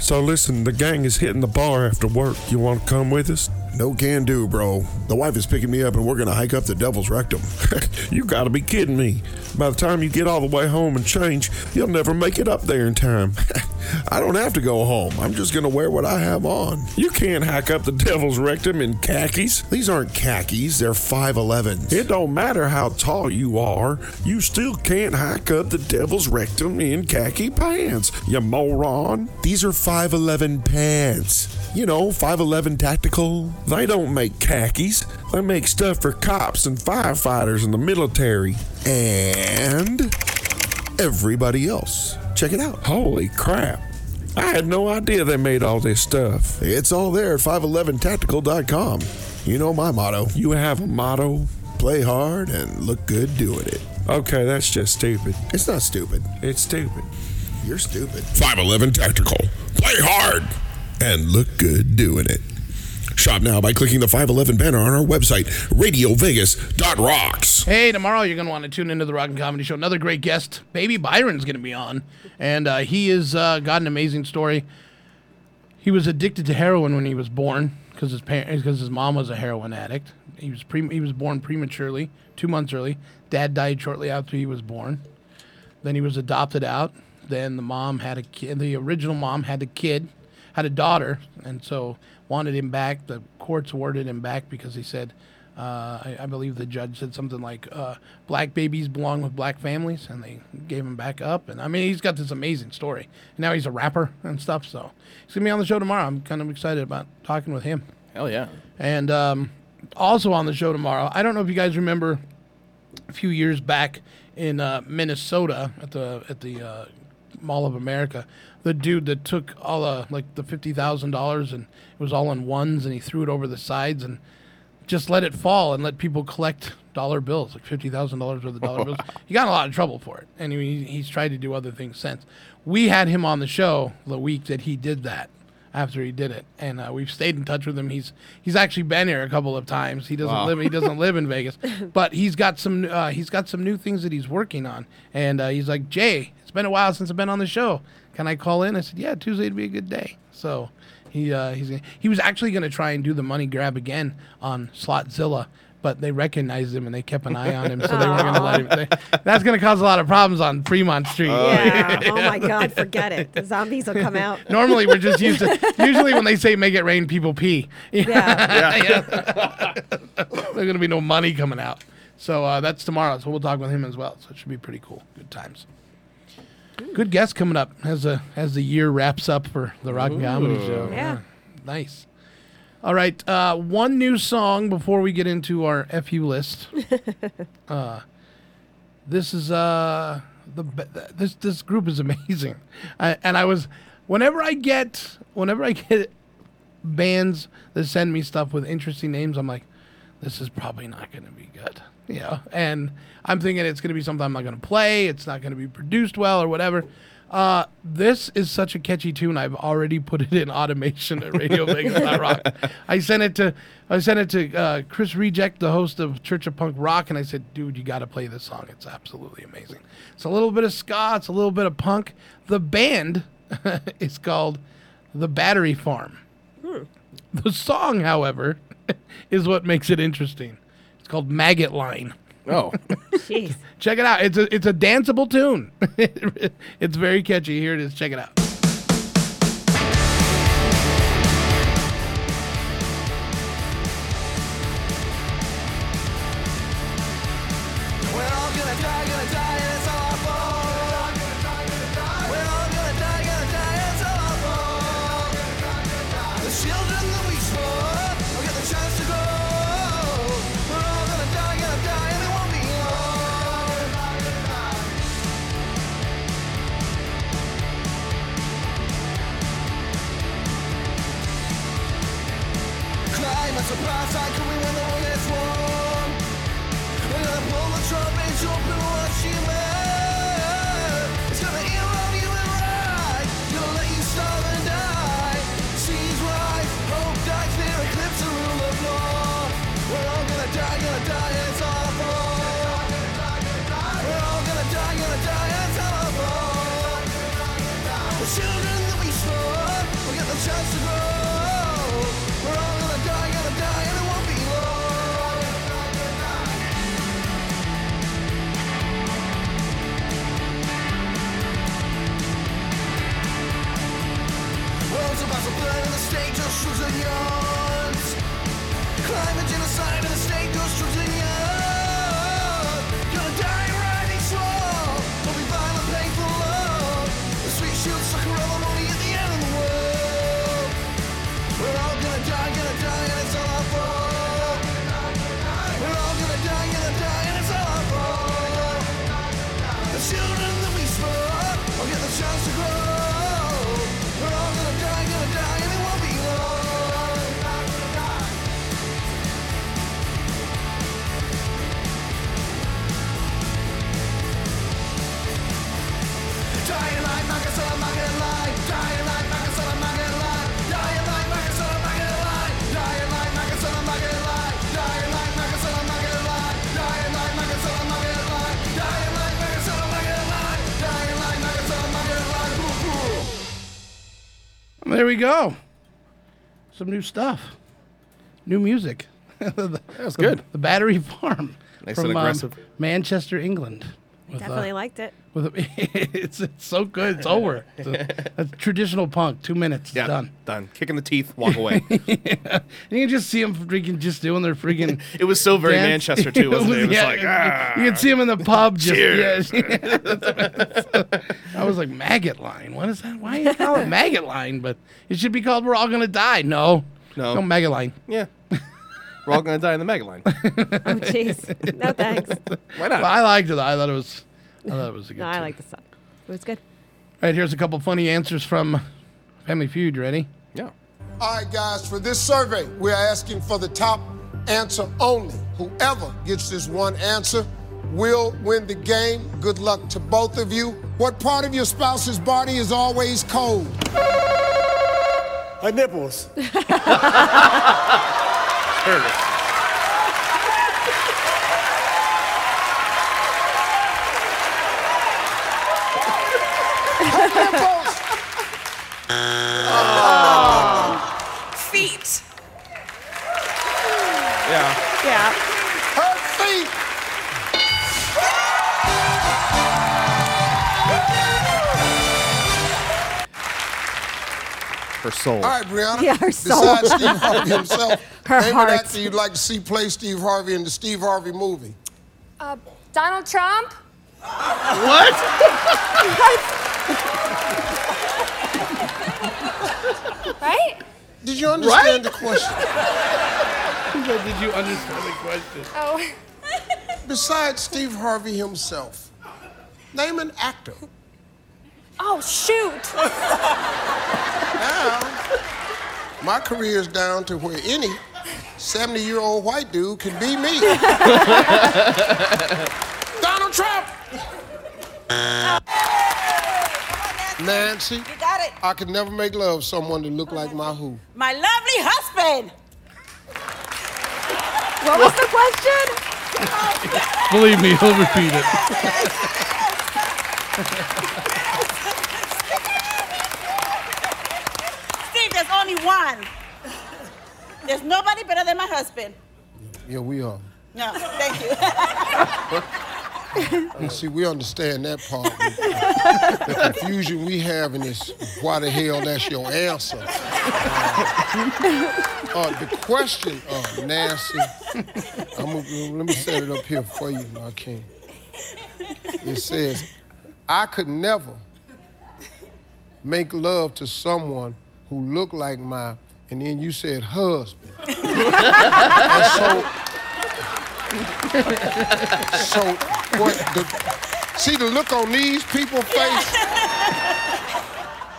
So, listen, the gang is hitting the bar after work. You want to come with us? No can do, bro. The wife is picking me up and we're gonna hike up the devil's rectum. [laughs] you gotta be kidding me. By the time you get all the way home and change, you'll never make it up there in time. [laughs] I don't have to go home. I'm just gonna wear what I have on. You can't hike up the devil's rectum in khakis. These aren't khakis, they're 5'11s. It don't matter how tall you are, you still can't hike up the devil's rectum in khaki pants, you moron. These are 5'11 pants. You know, 5'11 tactical. They don't make khakis. They make stuff for cops and firefighters and the military. And everybody else. Check it out. Holy crap. I had no idea they made all this stuff. It's all there at 511tactical.com. You know my motto. You have a motto? Play hard and look good doing it. Okay, that's just stupid. It's not stupid. It's stupid. You're stupid. 511 Tactical. Play hard and look good doing it. Shop now by clicking the 511 banner on our website, radiovegas.rocks. Hey, tomorrow you're going to want to tune into the Rock and Comedy Show. Another great guest, Baby Byron's going to be on. And uh, he has uh, got an amazing story. He was addicted to heroin when he was born because his, because his mom was a heroin addict. He was, pre- he was born prematurely, two months early. Dad died shortly after he was born. Then he was adopted out. Then the mom had a kid. The original mom had a kid, had a daughter, and so wanted him back. The courts awarded him back because he said, uh, I, I, believe the judge said something like, uh, "Black babies belong with black families," and they gave him back up. And I mean, he's got this amazing story. Now he's a rapper and stuff. So he's gonna be on the show tomorrow. I'm kind of excited about talking with him. Hell yeah! And um, also on the show tomorrow, I don't know if you guys remember a few years back in uh, Minnesota at the at the uh, Mall of America, the dude that took all the like the fifty thousand dollars and it was all in ones and he threw it over the sides and just let it fall and let people collect dollar bills, like fifty thousand dollars worth of dollar bills. [laughs] He got in a lot of trouble for it, and he, he's tried to do other things since. We had him on the show the week that he did that. After he did it, and uh, we've stayed in touch with him. He's he's actually been here a couple of times. He doesn't Wow. live he doesn't live in [laughs] Vegas, but he's got some uh, he's got some new things that he's working on. And uh, he's like, Jay, it's been a while since I've been on the show. Can I call in? I said, Yeah, Tuesday'd be a good day. So he uh, he's he was actually going to try and do the money grab again on Slotzilla, but they recognized him and they kept an eye on him, so they weren't going to let him. They, that's going to cause a lot of problems on Fremont Street. yeah. oh my God, forget it. The zombies will come out. Normally, we're just used to. Usually, when they say "make it rain," people pee. Yeah. [laughs] Yeah. There's gonna be no money coming out. So uh, that's tomorrow. So we'll talk with him as well. So it should be pretty cool. Good times. Good guest coming up as a as the year wraps up for the Rock and Comedy Show. Yeah. Nice. All right. Uh, one new song before we get into our FU list. [laughs] uh, this is uh the be- this this group is amazing, I, and I was whenever I get whenever I get bands that send me stuff with interesting names, I'm like, this is probably not going to be good, you know. And I'm thinking it's going to be something I'm not going to play. It's not going to be produced well or whatever. Uh, this is such a catchy tune. I've already put it in automation at Radio [laughs] Vegas Rock. I sent it to I sent it to uh, Chris Reject, the host of Church of Punk Rock, and I said, "Dude, you got to play this song. It's absolutely amazing. It's a little bit of ska. It's a little bit of punk. The band [laughs] is called The Battery Farm. The song, however, [laughs] is what makes it interesting. It's called Maggot Line. Oh, [laughs] Jeez. check it out. It's a it's a danceable tune. [laughs] it's very catchy. Here it is. Check it out. There we go. Some new stuff. New music. [laughs] that was good. The, Battery Farm. Nice and from, um, aggressive. Manchester, England. With, uh, Definitely liked it. with [laughs] it's, it's so good. It's over. It's a, [laughs] a traditional punk. Two minutes. Yeah, done. done. Kicking the teeth, walk away. [laughs] And you can just see them freaking just doing their freaking. It was so very dance. Manchester, too, wasn't it? It was yeah, like, you- "Ah." you can see them in the pub. Just, Cheers. Yeah, I was like maggot line. What is that? Why you call it maggot line? But it should be called "We're all gonna die." No, No. no maggot line. yeah. We're all gonna die in the mega line. [laughs] Oh, jeez. No [laughs] thanks. Why not? But I liked it. I thought it was. I thought it was a good. No, I tune. like the song. It was good. All right, here's a couple funny answers from Family Feud. Ready? Yeah. All right, guys, for this survey, we're asking for the top answer only. Whoever gets this one answer will win the game. Good luck to both of you. What part of your spouse's body is always cold? Her nipples. [laughs] Her Her soul. All right, Brianna. Yeah, her soul. Besides Steve Harvey himself, [laughs] Her name heart. an actor you'd like to see play Steve Harvey in the Steve Harvey movie. Uh, Donald Trump. What? [laughs] Right? Did you understand the question? Did you understand the question? Oh. [laughs] Besides Steve Harvey himself, name an actor. Oh, shoot. [laughs] Now, my career is down to where any 70 year old white dude can be me. [laughs] Donald Trump! Nancy, You got it. I could never make love someone that looked like my who. My lovely husband. What was the question? Believe me, he'll repeat it. [laughs] Steve, there's only one. There's nobody better than my husband. Yeah, we are. No, thank you. [laughs] And see, we understand that part. the confusion we have in this, why the hell that's your answer. Uh, the question, uh, Nancy, I'm gonna, let me set it up here for you, my king. It says, I could never make love to someone who looked like my, and then you said husband. and [laughs] so, so what the see the look on these people's face?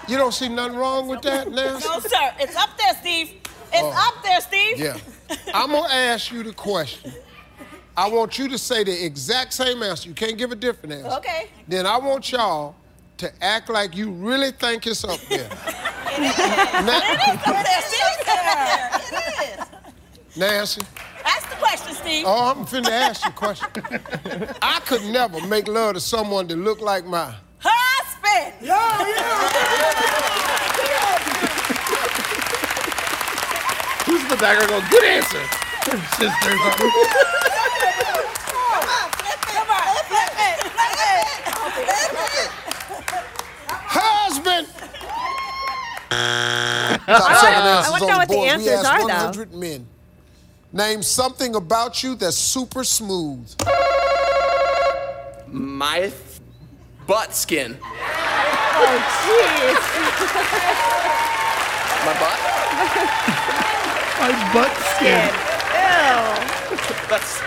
You don't see nothing wrong with that, Nancy? No, sir. It's up there, Steve. It's Oh. up there, Steve. Yeah. I'm gonna ask you the question. I want you to say the exact same answer. You can't give a different answer. Okay. Then I want y'all to act like you really think [laughs] it's up there. It is up there, Steve. It is. Nancy. Ask the question, Steve. Oh, I'm finna ask you a question. [laughs] I could never make love to someone that looked like my Husband. [laughs] Who's in the background going, good answer? Sisters. Husband. [laughs] I wanna- I wanna know what the board. We answers asked are, though. 100 men. Name something about you that's super smooth. My th- butt skin. Oh, jeez. My butt? [laughs] My butt skin. Ew. [laughs] That's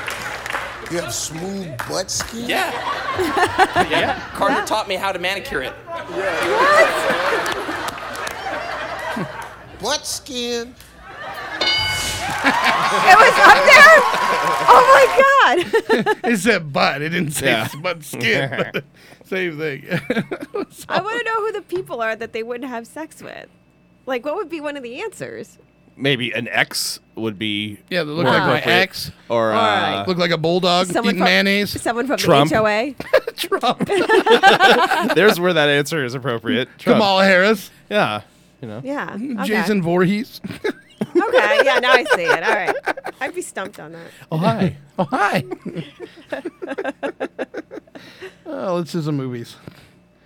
You have smooth butt skin? yeah. [laughs] yeah. [laughs] Carter taught me how to manicure it. What? [laughs] Butt skin. It was up there? Oh my god. it said butt. It didn't say Yeah. butt skin. Same thing. I want to know who the people are that they wouldn't have sex with. Like, what would be one of the answers? Maybe an X would be. Yeah, they look more like my appropriate. ex. Or, Or uh, like- Look like a bulldog Someone eating from- mayonnaise. Someone from Trump. the HOA. [laughs] [laughs] [laughs] there's where that answer is appropriate. Trump. Kamala Harris. Yeah. You know. Yeah. Okay. Jason Voorhees. Okay. Yeah. Now I see it. All right. I'd be stumped on that. Oh hi. Oh hi. oh, let's do some movies.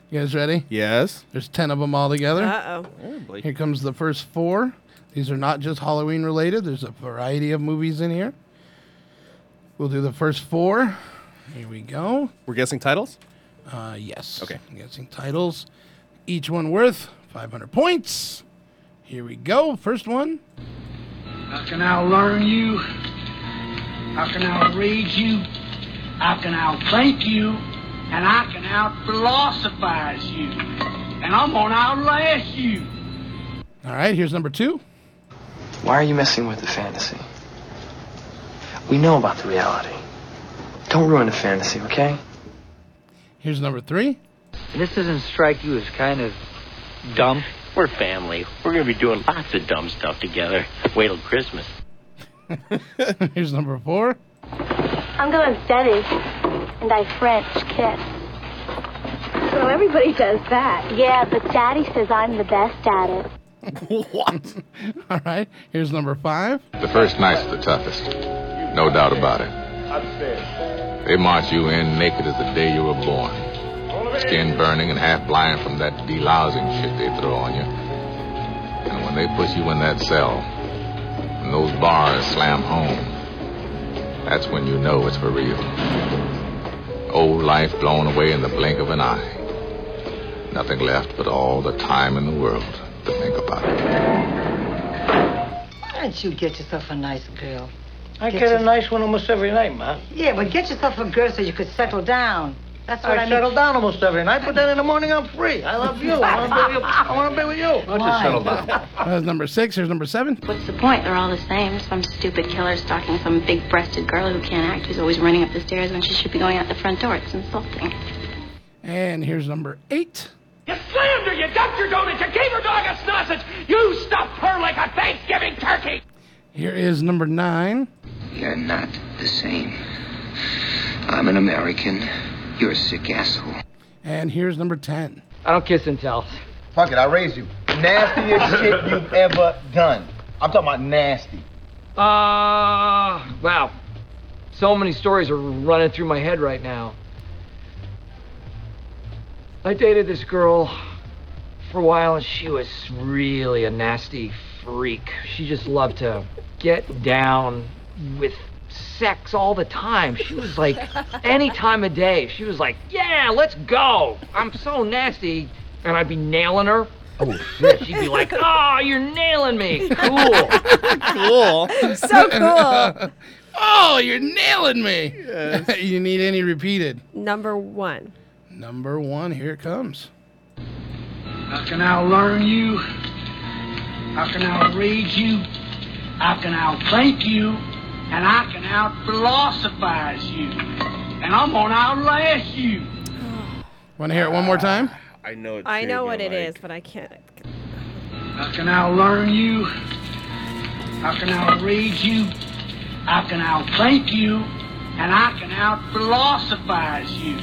You guys ready? Yes. There's ten of them all together. Uh oh. Here comes the first four. These are not just Halloween related. There's a variety of movies in here. We'll do the first four. Here we go. We're guessing titles? Uh, yes. Okay. I'm guessing titles. Each one worth 500 points. Here we go. First one. How can I learn you? How can I read you? How can I thank you? And I can out philosophize you. and I'm gonna outlast you. All right, here's number two. Why are you messing with the fantasy? We know about the reality. Don't ruin the fantasy, okay? Here's number three. This doesn't strike you as kind of dumb? We're family. We're gonna be doing lots of dumb stuff together. Wait till Christmas. [laughs] here's number four. I'm going steady, and I French kiss. Well, everybody does that. Yeah, but Daddy says I'm the best at it. [laughs] what? All right, here's number five. The first night's the toughest. No doubt about it. They march you in naked as the day you were born. Skin burning and half blind from that delousing shit they throw on you. And when they push you in that cell, and those bars slam home, that's when you know it's for real. Old life blown away in the blink of an eye. Nothing left but all the time in the world to think about it. Why don't you get yourself a nice girl? I Get get a nice one almost every night, Ma. Yeah, but get yourself a girl so you could settle down. That's what I, I mean. settle down almost every night, but then in the morning I'm free. I love you. I want to be with you. I want to be with you. Don't you settle down. That's number six. Here's number seven. What's the point? They're all the same. Some stupid killer stalking some big breasted girl who can't act, who's always running up the stairs when she should be going out the front door. It's insulting. And here's number eight. You slammed her, you dumped your donut, you gave her dog a sausage, you stuffed her like a Thanksgiving turkey. Here is number nine. You're not the same. I'm an American. You're a sick asshole. And here's number 10. I don't kiss and tell. Fuck it, I raised you. Nastiest [laughs] shit you've ever done. I'm talking about nasty. Uh, wow. So many stories are running through my head right now. I dated this girl for a while, and she was really a nasty freak. She just loved to get down with sex all the time. She was like, [laughs] any time of day, she was like, yeah, let's go. I'm so nasty. And I'd be nailing her. Oh, shit. She'd be like, oh, you're nailing me. Cool. [laughs] cool. So cool. [laughs] oh, you're nailing me. you need any repeated? Number one. Number one, here it comes. How can I learn you? How can I read you? How can I thank you? And I can out philosophize you. And I'm gonna outlast you. Want to hear it one more time? I know it. I know what it is, but I can't. How can I learn you? How can I read you? How can I thank you? And I can out philosophize you.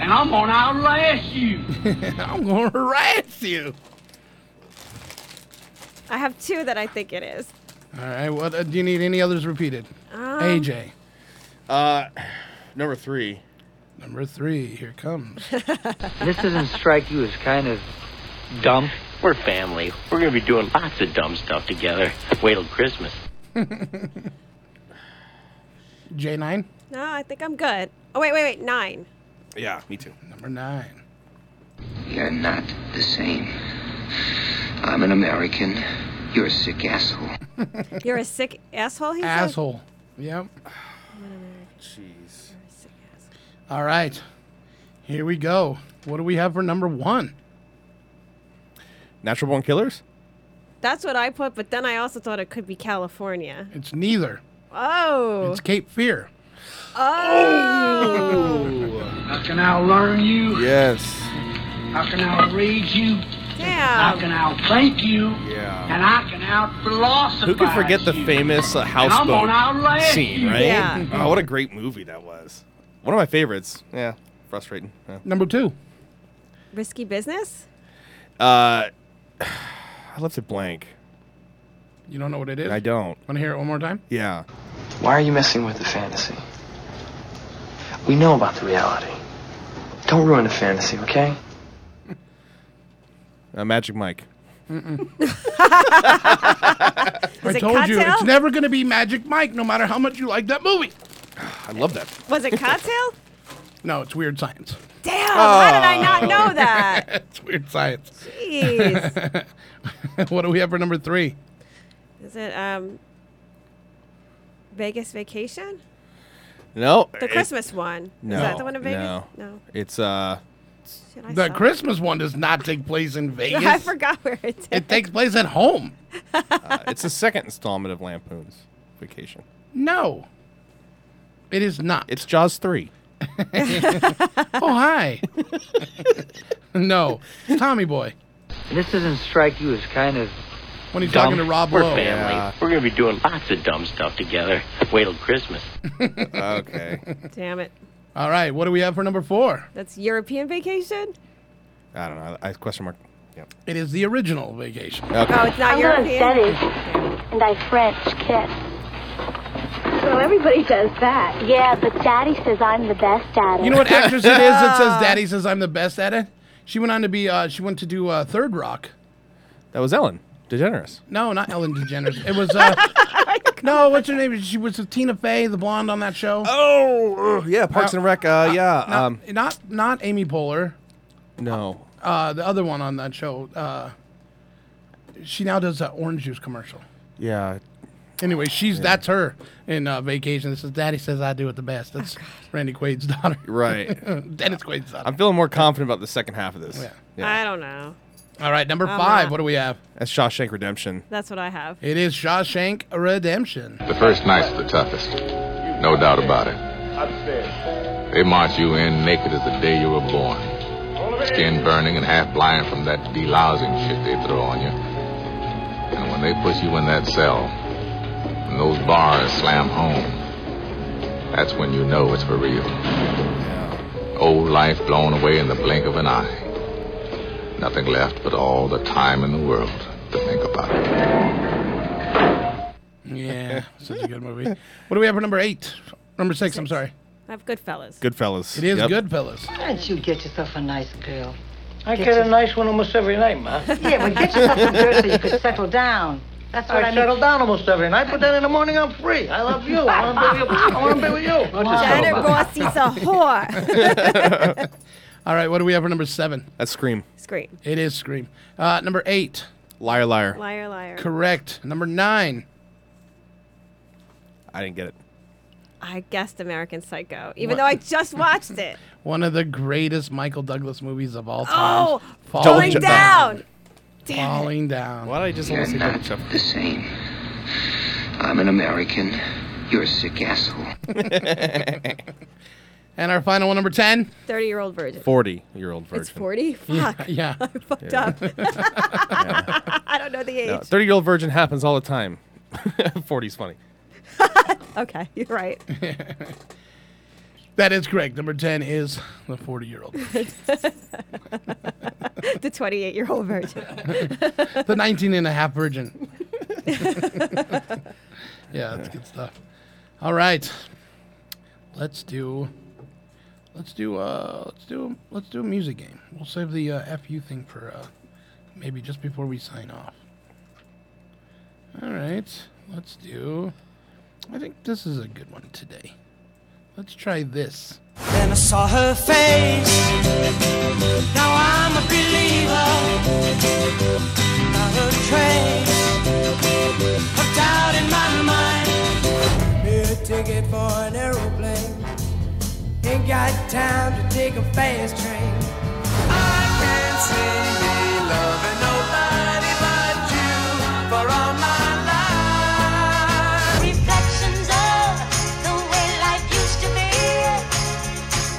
And I'm gonna outlast you. [laughs] I'm going to harass you. I have two that I think it is. All right. What uh, do you need? Any others repeated? Um, AJ. Uh, number three. Number three. Here comes. [laughs] This doesn't strike you as kind of dumb? We're family. We're gonna be doing lots of dumb stuff together. Wait till Christmas. [laughs] J9. No, I think I'm good. Oh wait, wait, wait. Nine. Yeah, me too. Number nine. You're not the same. I'm an American. You're a sick asshole. [laughs] You're a sick asshole. He said? Asshole. Yep. Jeez. All right. Here we go. What do we have for number one? Natural Born Killers? That's what I put, but then I also thought it could be California. It's neither. Oh. It's Cape Fear. Oh. oh. How can I learn you? Yes. How can I read you? Yeah. How can I thank you? Yeah. And I can out philosophize Who could forget the you. famous uh, And I'm gonna houseboat scene, right? Yeah. Oh, what a great movie that was. One of my favorites. Yeah, frustrating. Yeah. Number two. Risky business. Uh, [sighs] I left it blank. You don't know what it is? I don't. Want to hear it one more time? Yeah. Why are you messing with the fantasy? We know about the reality. Don't ruin the fantasy, okay? [laughs] Uh, Magic Mike. Mm-mm. [laughs] I it told you, cocktail? it's never going to be Magic Mike, no matter how much you like that movie. [sighs] I love that. Was it cocktail? [laughs] No, it's Weird Science. Damn. How did I not Oh. know that? it's Weird Science. Jeez. what do we have for number three? Is it um Vegas Vacation? No. The it- Christmas one. No. Is that the one in Vegas? No. No. It's uh, Shit, I The saw- Christmas one does not take place in [laughs] Vegas. I forgot where it's It takes place at home. [laughs] Uh, it's the second installment of Lampoon's Vacation. No, it is not. It's Jaws 3. [laughs] oh, hi. no, Tommy Boy. This doesn't strike you as kind of. When he's dumb? talking to Rob We're Lowe. family. We're gonna be doing lots of dumb stuff together. Wait till Christmas. [laughs] okay. Damn it. All right, what do we have for number four? That's European vacation? I don't know. I question mark. Yep. It is the original vacation. Oh, it's not I'm going European? steady, and I French kiss. Well, everybody does that. Yeah, but Daddy says I'm the best at it. You know what actress it is that says [laughs] Daddy says I'm the best at it? She went on to be. Uh, she went to do uh, Third Rock. That was Ellen DeGeneres. No, not Ellen DeGeneres. It was. Uh, [laughs] no, what's her name? She was Tina Fey, the blonde on that show. Oh, uh, yeah, Parks and Rec. Uh, yeah. Not, um, not not Amy Poehler. no. Uh, the other one on that show. Uh, she now does that orange juice commercial. Yeah. Anyway, she's that's her in uh, Vacation. This is Daddy says I do it the best. That's Randy Quaid's daughter. Right. [laughs] Dennis Quaid's daughter. I'm feeling more confident about the second half of this. Yeah. I don't know. All right, number I'm five. not. What do we have? That's Shawshank Redemption. That's what I have. It is Shawshank Redemption. The first night's the toughest. No doubt about it. They march you in naked as the day you were born. Skin burning and half blind from that delousing shit they throw on you. And when they push you in that cell, and those bars slam home, that's when you know it's for real. Old life blown away in the blink of an eye. Nothing left but all the time in the world to think about it. Yeah, [laughs] such a good movie. [laughs] What do we have for number eight? Number six, I'm sorry. I have Goodfellas. Goodfellas. It is Yep. Goodfellas. Why don't you get yourself a nice girl? I Get get a nice one almost every night, ma. [laughs] Yeah, but get yourself a girl so you could settle down. That's what I, I mean. settle down almost every night, but then in the morning I'm free. I love you. I want to be with you. I want to be with you. Don't you settle Janet down. Ross is a whore. All right, what do we have for number seven? That's Scream. Scream. It is Scream. Uh, number eight. Liar, liar. Liar, liar. Correct. Number nine. I didn't get it. I guessed American Psycho, even What? though I just [laughs] watched it. One of the greatest Michael Douglas movies of all time. Oh, Falling falling Down. down. Damn it. Falling down. Why did I just You're want to say not double chuff? the same. I'm an American. You're a sick asshole. [laughs] [laughs] And our final one, number 10. 30 year old virgin. 40 year old virgin. It's [laughs] 40? Yeah, Fuck. yeah. [laughs] I fucked Yeah. up. [laughs] I don't know the age. No, 30 year old virgin happens all the time. 40's funny. Okay, you're right. That is correct. Number 10 is the 40 year old. the 28 year old virgin. the 19 and a half virgin. yeah, that's good stuff. All right. Let's do let's do uh let's do let's do a music game. We'll save the uh, FU thing for uh maybe just before we sign off. All right. Let's do I think this is a good one today. Let's try this. Then I saw her face. Now I'm a believer. Not a trace of doubt in my mind. Need a ticket for an aeroplane. Ain't got time to take a fast train. I can't see me loving nobody but you for all my life. Reflections of the way life used to be.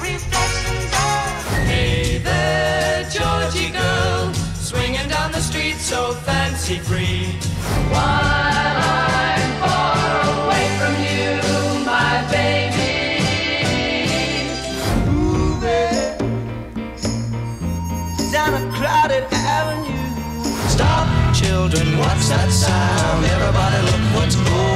Reflections of. Hey there, Georgie girl, swinging down the street so fancy free. While children, what's that sound? Everybody, look what's going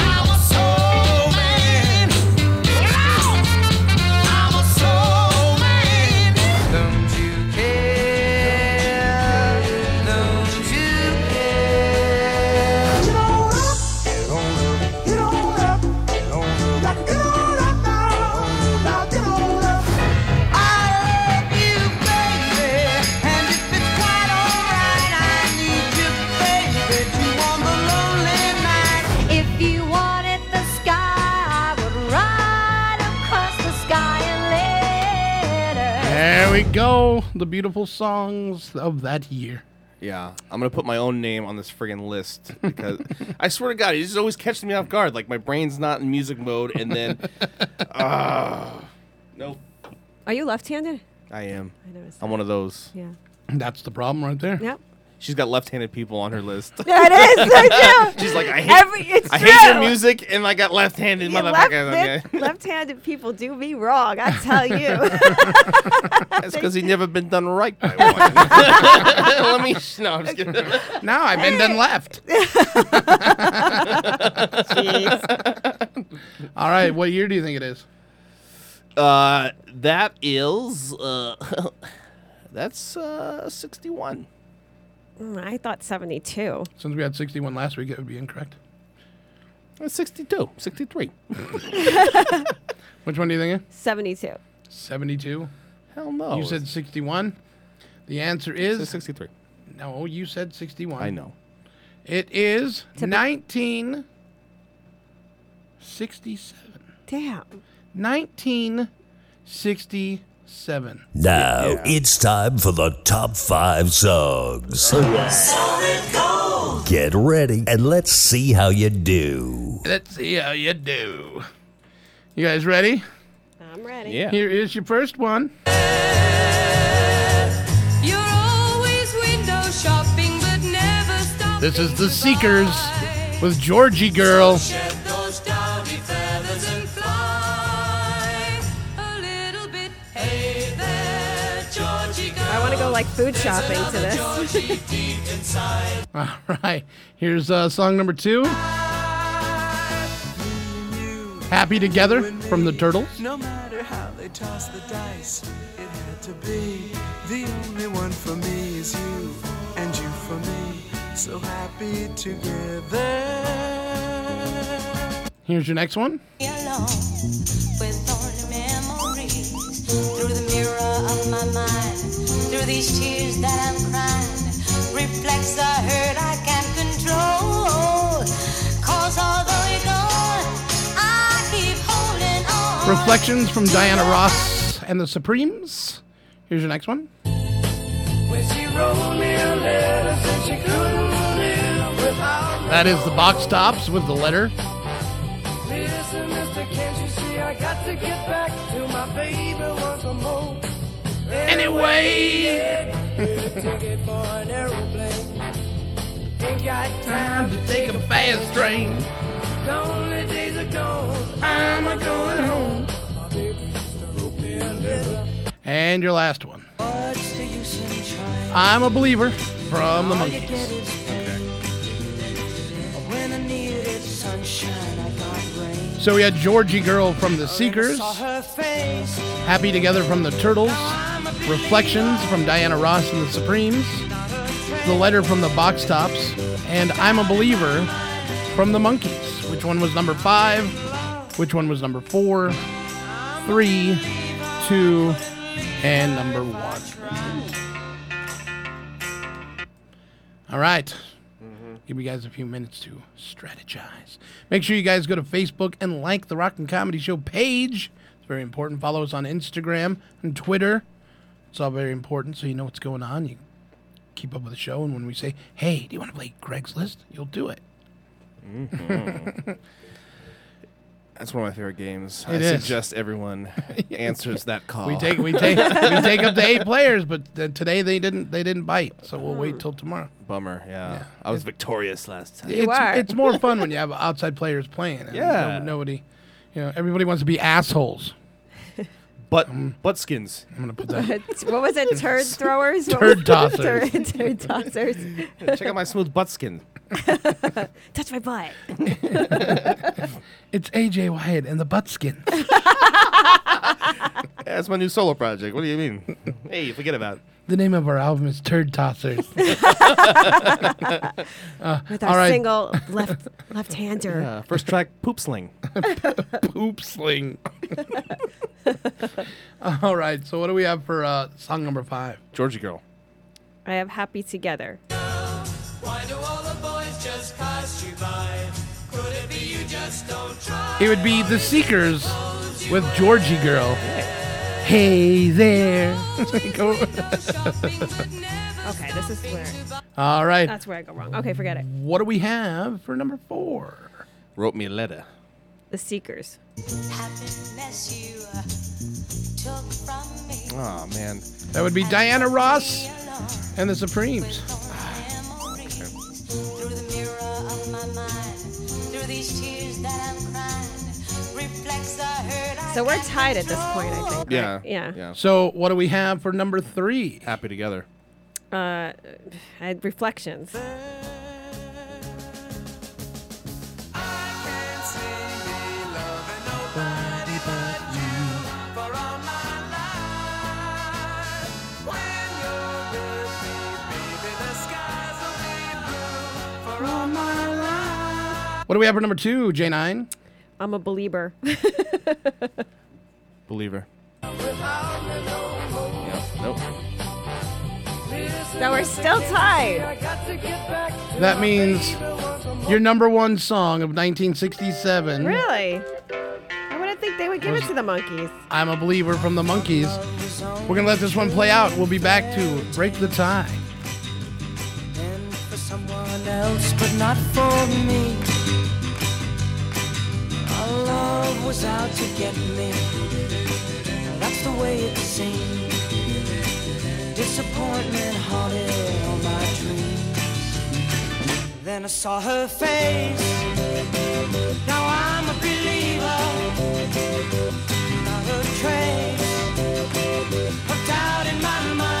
Go. The beautiful songs of that year. Yeah, I'm gonna put my own name on this friggin' list because [laughs] I swear to God, he just always catches me off guard. Like my brain's not in music mode, and then, [laughs] ah, nope, Are you left-handed? I am. I noticed I'm one of those. Yeah. That's the problem right there. Yep. She's got left-handed people on her list. [laughs] That is it is. I. [laughs] She's like, I hate, Every- it's I hate your music, and I got left-handed Yeah, motherfuckers. left, okay. left-handed people do me wrong. I tell you. [laughs] That's because he never been done right by one. Let me. No, I'm just kidding. Now I've been done left. All right, what year do you think it is? Uh, that is uh, that's uh 61. Mm, I thought 72. Since we had 61 last week, it would be incorrect. That's 62, 63. [laughs] Which one do you think? 72. 72. Hell no. You said 61. The answer is 63. No, you said 61. I know. It is 1967. Damn. 1967. Now it's time for the top five songs. Oh, Get ready and let's see how you do. Let's see how you do. You guys ready? I'm ready. Yeah. Here is your first one. You're always window shopping, but never stop. This is The Seekers with Georgie Girl. Like food shopping to this. [laughs] All right. Here's uh, song number two. Happy Together from the Turtles. No matter how they toss the dice, it had to be. The only one for me is you, and you for me. So happy together. Here's your next one. alone with only memories through the mirror of my mind through these tears that i'm crying reflects the hurt i can't control cause although you're gone i keep holding on Reflections from Diana Ross and the Supremes. Here's your next one. When she wrote me a letter, said she couldn't live without. That is the box tops with the letter. Listen, mister, Anyway. Ticket for an aeroplane. Ain't got time to take a fast train. Lonely days are. I'm a going home. And your last one. I'm a believer from the rain. So we had Georgie Girl from the Seekers. Happy Together from the Turtles, Reflections from Diana Ross and the Supremes, The Letter from the Box Tops, and I'm a Believer from the Monkees. Which one was number five? Which one was number four? Three, two, and number one. All right. Mm-hmm. Give you guys a few minutes to strategize. Make sure you guys go to Facebook and like the Rockin' Comedy Show page. It's very important. Follow us on Instagram and Twitter. It's all very important so you know what's going on. You keep up with the show. And when we say, hey, do you want to play Craigslist? You'll do it. Mhm. [laughs] That's one of my favorite games. I It is. suggest everyone [laughs] answers that call. We take we take [laughs] we take up to eight players, but uh, today they didn't they didn't bite. So we'll wait till tomorrow. Bummer. Yeah, I was victorious last time. it's, it's more fun when you have outside players playing. and Yeah. no- nobody, you know, everybody wants to be assholes. Butt butt skins. I'm gonna put that. [laughs] what was it? Turd [laughs] throwers? What Turd was- [laughs] tossers. turd, turd tossers. Check out my smooth butt skin. [laughs] Touch my butt. [laughs] It's AJ Wyatt and the butt skin. [laughs] That's my new solo project. What do you mean? hey, forget about it. The name of our album is Turd Tossers. Uh, With all our right. single left left hander. Yeah, first track, Poop Sling. Poop sling. all right. So what do we have for uh, song number five? Georgie Girl. I have happy together. It be you just don't try? It would be The Seekers with Georgie Girl. Hey there. Go- [laughs] Okay, this is where. all right. That's where I go wrong. Okay, forget it. What do we have for number four? Wrote me a letter. The Seekers. Happiness you uh, took from me. Oh man. That would be Diana Ross and the Supremes. Through the mirror of my mind, through these tears that I'm crying, reflects the hurt I So we're tied at this point, I think. right? Yeah. Yeah. Yeah. So what do we have for number three? Happy together. Uh, I had reflections. What do we have for number two, J9? I'm a believer. [laughs] Believer. Yeah. Nope. so we're still tied. That means your number one song of 1967. Really? I wouldn't think they would give it to the Monkees. I'm a believer from the Monkees. We're gonna let this one play out. We'll be back to break the tie. for someone else, but not for me. Our love was out to get me. That's the way it seemed. Disappointment haunted all my dreams. Then I saw her face. Now I'm a believer. Not a trace of doubt in my mind.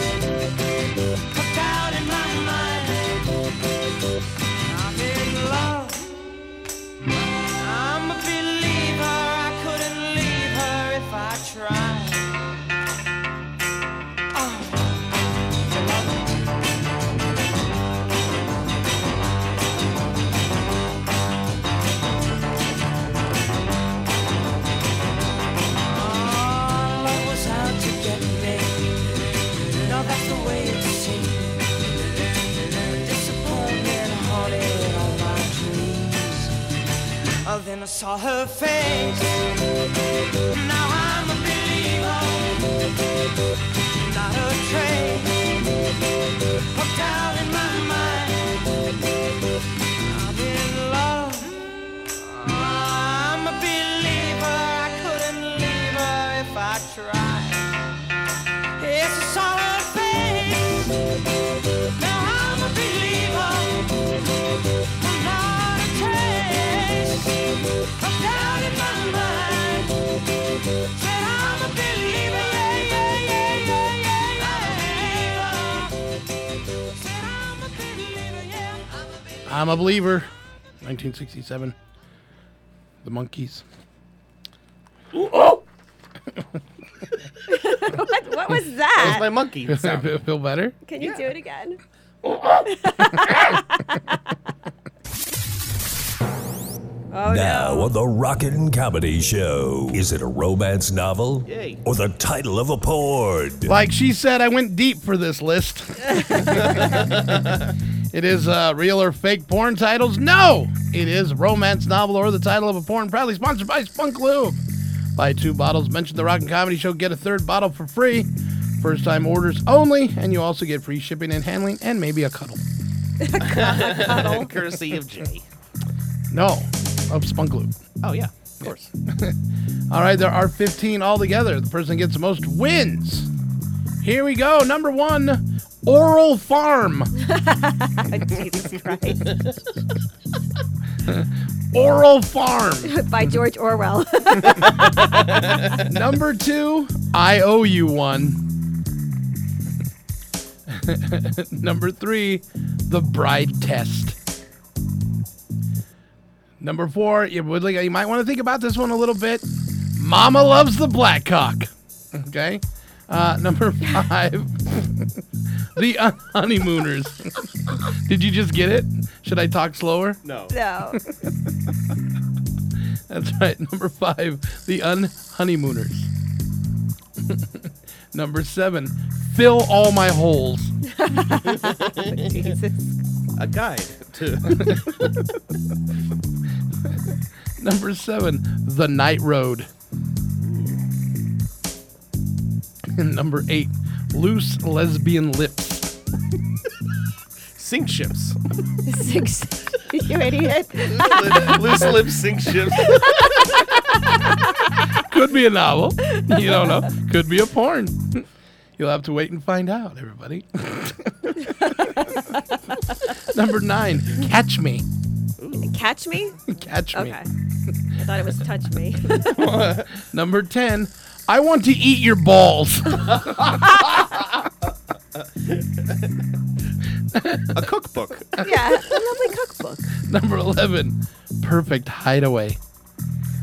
Oh, then I saw her face. Now I'm a believer. I'm a believer. 1967. The Monkees. Oh! [laughs] what, what was that? That was my monkey [laughs] sound. Feel- Feel better? Can you do it again? Oh, [laughs] oh now on the Rockin' Comedy Show. Is it a romance novel? Yay. Or the title of a porn? Like she said, I went deep for this list. It is uh, real or fake porn titles? No! It is romance novel or the title of a porn, proudly sponsored by Spunk Lube. Buy two bottles, mention the Rockin' Comedy Show, get a third bottle for free. First time orders only, and you also get free shipping and handling and maybe a cuddle. a [laughs] cuddle. [laughs] Courtesy of Jay. No, of Spunk Lube. Oh yeah, of course. [laughs] All right, there are 15 altogether. The person that gets the most wins. Here we go. Number one, Oral Farm. [laughs] Jesus Christ. [laughs] Oral Farm. [laughs] By George Orwell. Number two, I owe you one. Number three, The Bride Test. Number four, you you might want to think about this one a little bit. Mama loves the black cock. Okay. Uh, number five, [laughs] the Un- honeymooners. Did you just get it? Should I talk slower? No. no. [laughs] That's right. Number five, the unhoneymooners. [laughs] Number seven, fill all my holes. Jesus. A guide to. Number seven, the night road. Number eight, loose lesbian lips. Sink ships. Six. [laughs] you idiot. Loose lip sink ships. Could be a novel. You don't know. Could be a porn. You'll have to wait and find out, everybody. [laughs] Number nine, catch me. Catch me? Catch me. Okay. I thought it was touch me. [laughs] Number 10, I want to eat your balls. [laughs] A cookbook. yeah, a lovely cookbook. Number 11, perfect hideaway.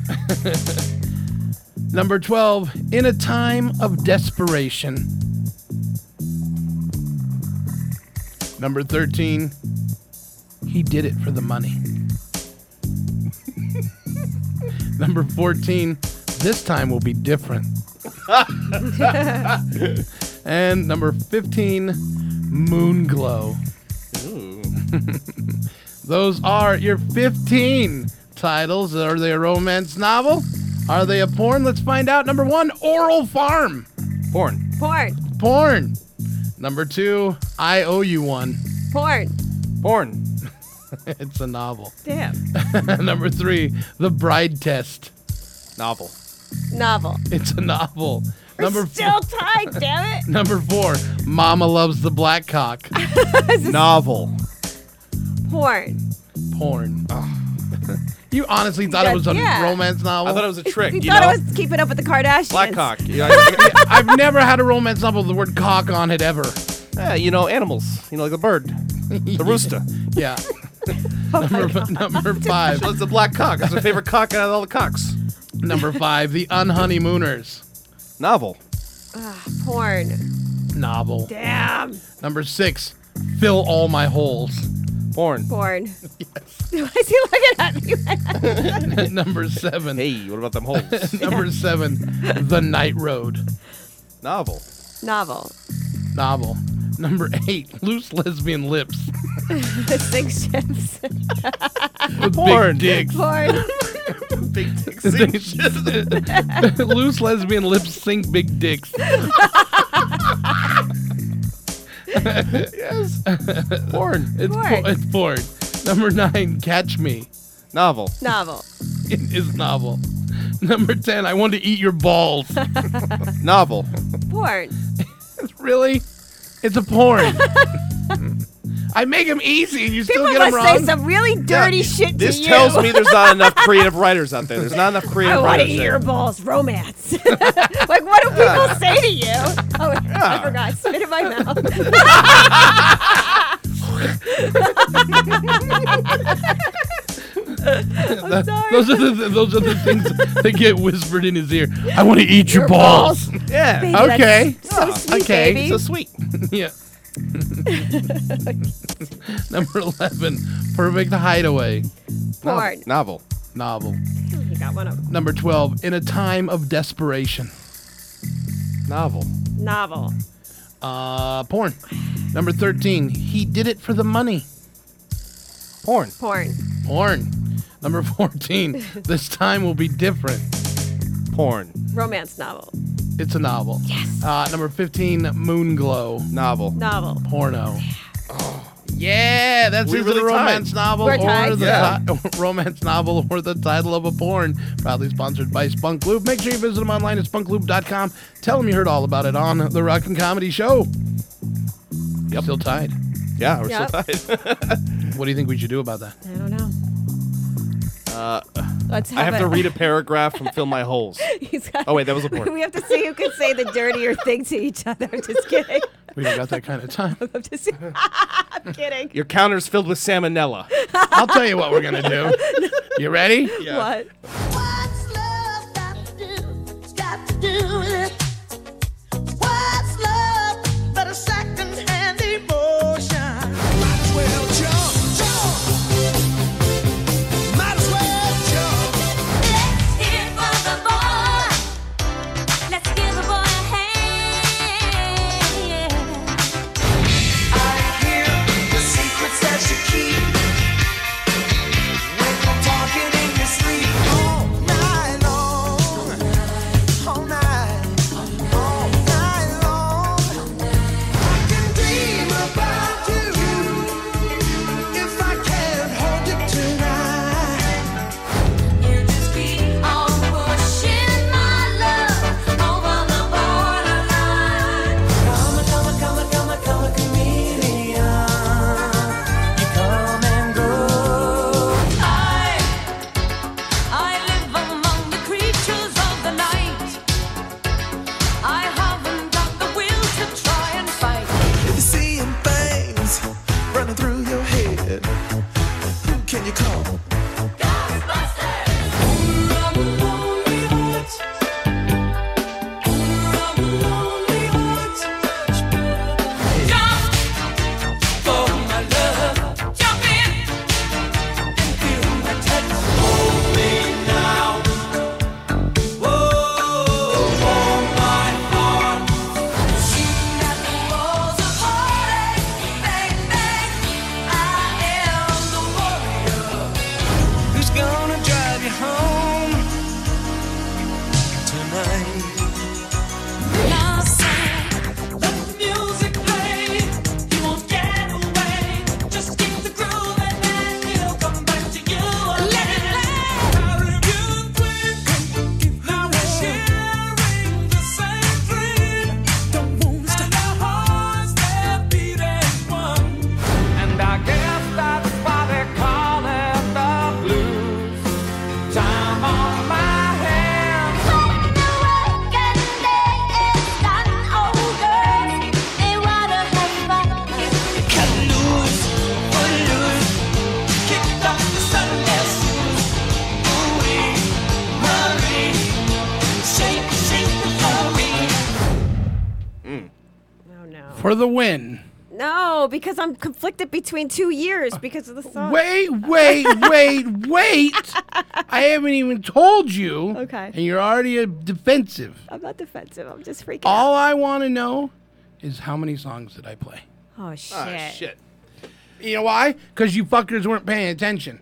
[laughs] Number 12, in a time of desperation. Number 13, he did it for the money. [laughs] Number 14, this time will be different. [laughs] and number 15, moon glow. [laughs] Those are your 15 titles. Are they a romance novel? Are they a porn? Let's find out. Number one, Oral Farm. Porn. Porn. Porn. Number two, I Owe You One. Porn. Porn. [laughs] it's a novel. Damn. Number three, The Bride Test. Novel. Novel. It's a novel. We're Number still tied, [laughs] damn it. Number four, Mama Loves the Black Cock. [laughs] Novel. Porn. Porn. [laughs] you honestly thought it was a Yeah. romance novel? I thought it was a trick. You you thought know? it was keeping up with the Kardashians. Black cock. You know, I- I've never had a romance novel with the word cock on it ever. yeah, you know, animals. You know, like the bird, the rooster. Yeah. number, number five. She loves the black cock. It's my favorite cock out of all the cocks. Number five, The Unhoneymooners. Novel. Ah, porn. Novel. Damn. Number six, Fill All My Holes. Porn. Porn. Why is he looking at me? [laughs] [laughs] Number seven. Hey, what about them holes? [laughs] Number seven, The Night Road. Novel. Novel. Novel. [laughs] Number eight, Loose Lesbian Lips. [laughs] Six ships. With [laughs] Porn. big dicks. Porn. Big dick sink. Loose lesbian lips sink big dicks. yes. Porn. It's Porn. por- it's porn. Number nine, Catch Me. Novel. Novel. It is novel. Number ten, I want to eat your balls. Novel. Porn. really? It's a porn. I make them easy and you still People get them must wrong. say some really dirty shit This to you. This tells me there's not enough [laughs] creative writers out there. There's not enough I creative want to writers eat there. your balls. Romance. [laughs] like, what do people say to you? Oh, I forgot. Spit in my mouth. [laughs] That- sorry. Those are the those are the things that get whispered in his ear. I want to eat your, balls. Yeah. Baby, that's Okay. So sweet, okay. baby. So sweet. [laughs] yeah. [laughs] Number eleven, perfect hideaway. Porn. Novel. Novel. You got one of Number 12, In a Time of Desperation. Novel. novel. Uh, porn. Number 13, He Did It for the Money. Porn. Porn. Porn. Number 14, This Time Will Be Different. Porn. Romance novel. It's a novel. Yes. Uh, number 15, Moon Glow. Novel. Novel. Porno. Yeah, that's We either really a romance tied. novel We're or tied? the Yeah. ti- [laughs] romance novel or the title of a porn. Proudly sponsored by Spunk Lube. Make sure you visit them online at spunklube.com. Tell them you heard all about it on the Rockin' Comedy Show. Yep. Still tied. Yeah, we're Yep. still tied. [laughs] What do you think we should do about that? I don't know. Uh, Let's I have have to read a paragraph from Fill My Holes. [laughs] He's got- Oh, wait, that was a porn. we have to see who can say the dirtier thing to each other. I'm just kidding. We don't got that kind of time. [laughs] I'm just [laughs] I'm kidding. Your counter's filled with salmonella. I'll tell you what we're going to do. You ready? What? The win. No, because I'm conflicted between two years because of the song. Wait, wait, wait, wait. [laughs] I haven't even told you. Okay. And you're already defensive. I'm not defensive. I'm just freaking out. All I want to know is how many songs did I play? Oh shit. Ah, shit. You know why? Because you fuckers weren't paying attention.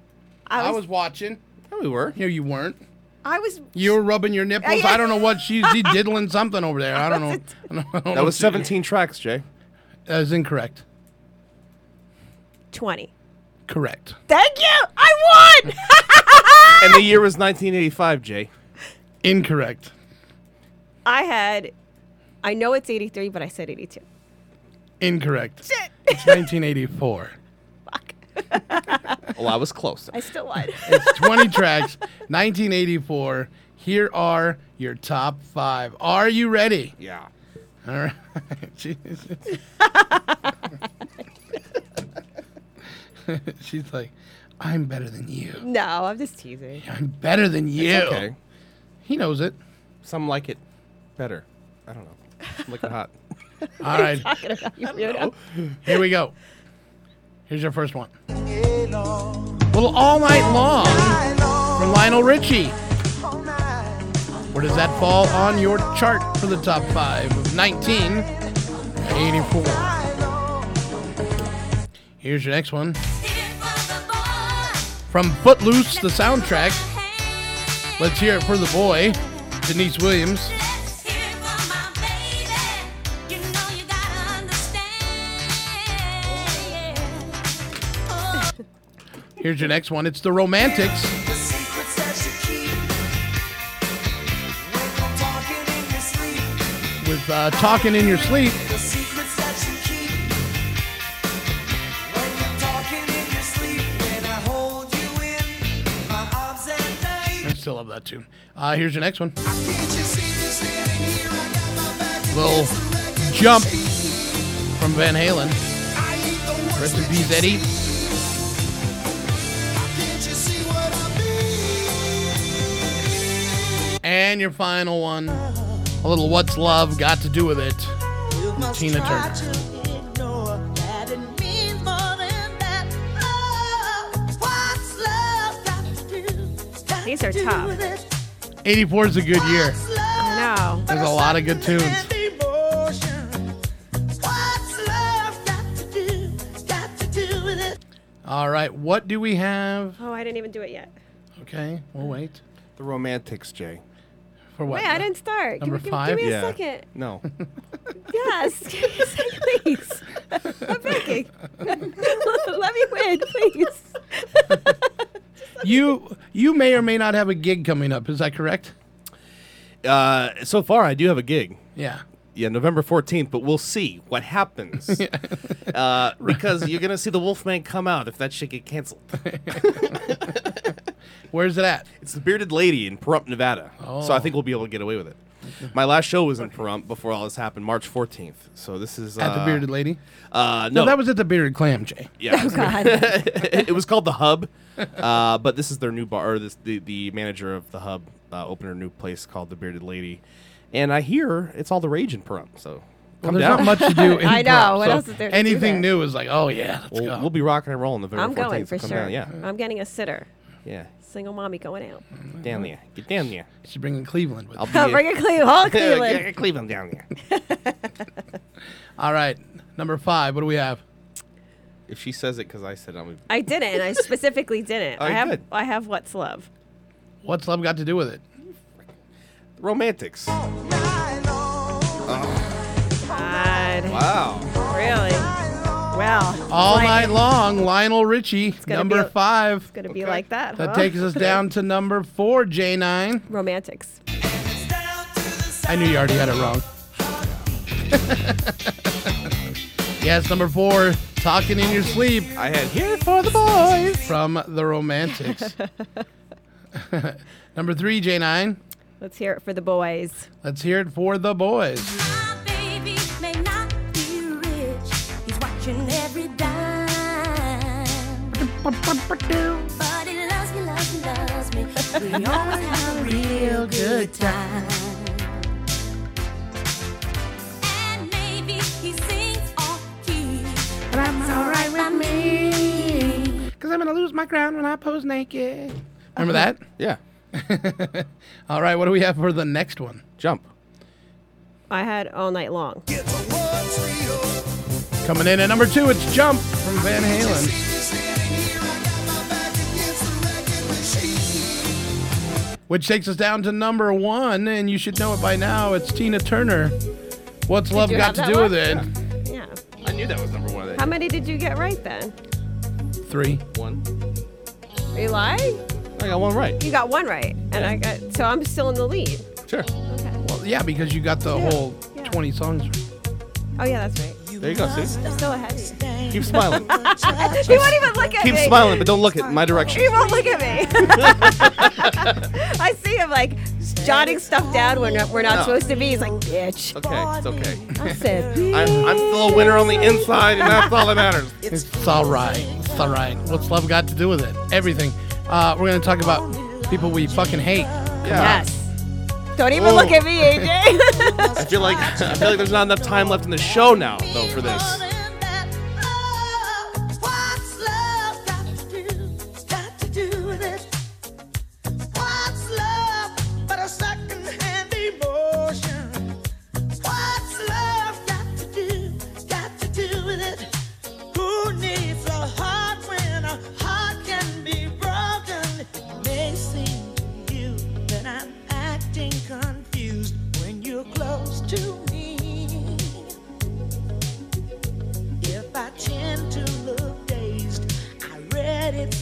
I I was- was, watching. Yeah, we were. No, you weren't. I was You were rubbing your nipples. yeah. I don't know what she's she [laughs] diddling something over there. I don't [laughs] know. I don't, know That was what she- 17 tracks, Jay. That is incorrect. 20. Correct. Thank you. I won. [laughs] And the year was 1985, Jay. Incorrect. I had I know it's 83, but I said 82. Incorrect. It's 1984. [laughs] Well, I was close. I still won. [laughs] It's 20 tracks. 1984. Here are your top five. Are you ready? Yeah. All right. [laughs] Jesus. [laughs] She's like, I'm better than you. no, I'm just teasing. I'm better than you. It's okay. He knows it. Some like it better. I don't know. Some like it hot. [laughs] All right. Talking about you weirdo. Here we go. Here's your first one. Well, all night long from Lionel Richie. Where does that fall on your chart for the top five of 1984? Here's your next one. From Footloose, the soundtrack. Let's hear it for the boy, Deniece Williams. Here's your next one. It's the Romantics. With uh, Talking in Your Sleep. I still love that tune. Uh, here's your next one. Little jump from Van Halen. Rest in peace, Eddie. And your final one, a little What's Love Got to Do with It? Tina Turner. These are tough. 84 is a good year. I know. There's a lot of good tunes. All right, what do we have? Oh, I didn't even do it yet. Okay, we'll wait. The Romantics, Jay. For what? Wait, I didn't start. Number give, me- five? Give, me a Yeah. second. No. [laughs] Yes, give me a second, please. [laughs] I'm begging. [laughs] Let me win, please. You you may or may not have a gig coming up. Is that correct? Uh, so far, I do have a gig. Yeah. Yeah, November 14th, but we'll see what happens. [laughs] uh, because you're going to see the Wolfman come out if that shit get canceled. [laughs] Where's it at? It's the Bearded Lady in Pahrump, Nevada. So I Oh. think we'll be able to get away with it. My last show was in Pahrump before all this happened, March 14th. So this is At the uh, Bearded Lady? Uh, no, that was at the Bearded Clam, Jay. Yeah. Oh, God. [laughs] it was called the Hub, uh, but this is their new bar. Or this the the manager of the Hub uh, opened a new place called the Bearded Lady, and I hear it's all the rage in Pahrump. So Well, come there's down. not much to do. [laughs] In I know. Pahrump, What so else is there to do Anything there? new is like, oh yeah, let's We'll, go. we'll be rocking and rolling November I'm going so for come sure. Down. Yeah, I'm getting a sitter. yeah. Single mommy going out. Down there. Get down there. She's bringing Cleveland with. I'll her. be Bring it [laughs] Cleveland. All Cleveland. Get Cleveland down there. [laughs] All right, number five. What do we have? If she says it because I said I'm. I didn't. I specifically didn't. Oh, I have. did. I have what's love. What's love got to do with it? Romantics. God. Wow. Really? Well. All like- night long, Lionel Richie, gonna number be- five. It's gonna be like that. That huh? takes us down [laughs] to number four, J9. Romantics. I knew you already had it wrong. [laughs] yes, number four, Talking in Your Sleep. I had Here for the Boys. From the Romantics. [laughs] number three, J9. Let's hear it for the boys. Let's hear it for the boys. Baby may not be rich. He's watching every dime. But he loves me, loves me, loves me. We [laughs] always have a real good time. And maybe he sings off key. But that's alright with me. Because I'm going to lose my crown when I pose naked. Remember that? Uh-huh. Yeah. [laughs] All right, what do we have for the next one? Jump. I had all night long. Coming in at number two, it's Jump from Van Halen. Which takes us down to number one, and you should know it by now. It's Tina Turner. What's love you got have to that do with one? it? Yeah. I knew that was number one. How many did you get right then? Three. One. Are you lying? I got one right. You got one right, and I got. So I'm still in the lead. Sure. Okay. Well, yeah, because you got the whole 20 songs. Oh yeah, that's right. There you go. See. Still ahead. Keep smiling. [laughs] he won't even look at me. Keep me. smiling, but don't look at my direction. He won't look at me. [laughs] I see him like jotting stuff down when we're not No. supposed to be. He's like, bitch. Okay, it's okay. I said, I'm, I'm still a winner on the inside, and that's all that matters. It's all right. It's all right. What's love got to do with it? Everything. Uh, we're going to talk about people we fucking hate. Yes. Don't even Oh. look at me, AJ. [laughs] I feel like I feel like there's not enough time left in the show now, though, for this.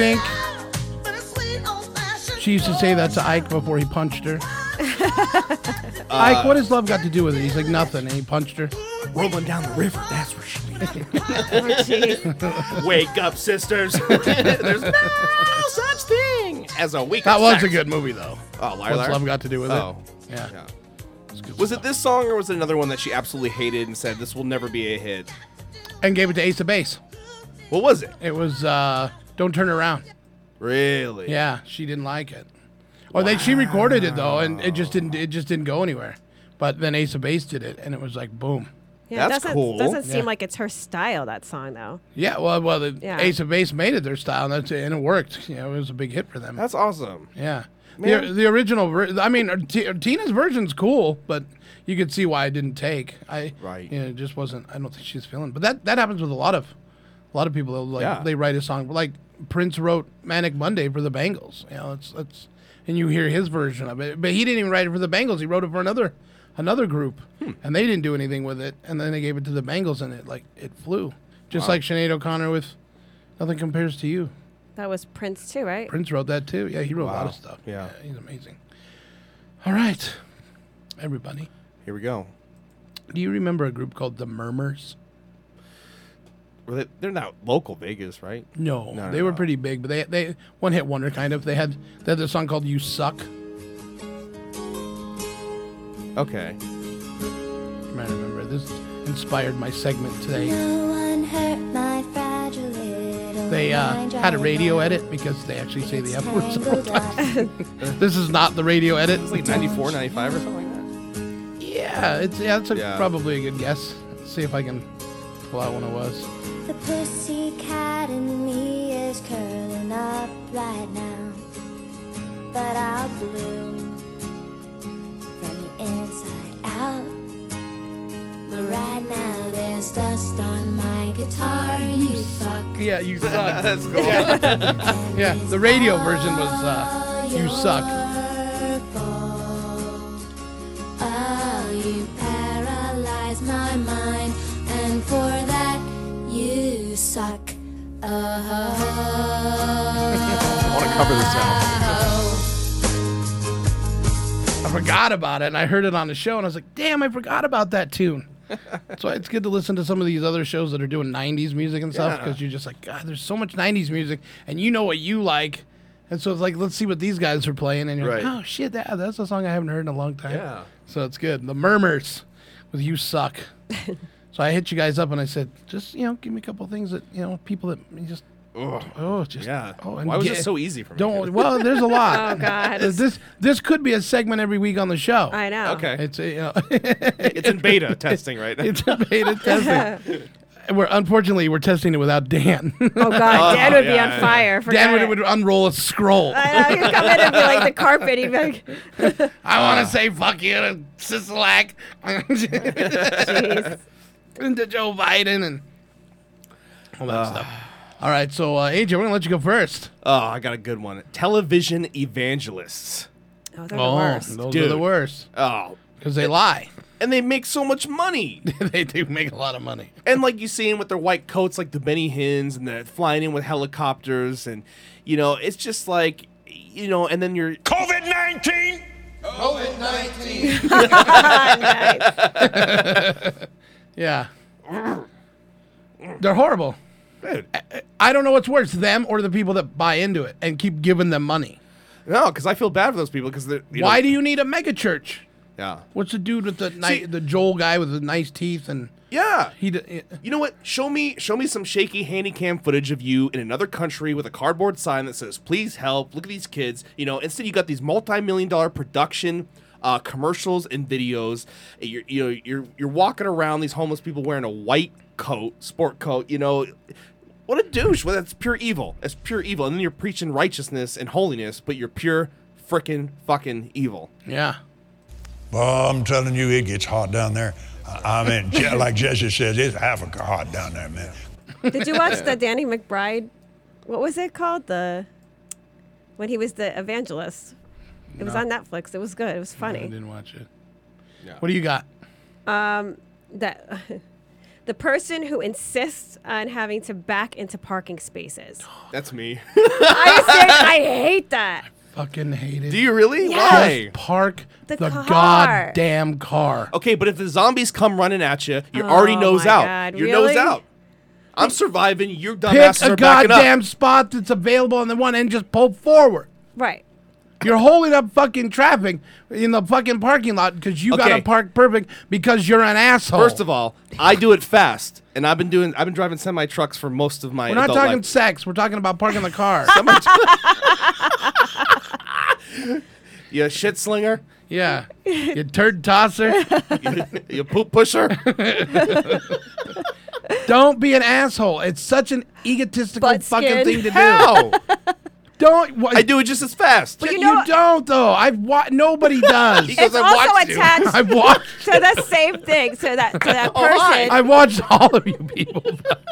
Think she used to say that to Ike before he punched her? [laughs] Ike, what has love got to do with it? He's like nothing, and he punched her. Rolling down the river, that's where she jeez. [laughs] Wake up, sisters. [laughs] There's no such thing as a week. That of was sex. a good movie, though. Oh, liar, What's liar. love got to do with Oh, it? Yeah. Was it this song or was it another one that she absolutely hated and said this will never be a hit? And gave it to Ace of Base. What was it? It was uh, "Don't Turn Around." Really? Yeah, she didn't like it. Or they she recorded it though, and it just didn't it just didn't go anywhere. But then Ace of Base did it, and it was like boom. Yeah, it doesn't, Doesn't seem Yeah. like it's her style. That song though. Yeah, well, well, the Yeah. Ace of Base made it their style, and, that's, and it worked. You know, it was a big hit for them. That's awesome. Yeah, the, Man. the original. Ver- I mean, uh, T- Tina's version's cool, but you could see why it didn't take. I right. You know, it just wasn't. I don't think she's feeling. But that that happens with a lot of a lot of people. Like Yeah. they write a song like Prince wrote Manic Monday for the Bangles. You know, it's it's and you hear his version of it, but he didn't even write it for the Bangles. He wrote it for another another group, Hmm. and they didn't do anything with it. And then they gave it to the Bangles, and it like it flew, just Wow. like Sinead O'Connor with "Nothing Compares to You." That was Prince too, right? Prince wrote that too. Yeah, he wrote a lot of stuff. Yeah. he's amazing. All right, everybody. Here we go. Do you remember a group called the Murmurs? Were they, they're not local Vegas, right? No, No, they no, were no. pretty big, but they they one hit wonder kind of. They had they had a song called "You Suck." Okay. You might remember this inspired my segment today. No one hurt my fragile They uh, had a radio edit because they actually say the F word several times. [laughs] this is not the radio edit. It's like 94, 95 or something like that. Yeah, it's yeah, it's a, Yeah. probably a good guess. Let's see if I can pull out when it was. The pussy cat in me is curling up right now. But I'll bloom from the inside out. But right now there's dust on my guitar. You suck. Yeah, you [laughs] suck. That's cool. Yeah. [laughs] yeah, the radio version was uh, "You Suck." I want to cover this now. I forgot about it, and I heard it on the show, and I was like, "Damn, I forgot about that tune." [laughs] so it's good to listen to some of these other shows that are doing '90s music and stuff Yeah. because you're just like, God, there's so much '90s music, and you know what you like, and so it's like, let's see what these guys are playing, and you're Right. like, oh shit, that, that's a song I haven't heard in a long time. Yeah. So it's good. The Murmurs with "You Suck." [laughs] so I hit you guys up, and I said, just you know, give me a couple things that you know, people that you just. Ugh. Oh, just Yeah. Oh, Why was it so easy for me? Don't. Well, there's a [laughs] lot. Oh, God. This this could be a segment every week on the show. I know. Okay. It's uh, you know, [laughs] It's in beta testing right now. [laughs] it's in beta testing. we're unfortunately we're testing it without Dan. Oh God, Dan would be on fire. Dan would, would unroll a scroll. I know, he'd come in and be like the carpet. He'd be like, I want to say fuck you to Sisolak. And to Joe Biden and all that stuff. All right, so uh, AJ, we're gonna let you go first. Oh, I got a good one. Television evangelists. Oh, they're the Oh, worst. those are the worst. Oh, 'Cause they lie. and they make so much money. [laughs] they do make a lot of money. And like you see them with their white coats, like the Benny Hinns, and they're flying in with helicopters, and you know, it's just like, you know, and then you're COVID 19! COVID 19. [laughs] [laughs] Yeah. They're horrible. I, I don't know what's worse, them or the people that buy into it and keep giving them money. No, because I feel bad for those people because they're. You Why know, do you need a mega church? Yeah. What's the dude with the ni- the Joel guy with the nice teeth and Yeah. he? D- You know what? Show me, show me some shaky handy cam footage of you in another country with a cardboard sign that says "Please help." Look at these kids. You know, instead you got these multi-million dollar production uh, commercials and videos. You're, you know, you're you're walking around these homeless people wearing a white coat, sport coat. You know, what a douche. Well, that's pure evil. That's pure evil. And then you're preaching righteousness and holiness, but you're pure freaking fucking evil. Yeah. Well, I'm telling you, it gets hot down there. I I mean, like Jesse says, it's Africa hot down there, man. Did you watch [laughs] the Danny McBride? What was it called? The when he was the evangelist. It was No. on Netflix. It was good. It was I funny. didn't watch it. What do you got? Um, that [laughs] the person who insists on having to back into parking spaces. [gasps] That's me. [laughs] I, ser- I hate that. I fucking hate it. Do you really? Yes. Why? Just park The the, car. goddamn car. Okay, but if the zombies come running at you, you're already Oh nose my out. God, You're really? nose out. I'm surviving. Your Pick dumbasses a are backing up. goddamn spot that's available on the one end. Just pull forward. Right. You're holding up fucking traffic in the fucking parking lot because you got Okay. to park perfect because you're an asshole. First of all, I do it fast, and I've been doing. I've been driving semi trucks for most of my. we're not adult talking life. sex. We're talking about parking the car. [laughs] You shit slinger. yeah. You turd tosser. you, [laughs] you poop pusher. [laughs] Don't be an asshole. It's such an egotistical Butt fucking skin. thing to do. How? Don't. Wha- I do it just as fast. But you, you don't though. I've wa- nobody [laughs] does. Because It's I also watched you. attached [laughs] I've watched. [laughs] to the same thing. So that to that Oh, person, I've watched all of you people.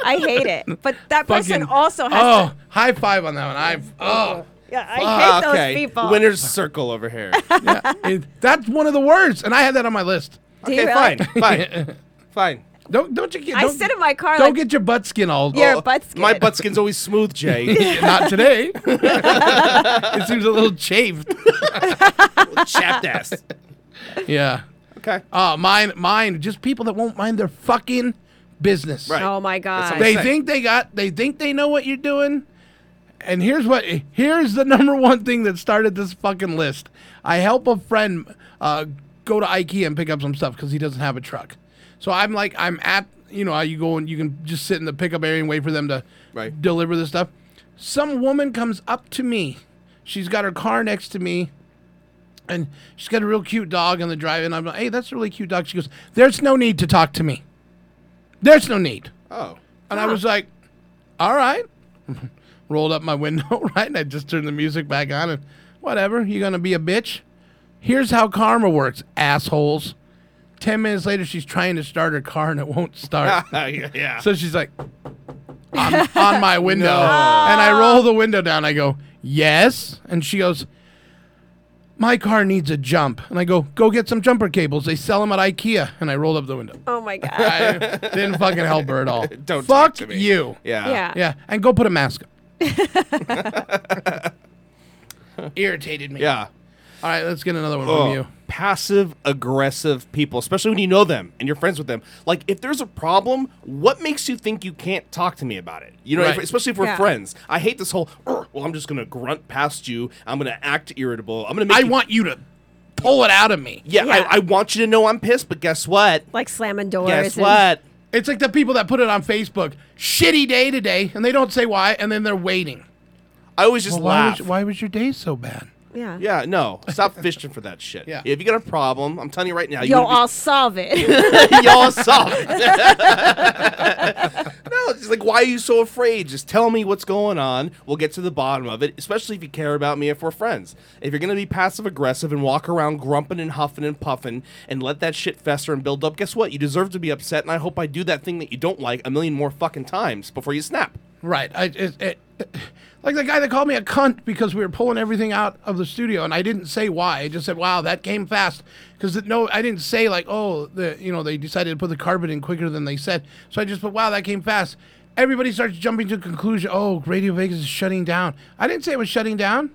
I hate it. But that person Fucking- also has. Oh, to, high five on that one. I've. Oh. yeah, I hate those okay. people. Winner's circle over here. Yeah, it- that's one of the worst, and I had that on my list. Do you okay, really? fine, fine, fine. Don't don't you get? I Don't, sit in my car don't like get your butt skin all. Your Oh, butt skin. My butt skin's always smooth, Jay. [laughs] Not today. it seems a little chafed. Chapped ass. Yeah. Okay. Uh, mine, mine. Just people that won't mind their fucking business. Right. Oh my god. They saying. think they got. They think they know what you're doing. And here's what. Here's the [laughs] number one thing that started this fucking list. I help a friend uh, go to IKEA and pick up some stuff because he doesn't have a truck. So I'm like, I'm at. You know you go and you can just sit in the pickup area and wait for them to Right. deliver the stuff. Some woman comes up to me. She's got her car next to me. And she's got a real cute dog on the drive. And I'm like, hey, that's a really cute dog. She goes, there's no need to talk to me. There's no need. Oh. And I was like, all right. [laughs] Rolled up my window, [laughs] right? And I just turned the music back on and whatever. You're going to be a bitch? Here's how karma works, assholes. 10 minutes later, she's trying to start her car and it won't start. [laughs] yeah. So she's like, on, on my [laughs] window. No. And I roll the window down. I go, yes. And she goes, my car needs a jump. And I go, go get some jumper cables. They sell them at IKEA. And I rolled up the window. Oh my god. I didn't fucking help her at all. [laughs] Don't Fuck talk to me. you. Yeah. Yeah. Yeah, and go put a mask on. Irritated me. Yeah. All right, let's get another one Ugh. from you. Passive aggressive people, especially when you know them and you're friends with them. Like, if there's a problem, what makes you think you can't talk to me about it? You know, Right. if- especially if we're Yeah. friends. I hate this whole. "Ugh, Well, I'm just gonna grunt past you. I'm gonna act irritable. I'm gonna make. I you- want you to pull it out of me. Yeah, Yeah. I, I want you to know I'm pissed. But guess what? like slamming doors. Guess and- what? It's like the people that put it on Facebook. Shitty day today, and they don't say why, and then they're waiting. I always just Well, why, laugh. was, why was your day so bad? Yeah. Yeah, no. Stop fishing for that shit. Yeah. If you got a problem, I'm telling you right now. you Yo, wouldn't I'll solve it. [laughs] Y'all [laughs] solve it. [laughs] no, it's like, why are you so afraid? Just tell me what's going on. We'll get to the bottom of it, especially if you care about me if we're friends. If you're going to be passive aggressive and walk around grumping and huffing and puffing and let that shit fester and build up, guess what? You deserve to be upset, and I hope I do that thing that you don't like a million more fucking times before you snap. Right. I it, it, like the guy that called me a cunt because we were pulling everything out of the studio, and I didn't say why. I just said, "Wow, that came fast." Because no, I didn't say like, "Oh, the you know they decided to put the carpet in quicker than they said." So I just put, "Wow, that came fast." Everybody starts jumping to conclusion. Oh, Radio Vegas is shutting down. I didn't say it was shutting down.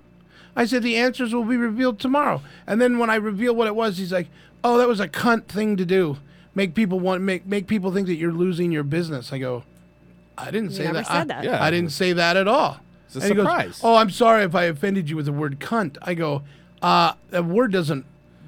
I said the answers will be revealed tomorrow. And then when I reveal what it was, he's like, "Oh, that was a cunt thing to do. Make people want make make people think that you're losing your business." I go, I didn't You say never that. said I, that. Yeah. I didn't say that at all. It's a And he goes, oh, I'm sorry if I offended you with the word cunt. I go, uh, that word doesn't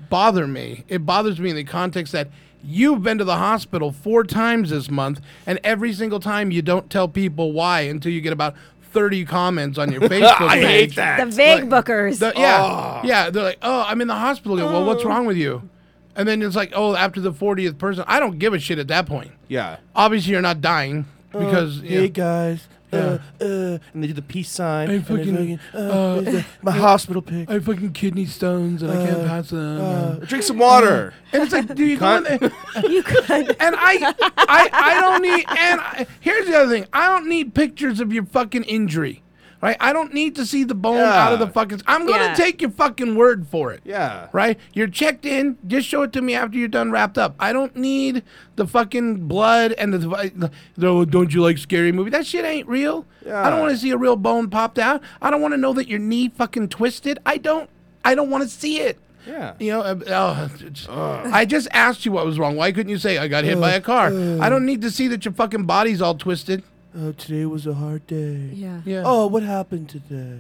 bother me. It bothers me in the context that you've been to the hospital four times this month, and every single time you don't tell people why until you get about 30 comments on your [laughs] Facebook I page. hate that. the vague bookers. The- yeah, yeah. They're like, oh, I'm in the hospital. I go, well, what's Oh. wrong with you? And then it's like, oh, after the 40th person, I don't give a shit at that point. Yeah. Obviously, you're not dying because you know, hey guys. Yeah. Uh, uh, and they do the peace sign. I and they fucking, uh, uh, a- my [laughs] hospital pic. I have fucking kidney stones and I can't Uh, pass them. uh, drink some water. and it's like, do you go in [laughs] Cunt. there? you could. And I, I, I don't need. And I, here's the other thing: I don't need pictures of your fucking injury, right? I don't need to see the bone out of the fucking. I'm gonna Yeah. take your fucking word for it. Yeah. Right? You're checked in. Just show it to me after you're done wrapped up. I don't need the fucking blood and the. the, the don't you like scary movie? That shit ain't real. Yeah. I don't want to see a real bone popped out. I don't want to know that your knee fucking twisted. I don't. I don't want to see it. Yeah. You know, uh, oh, [laughs] I just asked you what was wrong. Why couldn't you say I got hit by a car? I don't need to see that your fucking body's all twisted. Oh, today was a hard day. Yeah. Yeah. Oh, what happened today?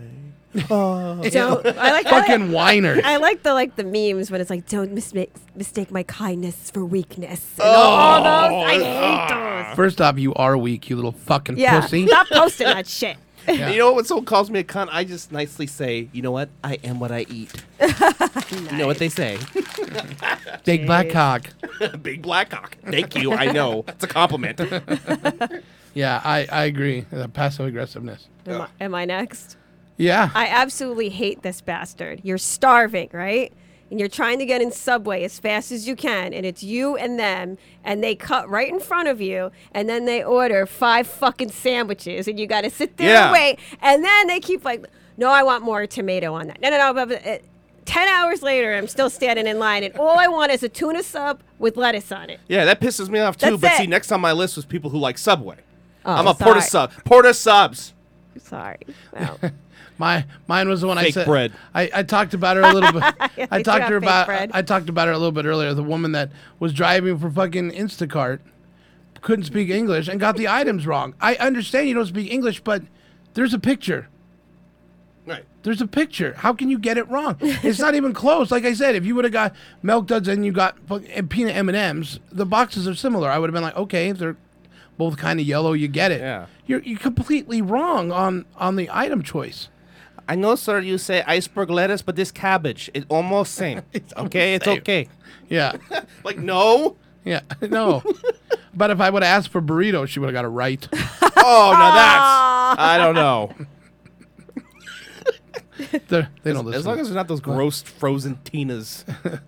[laughs] Oh. Don't, I like fucking whiners. I like the like the memes when it's like, "Don't mistake mistake my kindness for weakness." And oh. all those, I hate ah. those. First off, you are weak, you little fucking Yeah, pussy. stop posting that shit. [laughs] Yeah. You know what? When someone calls me a cunt, I just nicely say, you know what? I am what I eat. [laughs] You know what they say? Big black cock. Big black cock. Thank you. I know. It's a compliment. Yeah, I, I agree. The passive aggressiveness. Am, I, am I next? Yeah. I absolutely hate this bastard. You're starving, right? And you're trying to get in Subway as fast as you can, and it's you and them, and they cut right in front of you, and then they order five fucking sandwiches, and you got to sit there Yeah. and wait, and then they keep like, no, I want more tomato on that. No, no, no. But, but, uh, Ten hours later, I'm still standing in line, and all I want is a tuna sub with lettuce on it. Yeah, that pisses me off too. That's but it. see, next on my list was people who like Subway. Oh, I'm a porta sorry. sub. Porta subs. Sorry. Well, [laughs] My mine was the one I Fake said. bread. I, I talked about her a little bit. [laughs] Yeah, I they talked do to her fake about. bread. I talked about her a little bit earlier. The woman that was driving for fucking Instacart couldn't speak English and got the items wrong. I understand you don't speak English, but there's a picture. Right. There's a picture. How can you get it wrong? It's not even close. Like I said, if you would have got milk duds and you got fuck- and peanut M and M's, the boxes are similar. I would have been like, okay, they're both kind of yellow, you get it. Yeah. You're you're completely wrong on on the item choice. I know, sir, you say iceberg lettuce, but this cabbage is almost same. [laughs] It's okay, it's same. okay. Yeah. [laughs] Like, no. Yeah, [laughs] no. but if I would have asked for burrito, she would have got it right. Oh, now that's. I don't know. [laughs] They're, they don't listen. As long as they're not those gross frozen Tinas.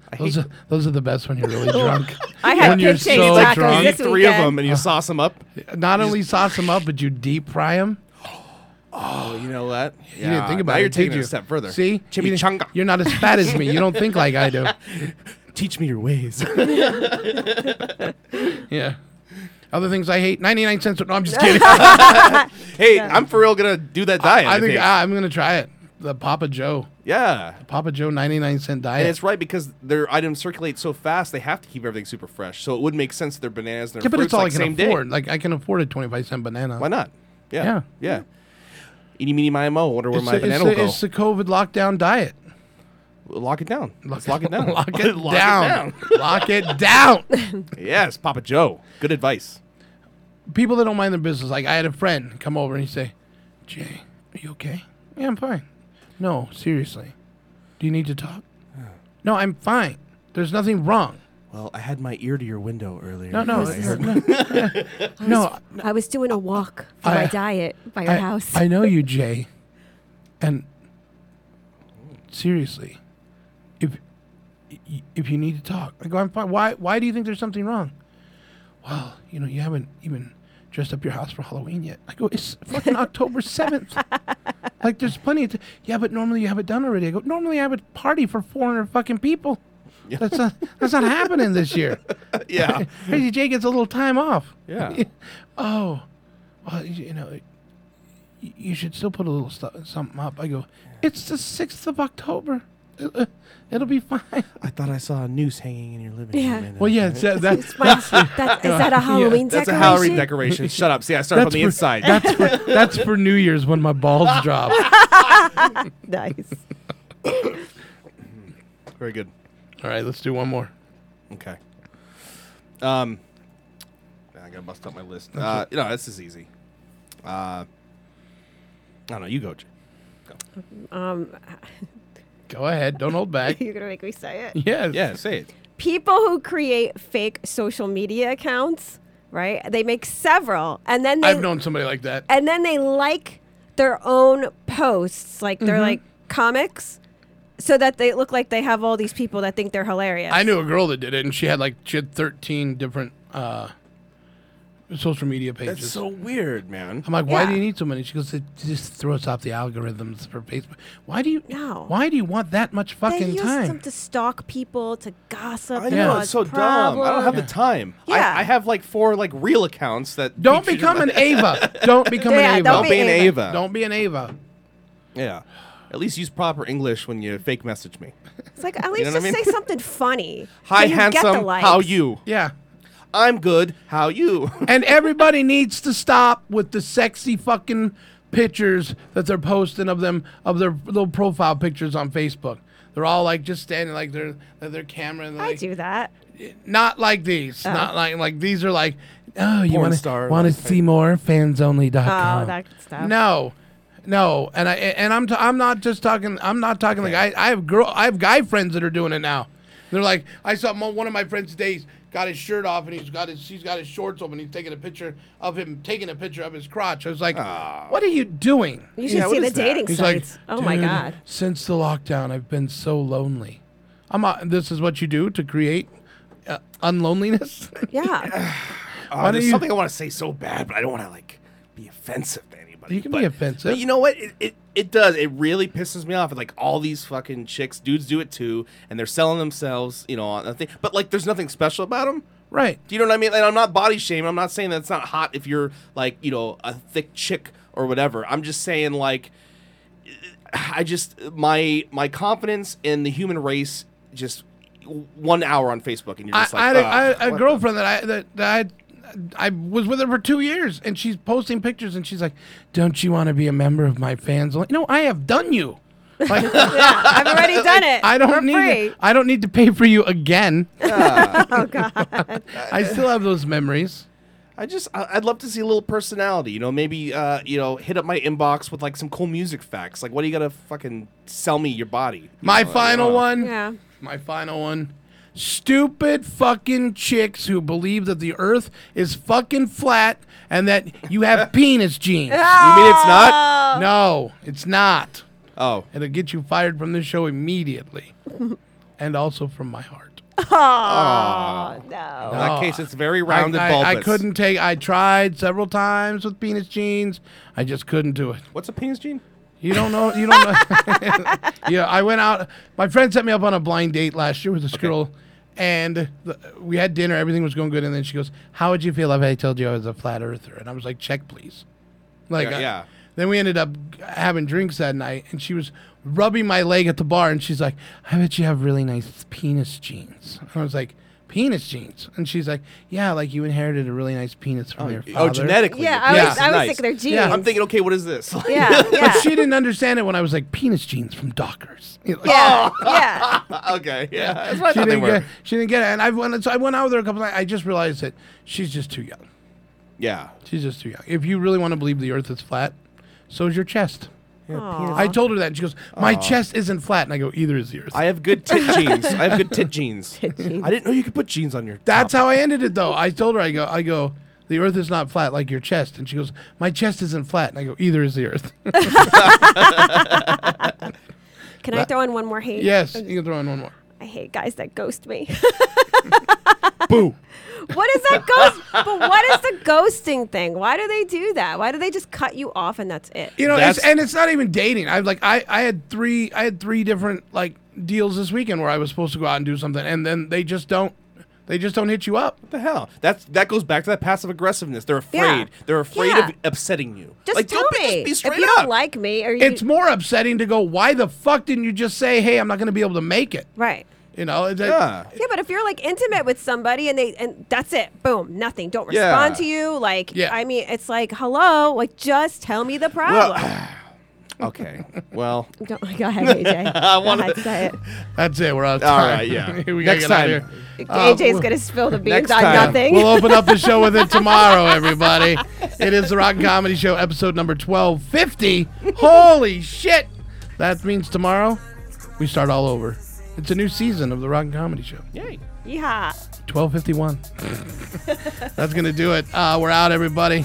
[laughs] Those are, those are the best when you're really [laughs] drunk. I had when you're pig taste so tacos drunk. this three of them and you sauce them up. Not only sauce them up, but you deep fry them. [gasps] Oh, you know what? You didn't think about now it. you're did taking it you? a step further. See, You didn't- chimichanga. You're not as fat as me. You don't think like I do. Teach me your ways. Yeah. Other things I hate. 99 cents. No, I'm just kidding. hey, I'm for real gonna do that diet. I think ah, I'm gonna try it. The Papa Joe. yeah. Papa Joe 99 cent diet. And it's right because their items circulate so fast, they have to keep everything super fresh. So it would make sense that their bananas and yeah, their but it's all like I can same day. afford. Like I can afford a 25 cent banana. Why not? Yeah. Yeah. Yeah. Eeny, meeny, miny, mo. Wonder where It's, my the- it's, banana the, will go. it's the COVID lockdown diet. Lock it down. Let's [laughs] [laughs] lock it down. Lock it Lock down. down. [laughs] Lock it down. yes, Papa Joe. Good advice. People that don't mind their business. Like I had a friend come over and he say, "Jay, are you okay? Yeah, I'm fine. No, seriously. Do you need to talk? No, I'm fine. There's nothing wrong. Well, I had my ear to your window earlier. No, no, and I heard- no. I was, No, I was doing a walk for I- my diet by your I, house. I know you, Jay. And seriously, if y- if you need to talk, I go, I'm fine. Why why do you think there's something wrong? Well, you know, you haven't even dressed up your house for Halloween yet. I go, it's fucking October seventh. [laughs] like, there's plenty of. T- yeah, but normally you have it done already. I go, normally I have a party for 400 fucking people. Yeah. That's not that's not happening this year. [laughs] Yeah. [laughs] Crazy Jay gets a little time off. Yeah. oh, well, you know, you should still put a little stu- something up. I go, it's the sixth of October. [laughs] It'll be fine. I thought I saw a noose hanging in your living Yeah. room. and, uh, Well, yeah, [laughs] it's, uh, that's It's my- that- is that a [laughs] Halloween decoration? That's a decoration? Halloween decoration. Shut up. See, I started That's from the for- inside. That's for, that's for New Year's when my balls drop. nice. Very good. All right, let's do one more. Okay. Um, I gotta bust up my list. Uh, you know, this is easy. Uh, I don't know. You go, Jay. Um, Go ahead. Don't hold back. [laughs] you're gonna make me say it. Yes. Yeah, say it. People who create fake social media accounts, right? They make several, and then they I've known somebody like that. and then they like their own posts, like they're Mhm. like comics, so that they look like they have all these people that think they're hilarious. I knew a girl that did it, and she had like she had 13 different uh, social media pages. That's so weird, man. I'm like, why do you need so many? She goes, it just throws off the algorithms for Facebook. Why do you? No. Why do you want that much They fucking use time? them to stalk people, to gossip. I know it's so dumb. I don't have the time. Yeah. I, I have like four like real accounts that Don't feature- become an [laughs] Ava. Don't become Yeah, an Ava. don't be an Ava. Ava. Don't be an Ava. Yeah. At least use proper English when you fake message me. It's like at least know what I just mean? say something funny. [laughs] Hi, so you get the handsome. How you? Yeah. I'm good. How you? [laughs] and everybody needs to stop with the sexy fucking pictures that they're posting of them of their little profile pictures on Facebook. They're all like just standing like their their camera. And I like, do that. Not like these. Oh. Not like like these are like oh you Porn want star, to want to see more fansonly.com. Oh, that stuff. No. No, and I and I'm t- I'm not just talking. I'm not talking like I, I have girl I have guy friends that are doing it now. They're like I saw one of my friends today. He's got his shirt off and he's got his he's got his shorts open. He's taking a picture of him taking a picture of his crotch. I was like, what are you doing? You should see the dating He's like, sites. oh my god. Since the lockdown, I've been so lonely. I'm. Uh, this is what you do to create uh, unloneliness. [laughs] Yeah. Why there's you- something I want to say so bad, but I don't want to like be offensive to anybody. You can but, be offensive. But you know what? It, it it does. It really pisses me off. Like all these fucking chicks, dudes do it too, and they're selling themselves. You know, on a thing. But like, there's nothing special about them. Right. Do you know what I mean? And I'm not body shaming. I'm not saying that it's not hot if you're like, you know, a thick chick or whatever. I'm just saying like I just my my confidence in the human race just one hour on Facebook and you're I, just like I, had a, "Ugh, I had a girlfriend that I that, that I I was with her for two years, and she's posting pictures, and she's like, "Don't you want to be a member of my fans?" Like, no, I have done you. Like, [laughs] yeah, I've already [laughs] done it. I don't for need free. I don't need to pay for you again. [laughs] oh god. I still have those memories. I just I- I'd love to see a little personality. You know, maybe uh, you know, hit up my inbox with like some cool music facts. Like, what do you gotta fucking sell me your body? You My know, final uh, one. Yeah. My final one. Stupid fucking chicks who believe that the earth is fucking flat and that you have [laughs] penis genes. You mean it's not? No, it's not. Oh, And It'll get you fired from this show immediately. [laughs] and also from my heart. Oh, no. in that case, it's very rounded I, I, bulbous. I couldn't take I tried several times with penis genes. I just couldn't do it. What's a penis gene? You don't know. You don't [laughs] know. yeah, I went out. My friend set me up on a blind date last year with this girl, and the, we had dinner. Everything was going good, and then she goes, "How would you feel if I told you I was a flat earther?" And I was like, "Check, please." Like, Yeah, I- yeah. Then we ended up having drinks that night, and she was rubbing my leg at the bar, and she's like, "I bet you have really nice penis genes." And I was like. Penis genes, and she's like, "Yeah, like you inherited a really nice penis from oh, your oh, father." Oh, genetically. Yeah, I was- is I was nice. thinking they're Yeah, genes. I'm thinking, okay, what is this? Yeah, [laughs] yeah. But she didn't understand it when I was like, "Penis genes from Dockers." [laughs] You know, like, Yeah, oh. yeah. [laughs] okay, yeah, that's what I she thought they didn't were. get she didn't get it, and I went so I went out with her a couple. Times. I just realized that she's just too young. Yeah, She's just too young. If you really want to believe the Earth is flat, so is your chest. I told her that, and she goes, "My Aw. chest isn't flat," and I go, "Either is yours." I have good tit [laughs] jeans. I have good tit jeans. I didn't know you could put jeans on your. That's how I ended it, though. I told her, I go, I go, the Earth is not flat like your chest, and she goes, "My chest isn't flat," and I go, "Either is the [laughs] Earth." [laughs] Can I throw in one more hate? yes, you can throw in one more. I hate guys that ghost me. Boo. What is that ghost? but what is the ghosting thing? Why do they do that? Why do they just cut you off and that's it? You know, it's, and it's not even dating. I like I, I had three I had three different like deals this weekend where I was supposed to go out and do something, and then they just don't they just don't hit you up. What the hell? That's that goes back to that passive aggressiveness. They're afraid. Yeah. They're afraid Yeah. of upsetting you. Just like, tell don't be, me just be if straight you up. don't like me or you. It's more upsetting to go. Why the fuck didn't you just say, "Hey, I'm not going to be able to make it"? right. You know, that, Yeah, but if you're like intimate with somebody and they and that's it, boom, nothing, don't Yeah. respond to you. Like, Yeah. I mean, it's like, hello, like just tell me the problem. [sighs] Okay. Well. [laughs] Don't, go ahead, AJ. [laughs] I Go wanna- say it. That's it. We're out of All time. right, yeah. [laughs] we Next gotta get out time. of here. AJ's uh, we'll- gonna spill the beans on time. nothing. We'll open up the show with it tomorrow, everybody. It is the Rockin' Comedy Show, episode number 1250. Holy shit! That means tomorrow we start all over. It's a new season of the Rockin' Comedy Show. Yay. Yeah. 1251. [laughs] That's going to do it. Uh, we're out, everybody.